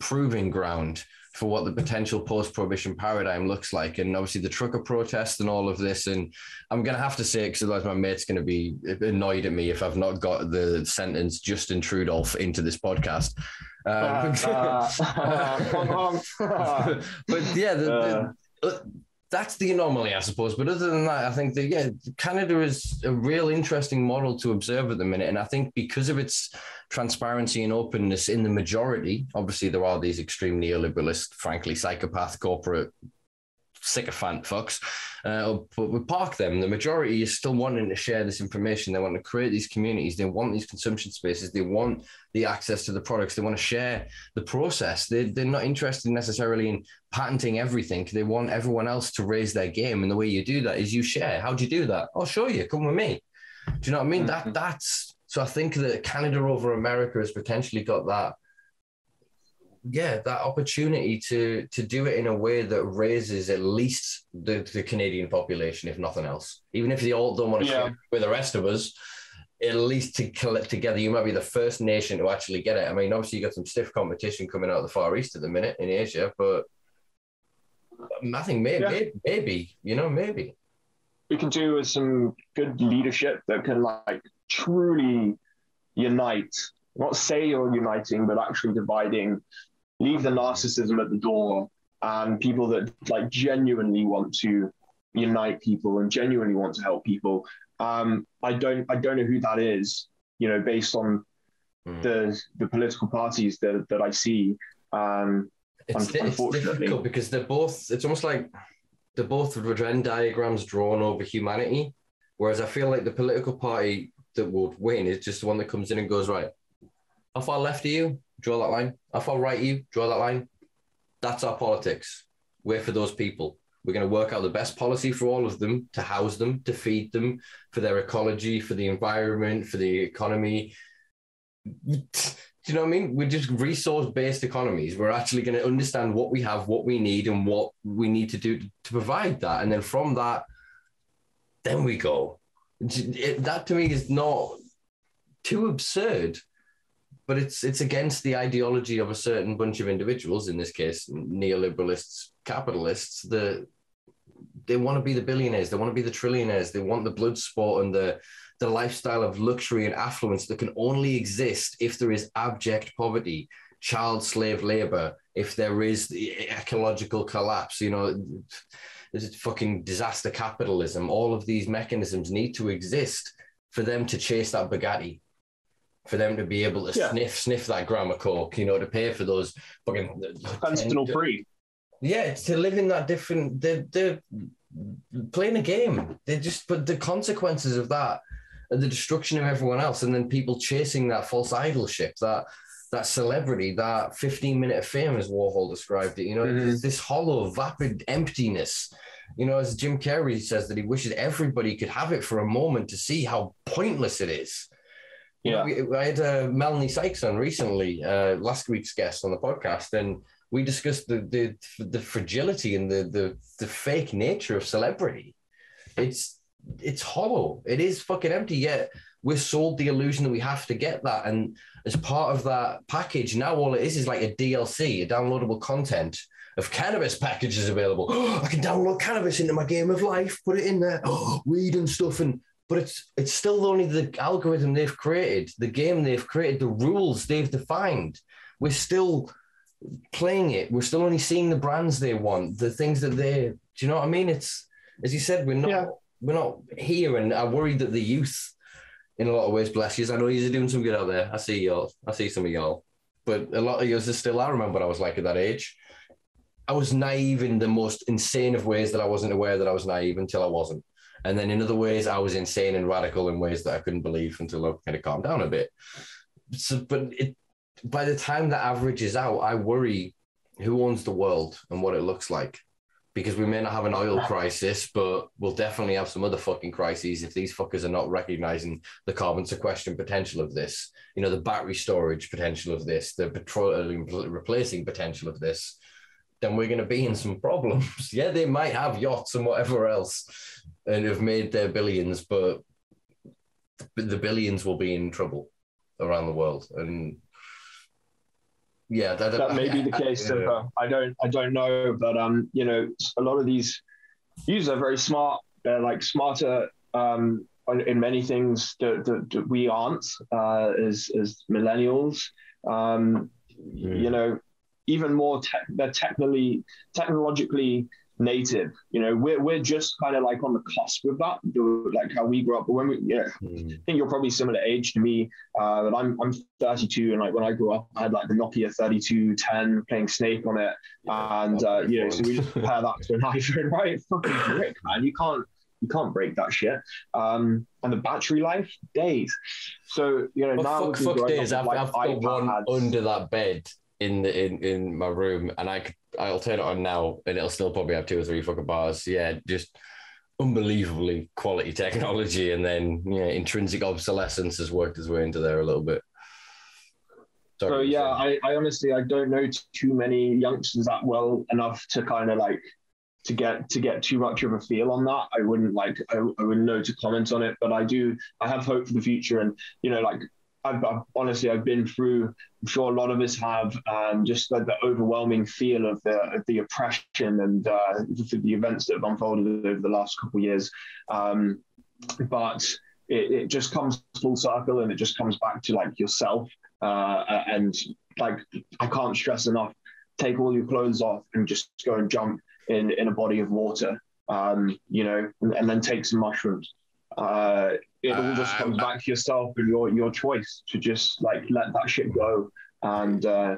proving ground for what the potential post-prohibition paradigm looks like. And obviously the trucker protest and all of this and i'm going to have to say because otherwise my mate's going to be annoyed at me if i've not got the sentence justin trudeau into this podcast. Um, but yeah the, the, uh that's the anomaly, I suppose. But other than that, I think that yeah, Canada is a real interesting model to observe at the minute, and I think because of its transparency and openness in the majority, obviously there are these extreme neoliberalist, frankly psychopath corporate sycophant fucks. Uh, but we park them. The majority is still wanting to share this information. They want to create these communities. They want these consumption spaces. They want the access to the products. They want to share the process. They, they're not interested necessarily in patenting everything. They want everyone else to raise their game. And the way you do that is you share. How do you do that? I'll show you. Come with me. Do you know what I mean? Mm-hmm. That that's so I think that Canada over America has potentially got that yeah, that opportunity to to do it in a way that raises at least the, the Canadian population, if nothing else. Even if they all don't want to yeah. share with the rest of us, at least to collect together, you might be the first nation to actually get it. I mean, obviously you got some stiff competition coming out of the Far East at the minute in Asia, but I think maybe, yeah. maybe, maybe, you know, maybe we can do with some good leadership that can like truly unite not say you're uniting, but actually dividing leave the narcissism at the door and people that like genuinely want to unite people and genuinely want to help people. Um, I don't I don't know who that is, you know, based on mm. the the political parties that, that I see. Um, it's, it's difficult because they're both it's almost like they're both Venn diagrams drawn over humanity. Whereas I feel like the political party that would win is just the one that comes in and goes, right, how far left are you? Draw that line. If I write you, draw that line. That's our politics. We're for those people. We're going to work out the best policy for all of them to house them, to feed them, for their ecology, for the environment, for the economy. Do you know what I mean? We're just resource based economies. We're actually going to understand what we have, what we need, and what we need to do to provide that. And then from that, then we go. That to me is not too absurd but it's it's against the ideology of a certain bunch of individuals, in this case, neoliberalists, capitalists, the they want to be the billionaires, they want to be the trillionaires, they want the blood sport and the the lifestyle of luxury and affluence that can only exist if there is abject poverty, child slave labor, if there is the ecological collapse, you know, there's fucking disaster capitalism. All of these mechanisms need to exist for them to chase that Bugatti for them to be able to yeah. sniff sniff that gram of coke, you know, to pay for those fucking fentanyl free. Yeah, to live in that different. They're they're playing a game. They just but the consequences of that and the destruction of everyone else, and then people chasing that false idolship, that that celebrity, that 15 minute of fame, as Warhol described it. You know, mm-hmm. this hollow, vapid emptiness. You know, as Jim Carrey says that he wishes everybody could have it for a moment to see how pointless it is. Yeah, we, I had uh, Melanie Sykes on recently, uh, last week's guest on the podcast, and we discussed the the, the fragility and the, the the fake nature of celebrity. It's it's hollow. It is fucking empty. Yet we're sold the illusion that we have to get that. And as part of that package, now all it is is like a DLC, a downloadable content of cannabis packages available. I can download cannabis into my game of life, put it in there, weed and stuff. And but it's it's still only the algorithm they've created, the game they've created, the rules they've defined. We're still playing it. We're still only seeing the brands they want, the things that they. Do you know what I mean? It's as you said, we're not yeah. we're not here, and I worry that the youth, in a lot of ways, bless you. I know you're doing some good out there. I see y'all. I see some of y'all, but a lot of yours are still. I remember what I was like at that age. I was naive in the most insane of ways that I wasn't aware that I was naive until I wasn't. And then in other ways, I was insane and radical in ways that I couldn't believe until I kind of calmed down a bit. So, but it, by the time that averages out, I worry who owns the world and what it looks like. Because we may not have an oil crisis, but we'll definitely have some other fucking crises if these fuckers are not recognizing the carbon sequestration potential of this, you know, the battery storage potential of this, the petroleum replacing potential of this then we're going to be in some problems. yeah, they might have yachts and whatever else and have made their billions, but the billions will be in trouble around the world. And yeah, that, that may be the case. Yeah. I don't, I don't know, but um, you know, a lot of these users are very smart. They're like smarter um, in many things that, that, that we aren't uh, as as millennials. Um, mm. You know, even more te- they're technically technologically native. You know, we're we're just kind of like on the cusp of that, like how we grew up. But when we, yeah, mm. I think you're probably similar age to me. Uh, but I'm I'm 32, and like when I grew up, I had like the Nokia 3210 playing Snake on it, and uh, you know, so we just compare that to an iPhone, right? It's fucking brick, man. You can't you can't break that shit. Um, and the battery life, days. So you know well, now fuck, fuck days. I've, I've got one under that bed in the in in my room, and I could I'll turn it on now, and it'll still probably have two or three fucking bars. Yeah, just unbelievably quality technology, and then yeah, intrinsic obsolescence has worked its way into there a little bit. Sorry, so yeah, I, I honestly I don't know too many youngsters that well enough to kind of like to get to get too much of a feel on that. I wouldn't like I, I wouldn't know to comment on it, but I do I have hope for the future and you know like I've, I've, honestly I've been through. I'm sure a lot of us have um, just like the overwhelming feel of the of the oppression and uh, the, the, events that have unfolded over the last couple of years. Um, but it, it, just comes full circle and it just comes back to like yourself uh, and like I can't stress enough. Take all your clothes off and just go and jump in in a body of water. Um, you know, and, and then take some mushrooms. Uh, it all just comes uh, back to yourself and your your choice to just like let that shit go and uh,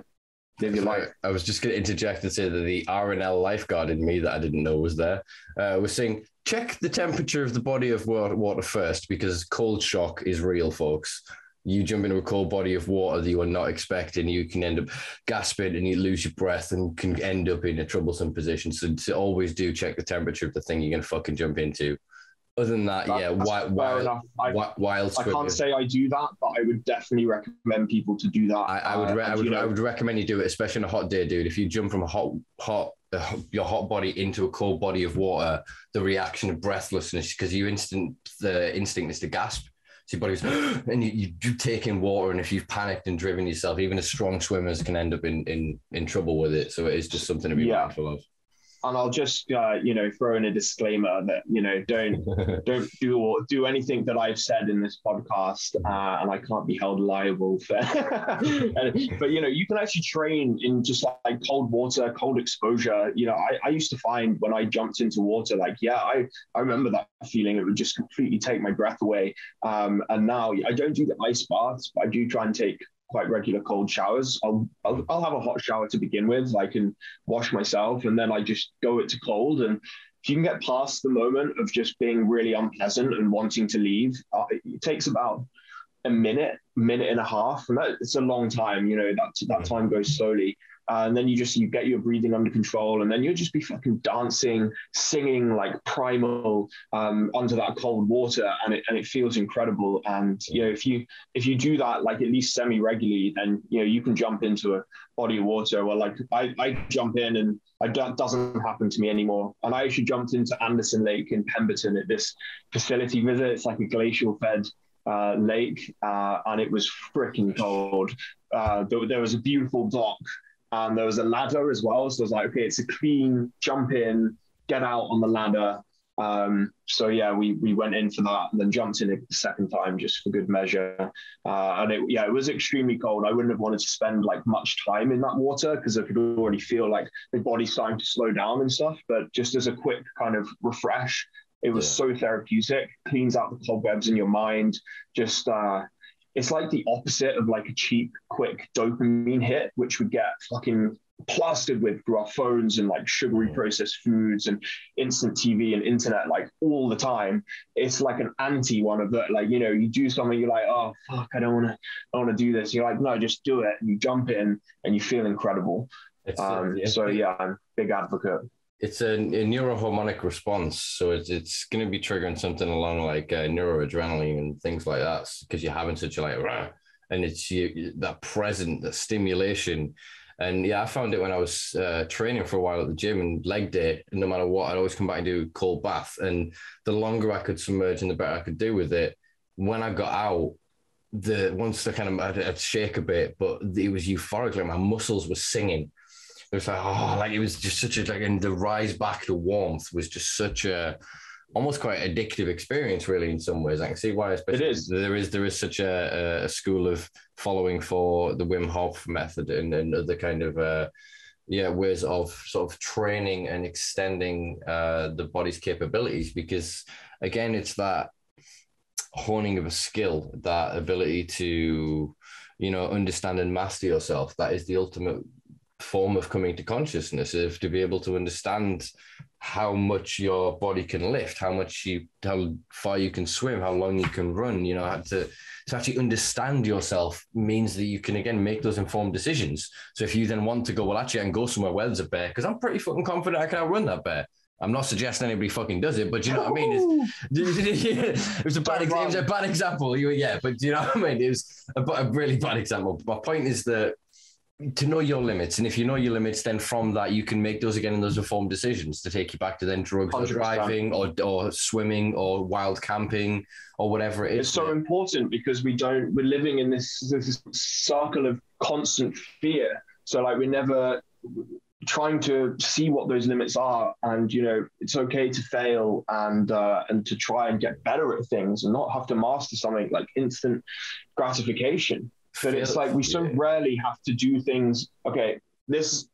live your life. I was just going to interject and say that the RNLI lifeguard in me that I didn't know was there uh, was saying check the temperature of the body of water first because cold shock is real, folks. You jump into a cold body of water that you are not expecting, you can end up gasping and you lose your breath and can end up in a troublesome position. So to always do check the temperature of the thing you're going to fucking jump into other than that, that yeah, wild, wild, I, wild I can't say I do that, but I would definitely recommend people to do that. I, I would, re- uh, I would, I would recommend you do it, especially on a hot day, dude. If you jump from a hot, hot, uh, your hot body into a cold body of water, the reaction of breathlessness, because you instant, the instinct is to gasp. So your body goes, and you, you, you take in water, and if you've panicked and driven yourself, even as strong swimmers can end up in in in trouble with it. So it is just something to be yeah. mindful of and I'll just uh, you know throw in a disclaimer that you know don't don't do do anything that I've said in this podcast, uh, and I can't be held liable for. but you know, you can actually train in just like cold water, cold exposure. You know, I, I used to find when I jumped into water, like yeah, I I remember that feeling. It would just completely take my breath away. Um, and now I don't do the ice baths, but I do try and take quite regular cold showers. I'll, I'll, I'll have a hot shower to begin with. I can wash myself and then I just go it to cold. And if you can get past the moment of just being really unpleasant and wanting to leave, uh, it takes about a minute, minute and a half, and that, it's a long time. You know that that time goes slowly. Uh, and then you just you get your breathing under control and then you'll just be fucking dancing singing like primal um, under that cold water and it, and it feels incredible. And you know if you if you do that like at least semi regularly then you know you can jump into a body of water. Or like I, I jump in and I doesn't happen to me anymore. And I actually jumped into Anderson Lake in Pemberton at this facility visit. It's like a glacial fed uh, lake, uh, and it was freaking cold. Uh, there, there, was a beautiful dock, and there was a ladder as well. So I was like, okay, it's a clean jump in, get out on the ladder. Um, so yeah, we we went in for that and then jumped in a second time just for good measure. Uh, and it, yeah, it was extremely cold. I wouldn't have wanted to spend like much time in that water because I could already feel like the body starting to slow down and stuff. But just as a quick kind of refresh, it was yeah. so therapeutic. Cleans out the cobwebs in your mind. Just uh, it's like the opposite of like a cheap, quick dopamine hit, which would get fucking plastered with through our phones and like sugary processed foods and instant TV and internet like all the time. It's like an anti one of that. Like, you know, you do something, you're like, oh fuck, I don't wanna I wanna do this. You're like, no, just do it. And you jump in and you feel incredible. Um. So yeah, I'm big advocate. It's a, a neurohormonic response, so it's it's going to be triggering something along like uh, neuroadrenaline and things like that because you're having such a like, Rah! and it's you, that present, that stimulation and yeah, I found it when I was uh, training for a while at the gym and leg day. No matter what, I'd always come back and do cold bath. And the longer I could submerge and the better I could do with it. When I got out, the once I kind of I'd, I'd shake a bit, but it was euphoric. Like my muscles were singing. It was like oh, like it was just such a like, and the rise back to warmth was just such a almost quite addictive experience, really, in some ways. I can see why, especially it is. there is there is such a, a school of following for the Wim Hof method and, and other kind of uh, yeah ways of sort of training and extending uh, the body's capabilities. Because again, it's that honing of a skill, that ability to you know understand and master yourself. That is the ultimate form of coming to consciousness, of to be able to understand how much your body can lift, how much you, how far you can swim, how long you can run. You know, to to actually understand yourself means that you can again make those informed decisions. So if you then want to go, well, actually, I can go somewhere where there's a bear because I'm pretty fucking confident I can outrun that bear. I'm not suggesting anybody fucking does it, but you know what I mean? It's, oh. it was a bad, it was a bad example. You, yeah, but do you know what I mean? It was a, a really bad example. My point is that to know your limits. And if you know your limits, then from that you can make those again and those informed decisions to take you back to then drugs 100%. or driving or, or swimming or wild camping or whatever it is. It's so important because we don't we're living in this this circle of constant fear. So like we're never trying to see what those limits are and you know it's okay to fail and uh, and to try and get better at things and not have to master something like instant gratification but it's like we so rarely have to do things. Okay, this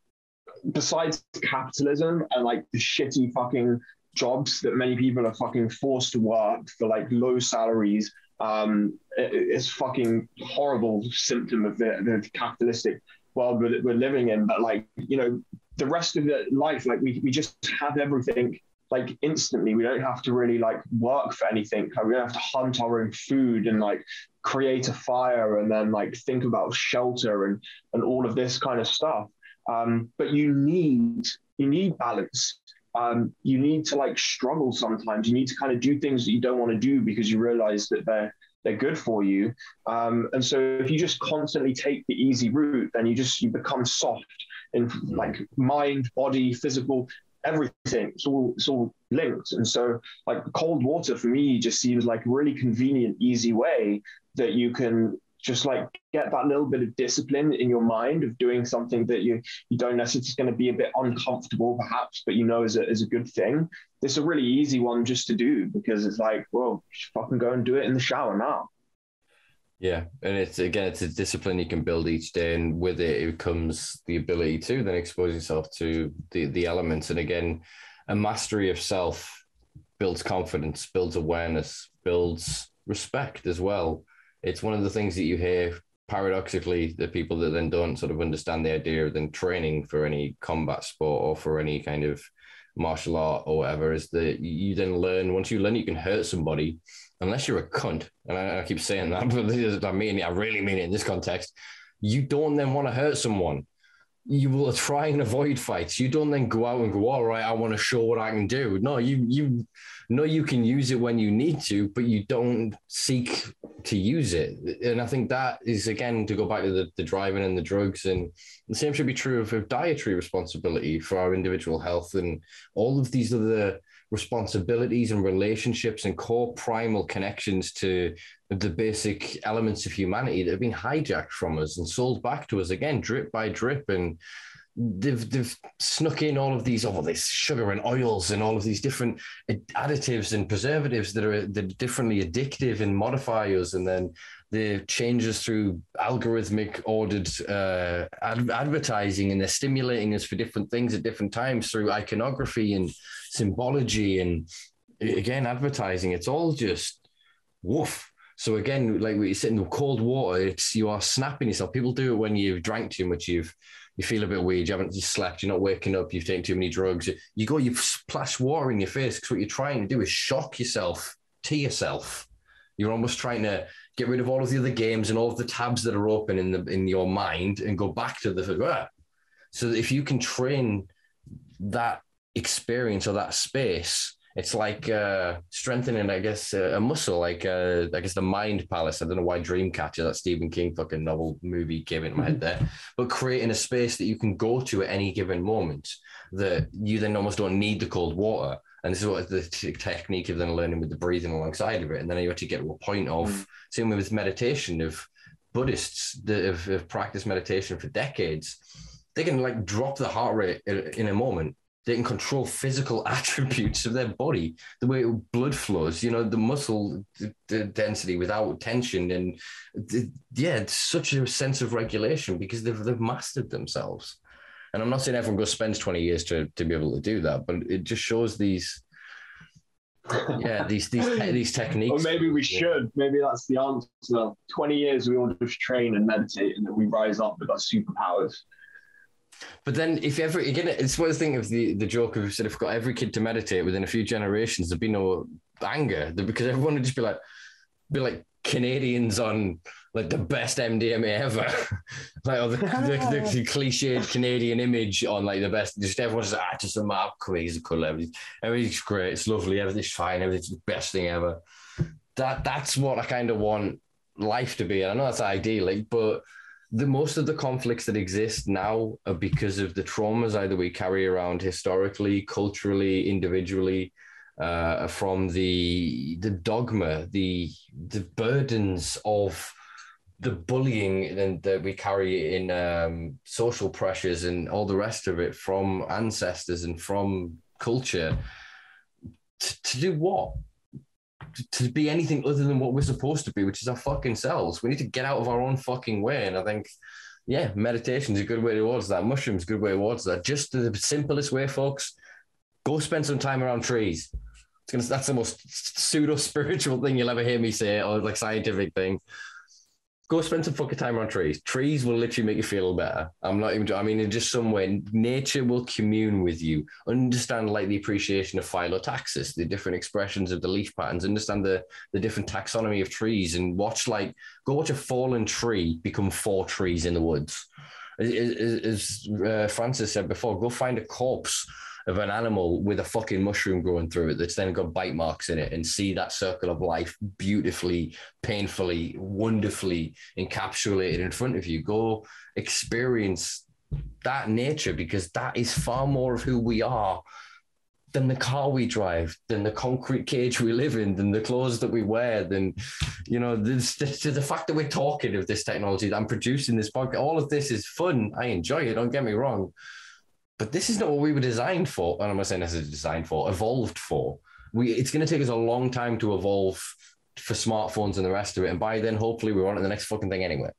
besides capitalism and like the shitty fucking jobs that many people are fucking forced to work for like low salaries. Um, it, it's fucking horrible symptom of the, the capitalistic world we're, we're living in. But like you know, the rest of the life, like we we just have everything like instantly. We don't have to really like work for anything. Like, we don't have to hunt our own food and like create a fire and then like think about shelter and and all of this kind of stuff. Um, but you need you need balance. Um, you need to like struggle sometimes. You need to kind of do things that you don't want to do because you realize that they're they're good for you. Um, and so if you just constantly take the easy route, then you just you become soft in like mind, body, physical everything. It's all it's all linked. And so like cold water for me just seems like a really convenient, easy way that you can just like get that little bit of discipline in your mind of doing something that you you don't necessarily it's going to be a bit uncomfortable perhaps but you know is a, is a good thing it's a really easy one just to do because it's like well fucking go and do it in the shower now yeah, and it's again, it's a discipline you can build each day, and with it, it comes the ability to then expose yourself to the the elements. And again, a mastery of self builds confidence, builds awareness, builds respect as well. It's one of the things that you hear paradoxically the people that then don't sort of understand the idea of then training for any combat sport or for any kind of martial art or whatever is that you then learn once you learn you can hurt somebody unless you're a cunt, and I, I keep saying that, but I mean, it, I really mean it in this context. You don't then want to hurt someone. You will try and avoid fights. You don't then go out and go, all right, I want to show what I can do. No, you you know you can use it when you need to, but you don't seek to use it. And I think that is again to go back to the, the driving and the drugs, and the same should be true of, of dietary responsibility for our individual health and all of these other responsibilities and relationships and core primal connections to the basic elements of humanity that have been hijacked from us and sold back to us again, drip by drip. And they've they've snuck in all of these all this sugar and oils and all of these different additives and preservatives that are that are differently addictive and modify us and then the changes through algorithmic ordered uh, ad- advertising and they're stimulating us for different things at different times through iconography and symbology and again advertising it's all just woof so again like you sit in cold water it's you are snapping yourself people do it when you've drank too much you've you feel a bit weird, you haven't slept, you're not waking up, you've taken too many drugs. You go, you splash water in your face because what you're trying to do is shock yourself to yourself. You're almost trying to get rid of all of the other games and all of the tabs that are open in the in your mind and go back to the ah. so if you can train that experience or that space it's like uh, strengthening, I guess, a muscle, like uh, I guess the mind palace. I don't know why Dreamcatcher, that Stephen King fucking novel movie, came into my head there, but creating a space that you can go to at any given moment that you then almost don't need the cold water. And this is what the t- technique of then learning with the breathing alongside of it. And then you have to get to a point of, mm. same with meditation, of Buddhists that have, have practiced meditation for decades. They can like drop the heart rate in a moment they can control physical attributes of their body, the way blood flows, you know, the muscle the density without tension. And the, yeah, it's such a sense of regulation because they've, they've mastered themselves. And I'm not saying everyone goes spends 20 years to, to be able to do that, but it just shows these, yeah, these these these techniques. Or maybe we should. Maybe that's the answer. 20 years we all just train and meditate and then we rise up with our superpowers. But then, if you ever again, it's one thing of the the joke of said if got every kid to meditate within a few generations, there'd be no anger because everyone would just be like, be like Canadians on like the best MDMA ever, like or the, the, the, the, cliched Canadian image on like the best. Just everyone's like, ah, just a map, crazy cool. Everything's, everything's great. It's lovely. Everything's fine. Everything's the best thing ever. That that's what I kind of want life to be. I know that's idyllic, but the most of the conflicts that exist now are because of the traumas either we carry around historically, culturally, individually, uh, from the the dogma, the the burdens of the bullying and that we carry in um, social pressures and all the rest of it from ancestors and from culture. T- to do what? To be anything other than what we're supposed to be, which is our fucking selves. We need to get out of our own fucking way. And I think, yeah, meditation is a good way towards that. Mushrooms, good way towards that. Just the simplest way, folks. Go spend some time around trees. Gonna, that's the most pseudo spiritual thing you'll ever hear me say, or like scientific thing go spend some fucking time on trees. Trees will literally make you feel better. I'm not even, I mean, in just some way, nature will commune with you. Understand like the appreciation of phyllotaxis, the different expressions of the leaf patterns, understand the, the different taxonomy of trees and watch like, go watch a fallen tree become four trees in the woods. As, as uh, Francis said before, go find a corpse of an animal with a fucking mushroom growing through it that's then got bite marks in it and see that circle of life beautifully, painfully, wonderfully encapsulated in front of you. Go experience that nature because that is far more of who we are than the car we drive, than the concrete cage we live in, than the clothes that we wear, than you know, this, this, the fact that we're talking of this technology, that I'm producing this podcast, all of this is fun. I enjoy it. Don't get me wrong, but this is not what we were designed for. And I'm not saying this is designed for, evolved for. We it's going to take us a long time to evolve for smartphones and the rest of it. And by then, hopefully, we're on to the next fucking thing anyway.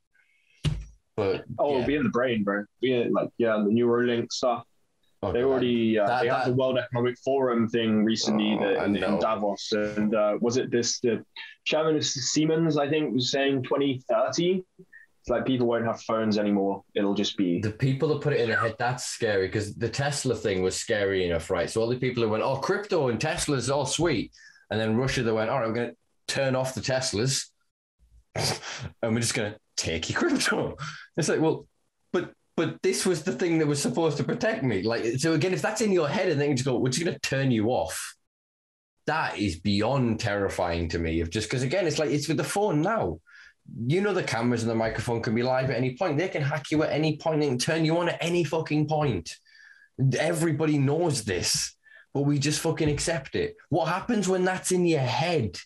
But oh, yeah. be in the brain, bro. Be like yeah, the Neuralink stuff. Oh, they already uh, that, they had the World Economic Forum thing recently oh, in, in, Davos, and uh, was it this the chairman of Siemens? I think was saying 2030 it's like people won't have phones anymore. It'll just be the people that put it in their head. That's scary because the Tesla thing was scary enough, right? So all the people who went, "Oh, crypto and Tesla's all sweet," and then Russia they went, "All right, we're going to turn off the Teslas, and we're just going to take your crypto." It's like, well, but but this was the thing that was supposed to protect me. Like, so again, if that's in your head and then you just go, "We're just going to turn you off," that is beyond terrifying to me. Of just because again, it's like it's with the phone now. You know the cameras and the microphone can be live at any point. They can hack you at any point and turn you on at any fucking point. Everybody knows this, but we just fucking accept it. What happens when that's in your head?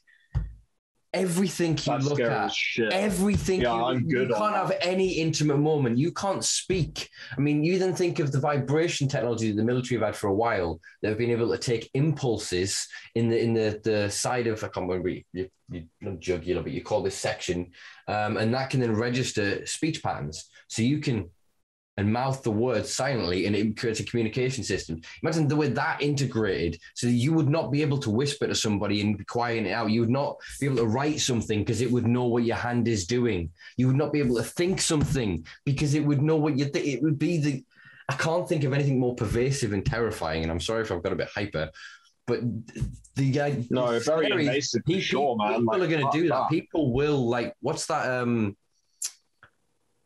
Everything you That's look at, shit. everything Yeah, you, I'm good on can't have any intimate moment. You can't speak. I mean, you then think of the vibration technology the military have had for a while. They've been able to take impulses in the in the the side of I can't remember you, you, you not jugular, but you call this section, um, and that can then register speech patterns. So you can and mouth the words silently and it creates a communication system. Imagine the way that integrated so that you would not be able to whisper to somebody and be quieting it out. You would not be able to write something because it would know what your hand is doing. You would not be able to think something because it would know what you think. It would be the, I can't think of anything more pervasive and terrifying. And I'm sorry if I've got a bit hyper, but the guy, No, very scary. invasive for Pe- sure, man. People Like, are going to do that. that. People will like, what's that? Um,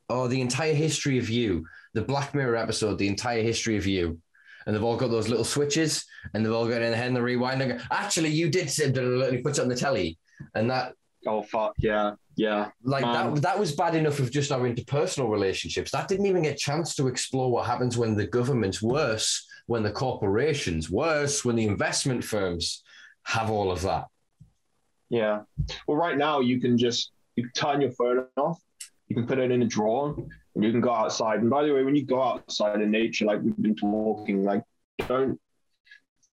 oh, the entire history of you, the Black Mirror episode, the entire history of you. And they've all got those little switches and they've all got in the head and the rewind. And go, Actually, you did say, and he puts it on the telly. And that, Oh fuck yeah, yeah. like, Man. that, that was bad enough of just our interpersonal relationships. That didn't even get a chance to explore what happens when the government's worse, when the corporations, worse, when the investment firms have all of that. Yeah. Well, right now you can just you can turn your phone off. You can put it in a drawer, you can go outside. And by the way, when you go outside in nature, like we've been talking, like don't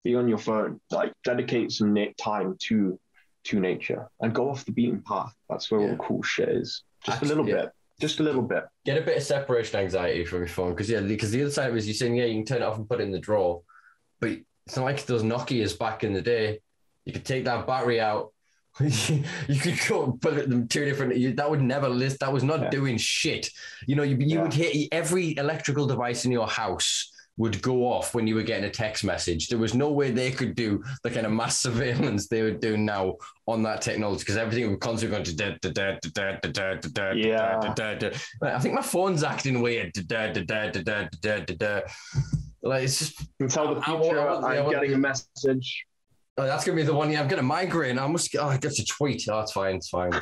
be on your phone. Like dedicate some na- time to to nature and go off the beaten path. That's where all Yeah. the cool shit is. Just Actually, a little yeah. bit. Just a little bit. Get a bit of separation anxiety from your phone because yeah, because the other side is you're saying yeah, you can turn it off and put it in the drawer, but it's not like those Nokia's back in the day. You could take that battery out you could go put them two different. You, that would never list. That was not yeah. doing shit. You know, you, you yeah. would hit every electrical device in your house would go off when you were getting a text message. There was no way they could do the kind of mass surveillance they were doing now on that technology because everything would constantly going to da, da, da, yeah. I think my phone's acting weird. Like it's just tell the future. I'm getting a message oh, that's gonna be the one. Yeah, I'm gonna migraine. I must. Oh, that's a tweet. Oh, it's fine. It's fine.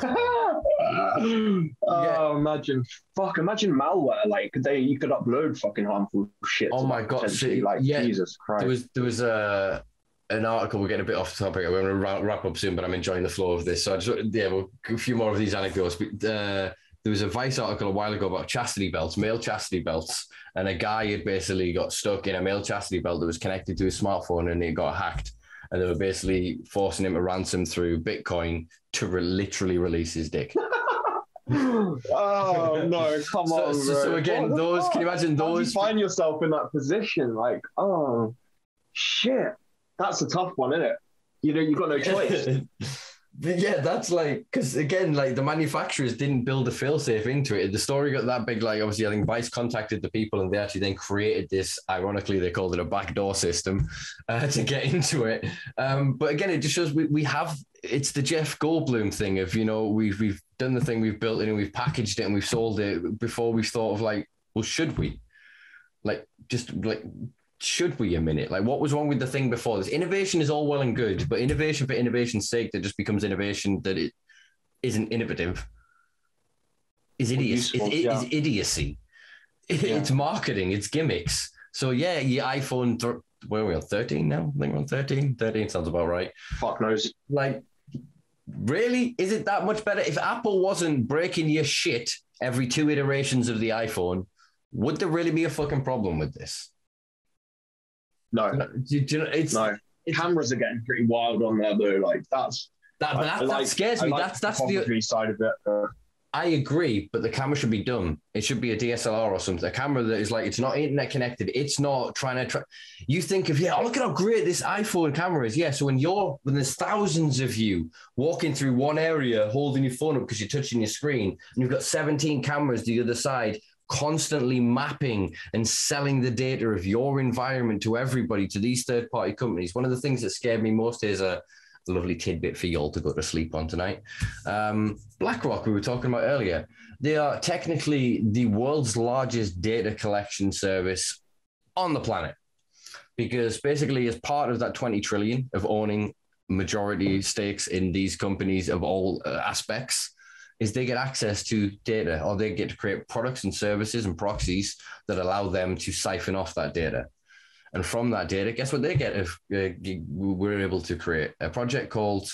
It's fine. oh, imagine, fuck, imagine malware. Like they, you could upload fucking harmful shit. Oh my God, potentially. see, like yeah, Jesus Christ. There was there was a an article. We're getting a bit off topic. We're going to wrap, wrap up soon, but I'm enjoying the flow of this. So I just yeah, we'll a few more of these anecdotes. But, uh, there was a Vice article a while ago about chastity belts, male chastity belts, and a guy had basically got stuck in a male chastity belt that was connected to his smartphone, and it got hacked. And they were basically forcing him to ransom through Bitcoin to re- literally release his dick. oh no, come So- on. so- so again, What those- can you imagine those- You find yourself in that position, like, oh shit, that's a tough one, isn't it? You know, you've got no choice. Yeah, that's like because again, like the manufacturers didn't build a failsafe into it. The story got that big. Like obviously, I think Vice contacted the people, and they actually then created this. Ironically, they called it a backdoor system uh, to get into it. Um, but again, it just shows we, we have. It's the Jeff Goldblum thing of you know we've we've done the thing, we've built it, and we've packaged it, and we've sold it before we've thought of like, well, should we? Like just like should we a minute? Like, what was wrong with the thing before this? Innovation is all well and good, but innovation for innovation's sake that just becomes innovation that it isn't innovative is idiocy. useful, yeah. is idiocy. It's marketing. It's gimmicks. So yeah, your iPhone. Th- where are we on? Thirteen now? I think we're on 13. 13 sounds about right. Fuck knows. Like, really? Is it that much better? If Apple wasn't breaking your shit every two iterations of the iPhone, would there really be a fucking problem with this? No, Do, do you know, it's, no. it's Cameras are getting pretty wild on there though. Like that's that, I that, that like- scares me. like that's that's the the. side of it. Uh, I agree, but the camera should be dumb. It should be a DSLR or something. A camera that is like it's not internet connected. It's not trying to. Try. You think of yeah, oh, look at how great this iPhone camera is. Yeah, so when you're when there's thousands of you walking through one area holding your phone up because you're touching your screen, and you've got 17 cameras the other side constantly mapping and selling the data of your environment to everybody to these third party companies. One of the things that scared me most is a lovely tidbit for y'all to go to sleep on tonight. Um, BlackRock, we were talking about earlier, they are technically the world's largest data collection service on the planet. Because basically, as part of that 20 trillion of owning majority stakes in these companies of all uh, aspects is they get access to data or they get to create products and services and proxies that allow them to siphon off that data. And from that data, guess what they get if uh, we're able to create a project called,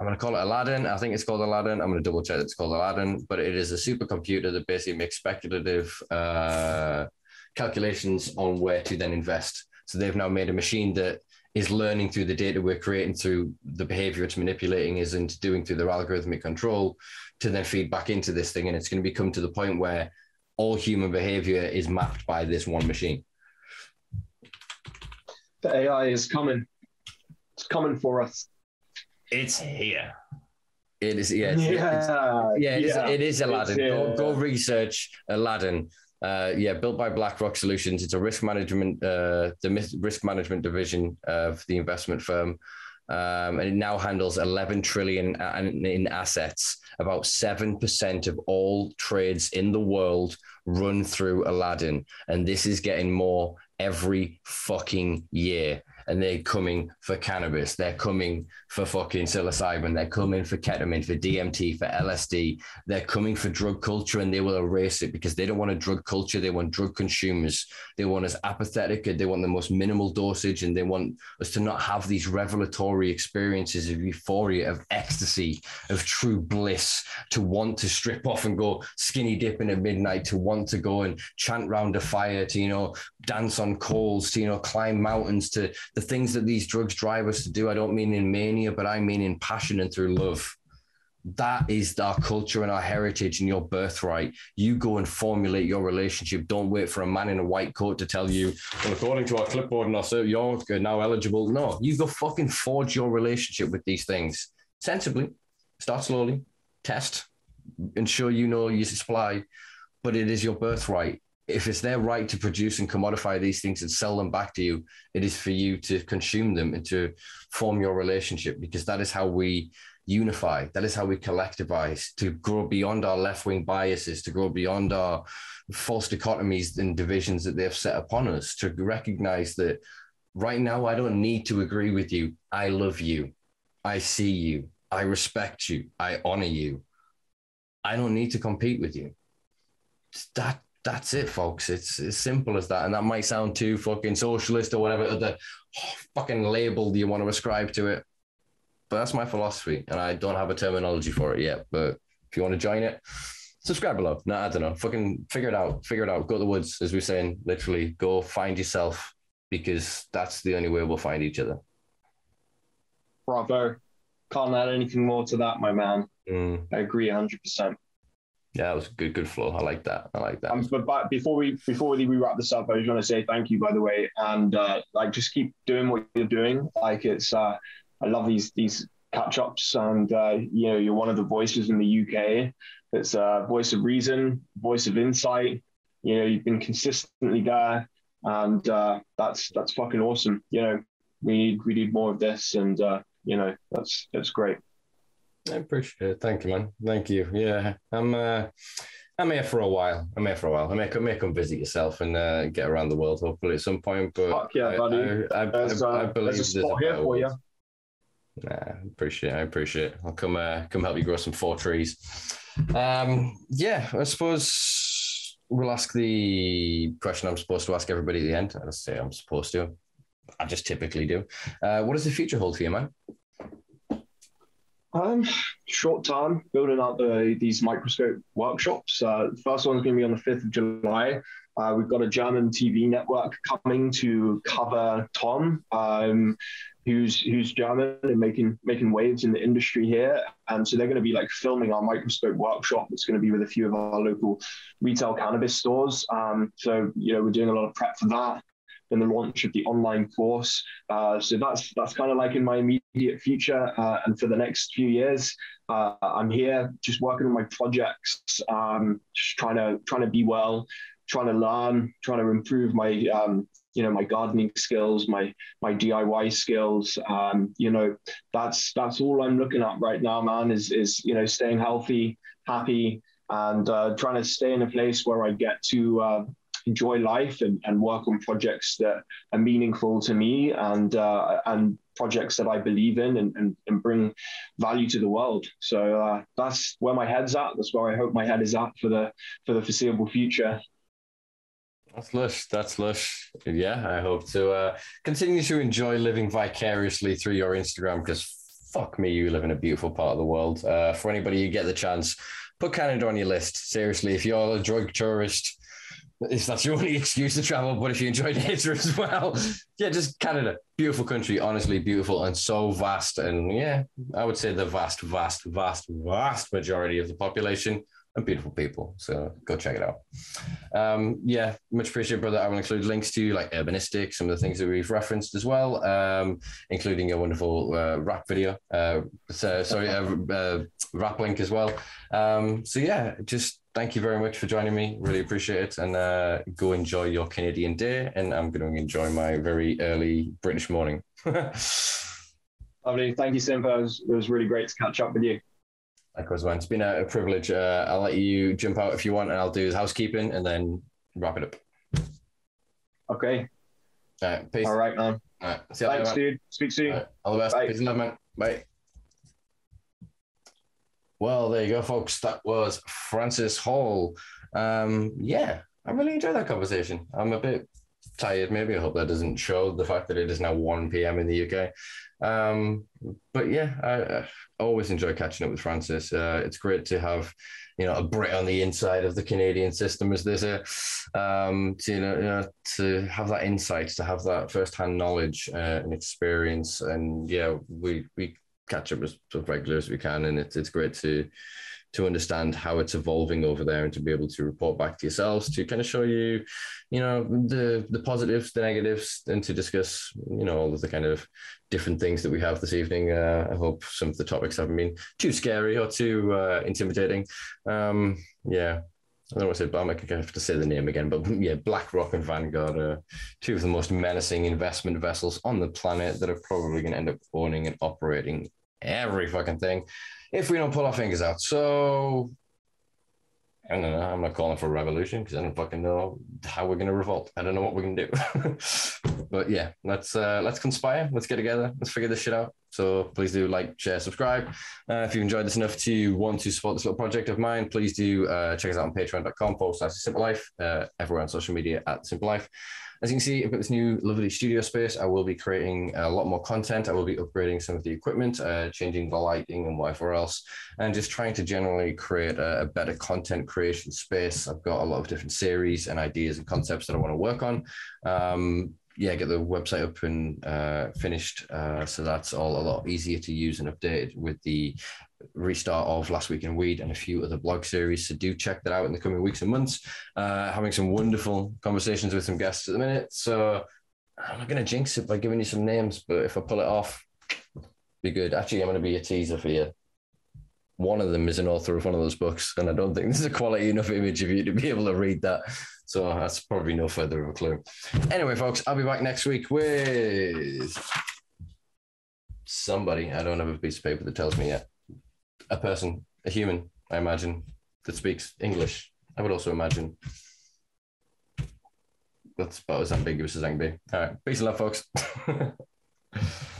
I'm going to call it Aladdin. I think it's called Aladdin. I'm going to double check it's called Aladdin, but it is a supercomputer that basically makes speculative uh, calculations on where to then invest. So they've now made a machine that is learning through the data we're creating through the behavior it's manipulating is into doing through their algorithmic control to then feed back into this thing. And it's going to become to the point where all human behavior is mapped by this one machine. The AI is coming. It's coming for us. It's here. It is, yeah. It's, yeah, it's, yeah, it, yeah. Is, it is Aladdin. Go, go research Aladdin. Uh, yeah, built by BlackRock Solutions. It's a risk management, uh, the risk management division of the investment firm. Um, and it now handles 11 trillion in assets. About 7% of all trades in the world run through Aladdin. And this is getting more every fucking year and they're coming for cannabis. They're coming for fucking psilocybin. They're coming for ketamine, for DMT, for LSD. They're coming for drug culture and they will erase it because they don't want a drug culture. They want drug consumers. They want us apathetic. They want the most minimal dosage and they want us to not have these revelatory experiences of euphoria, of ecstasy, of true bliss, to want to strip off and go skinny dipping at midnight, to want to go and chant round a fire, to, you know, dance on coals, to, you know, climb mountains, to the things that these drugs drive us to do. I don't mean in mania, but I mean in passion and through love. That is our culture and our heritage and your birthright. You go and formulate your relationship. Don't wait for a man in a white coat to tell you, well, according to our clipboard and our so you're now eligible. No, you go fucking forge your relationship with these things sensibly. Start slowly, test, ensure you know your supply, but it is your birthright if it's their right to produce and commodify these things and sell them back to you, it is for you to consume them and to form your relationship because that is how we unify. That is how we collectivize to grow beyond our left wing biases, to grow beyond our false dichotomies and divisions that they've set upon us, to recognize that right now I don't need to agree with you. I love you. I see you. I respect you. I honor you. I don't need to compete with you. That that's it, folks. It's as simple as that. And that might sound too fucking socialist or whatever the fucking label you want to ascribe to it. But that's my philosophy. And I don't have a terminology for it yet. But if you want to join it, subscribe below. No, I don't know. Fucking figure it out. Figure it out. Go to the woods, as we're saying, literally. Go find yourself because that's the only way we'll find each other. Bravo. Can't add anything more to that, my man. Mm. I agree 100%. Yeah, that was good, good flow. I like that. I like that. Um, but, but before we before we wrap this up, I just want to say thank you, by the way, and uh, like just keep doing what you're doing. Like it's, uh, I love these these catch ups, and uh, you know, you're one of the voices in the UK. It's a voice of reason, voice of insight. You know, you've been consistently there, and uh, that's that's fucking awesome. You know, we need we need more of this, and uh, you know, that's that's great. I appreciate it. Thank you, man. Thank you. Yeah, I'm. Uh, I'm here for a while. I'm here for a while. I may, I may come visit yourself and uh, get around the world, hopefully at some point. But Fuck yeah, buddy. I, I, there's, I, I uh, believe there's a spot there's a here for you. Nah, I appreciate. It. I appreciate. It. I'll come. Uh, come help you grow some four trees. Um, yeah, I suppose we'll ask the question I'm supposed to ask everybody at the end. I say I'm supposed to. I just typically do. Uh, what does the future hold for you, man? Um, short term, building up the, these microscope workshops. Uh, the first one's going to be on the 5th of July. Uh, we've got a German TV network coming to cover Tom, um, who's who's German and making making waves in the industry here. And so they're going to be like filming our microscope workshop. It's going to be with a few of our local retail cannabis stores. Um, so you know we're doing a lot of prep for that in the launch of the online course. Uh, so that's that's kind of like in my immediate future uh, and for the next few years. Uh, I'm here just working on my projects, um, just trying to trying to be well, trying to learn, trying to improve my um, you know my gardening skills, my my DIY skills. Um, you know that's that's all I'm looking at right now, man. Is is you know staying healthy, happy, and uh, trying to stay in a place where I get to uh, enjoy life and, and work on projects that are meaningful to me and uh, and projects that I believe in and, and, and bring value to the world. So uh, that's where my head's at. That's where I hope my head is at for the for the foreseeable future. That's lush. That's lush. Yeah, I hope to uh, continue to enjoy living vicariously through your Instagram because fuck me, you live in a beautiful part of the world. Uh, for anybody you get the chance, put Canada on your list. Seriously, if you're a drug tourist, if that's your only excuse to travel, but if you enjoy nature as well, yeah, just Canada. Beautiful country, honestly, beautiful and so vast. And yeah, I would say the vast, vast, vast, vast majority of the population and beautiful people. So go check it out. Um, yeah, much appreciated, brother. I will include links to like Urbanistic, some of the things that we've referenced as well, um, including a wonderful uh, rap video. Uh, so, sorry, uh, uh, rap link as well. Um, so yeah, just thank you very much for joining me. Really appreciate it. And uh, go enjoy your Canadian day. And I'm going to enjoy my very early British morning. Lovely. Thank you, Simpa. It was, it was really great to catch up with you. Likewise, man. It's been a, a privilege. Uh, I'll let you jump out if you want, and I'll do housekeeping and then wrap it up. Okay. All right. Peace. All right, man. All right. See you Thanks, later, dude. Speak soon. All, right. All the best. Bye. Peace and love, man. Bye. Well, there you go, folks. That was Francis Hall. Um, yeah, I really enjoyed that conversation. I'm a bit tired. Maybe I hope that doesn't show the fact that it is now 1 p.m. in the UK. Um, but yeah, I, I, always enjoy catching up with Francis. Uh, it's great to have, you know, a Brit on the inside of the Canadian system, as they say, um, to you know, you know, to have that insight, to have that first-hand knowledge uh, and experience, and yeah, we we catch up as, regular as we can, and it's it's great to to understand how it's evolving over there and to be able to report back to yourselves to kind of show you, you know, the the positives, the negatives, and to discuss, you know, all of the kind of different things that we have this evening. Uh, I hope some of the topics haven't been too scary or too uh, intimidating. Um, yeah. I don't want to say, I'm going to have to say the name again, but yeah, BlackRock and Vanguard are two of the most menacing investment vessels on the planet that are probably going to end up owning and operating every fucking thing if we don't pull our fingers out. So I don't know. I'm not calling for a revolution because I don't fucking know how we're going to revolt. I don't know what we're going to do. but yeah, let's uh, let's conspire. Let's get together. Let's figure this shit out. So please do like, share, subscribe. Uh, if you enjoyed this enough to want to support this little project of mine, please do uh, check us out on patreon.com forward slash Simpa Life, uh, everywhere on social media at Simpa Life. As you can see, I've got this new lovely studio space. I will be creating a lot more content. I will be upgrading some of the equipment, uh, changing the lighting and whatever else, and just trying to generally create a, a, better content creation space. I've got a lot of different series and ideas and concepts that I want to work on. Um, yeah, get the website up and uh, finished. Uh, so that's all a lot easier to use and updated with the restart of Last Week in Weed and a few other blog series. So do check that out in the coming weeks and months. Uh, having some wonderful conversations with some guests at the minute. So I'm not going to jinx it by giving you some names, but if I pull it off, be good. Actually, I'm going to be a teaser for you. One of them is an author of one of those books, and I don't think this is a quality enough image of you to be able to read that. So that's probably no further of a clue. Anyway, folks, I'll be back next week with somebody. I don't have a piece of paper that tells me yet. A person, a human, I imagine, that speaks English. I would also imagine. That's about as ambiguous as I can be. All right. Peace and love, folks.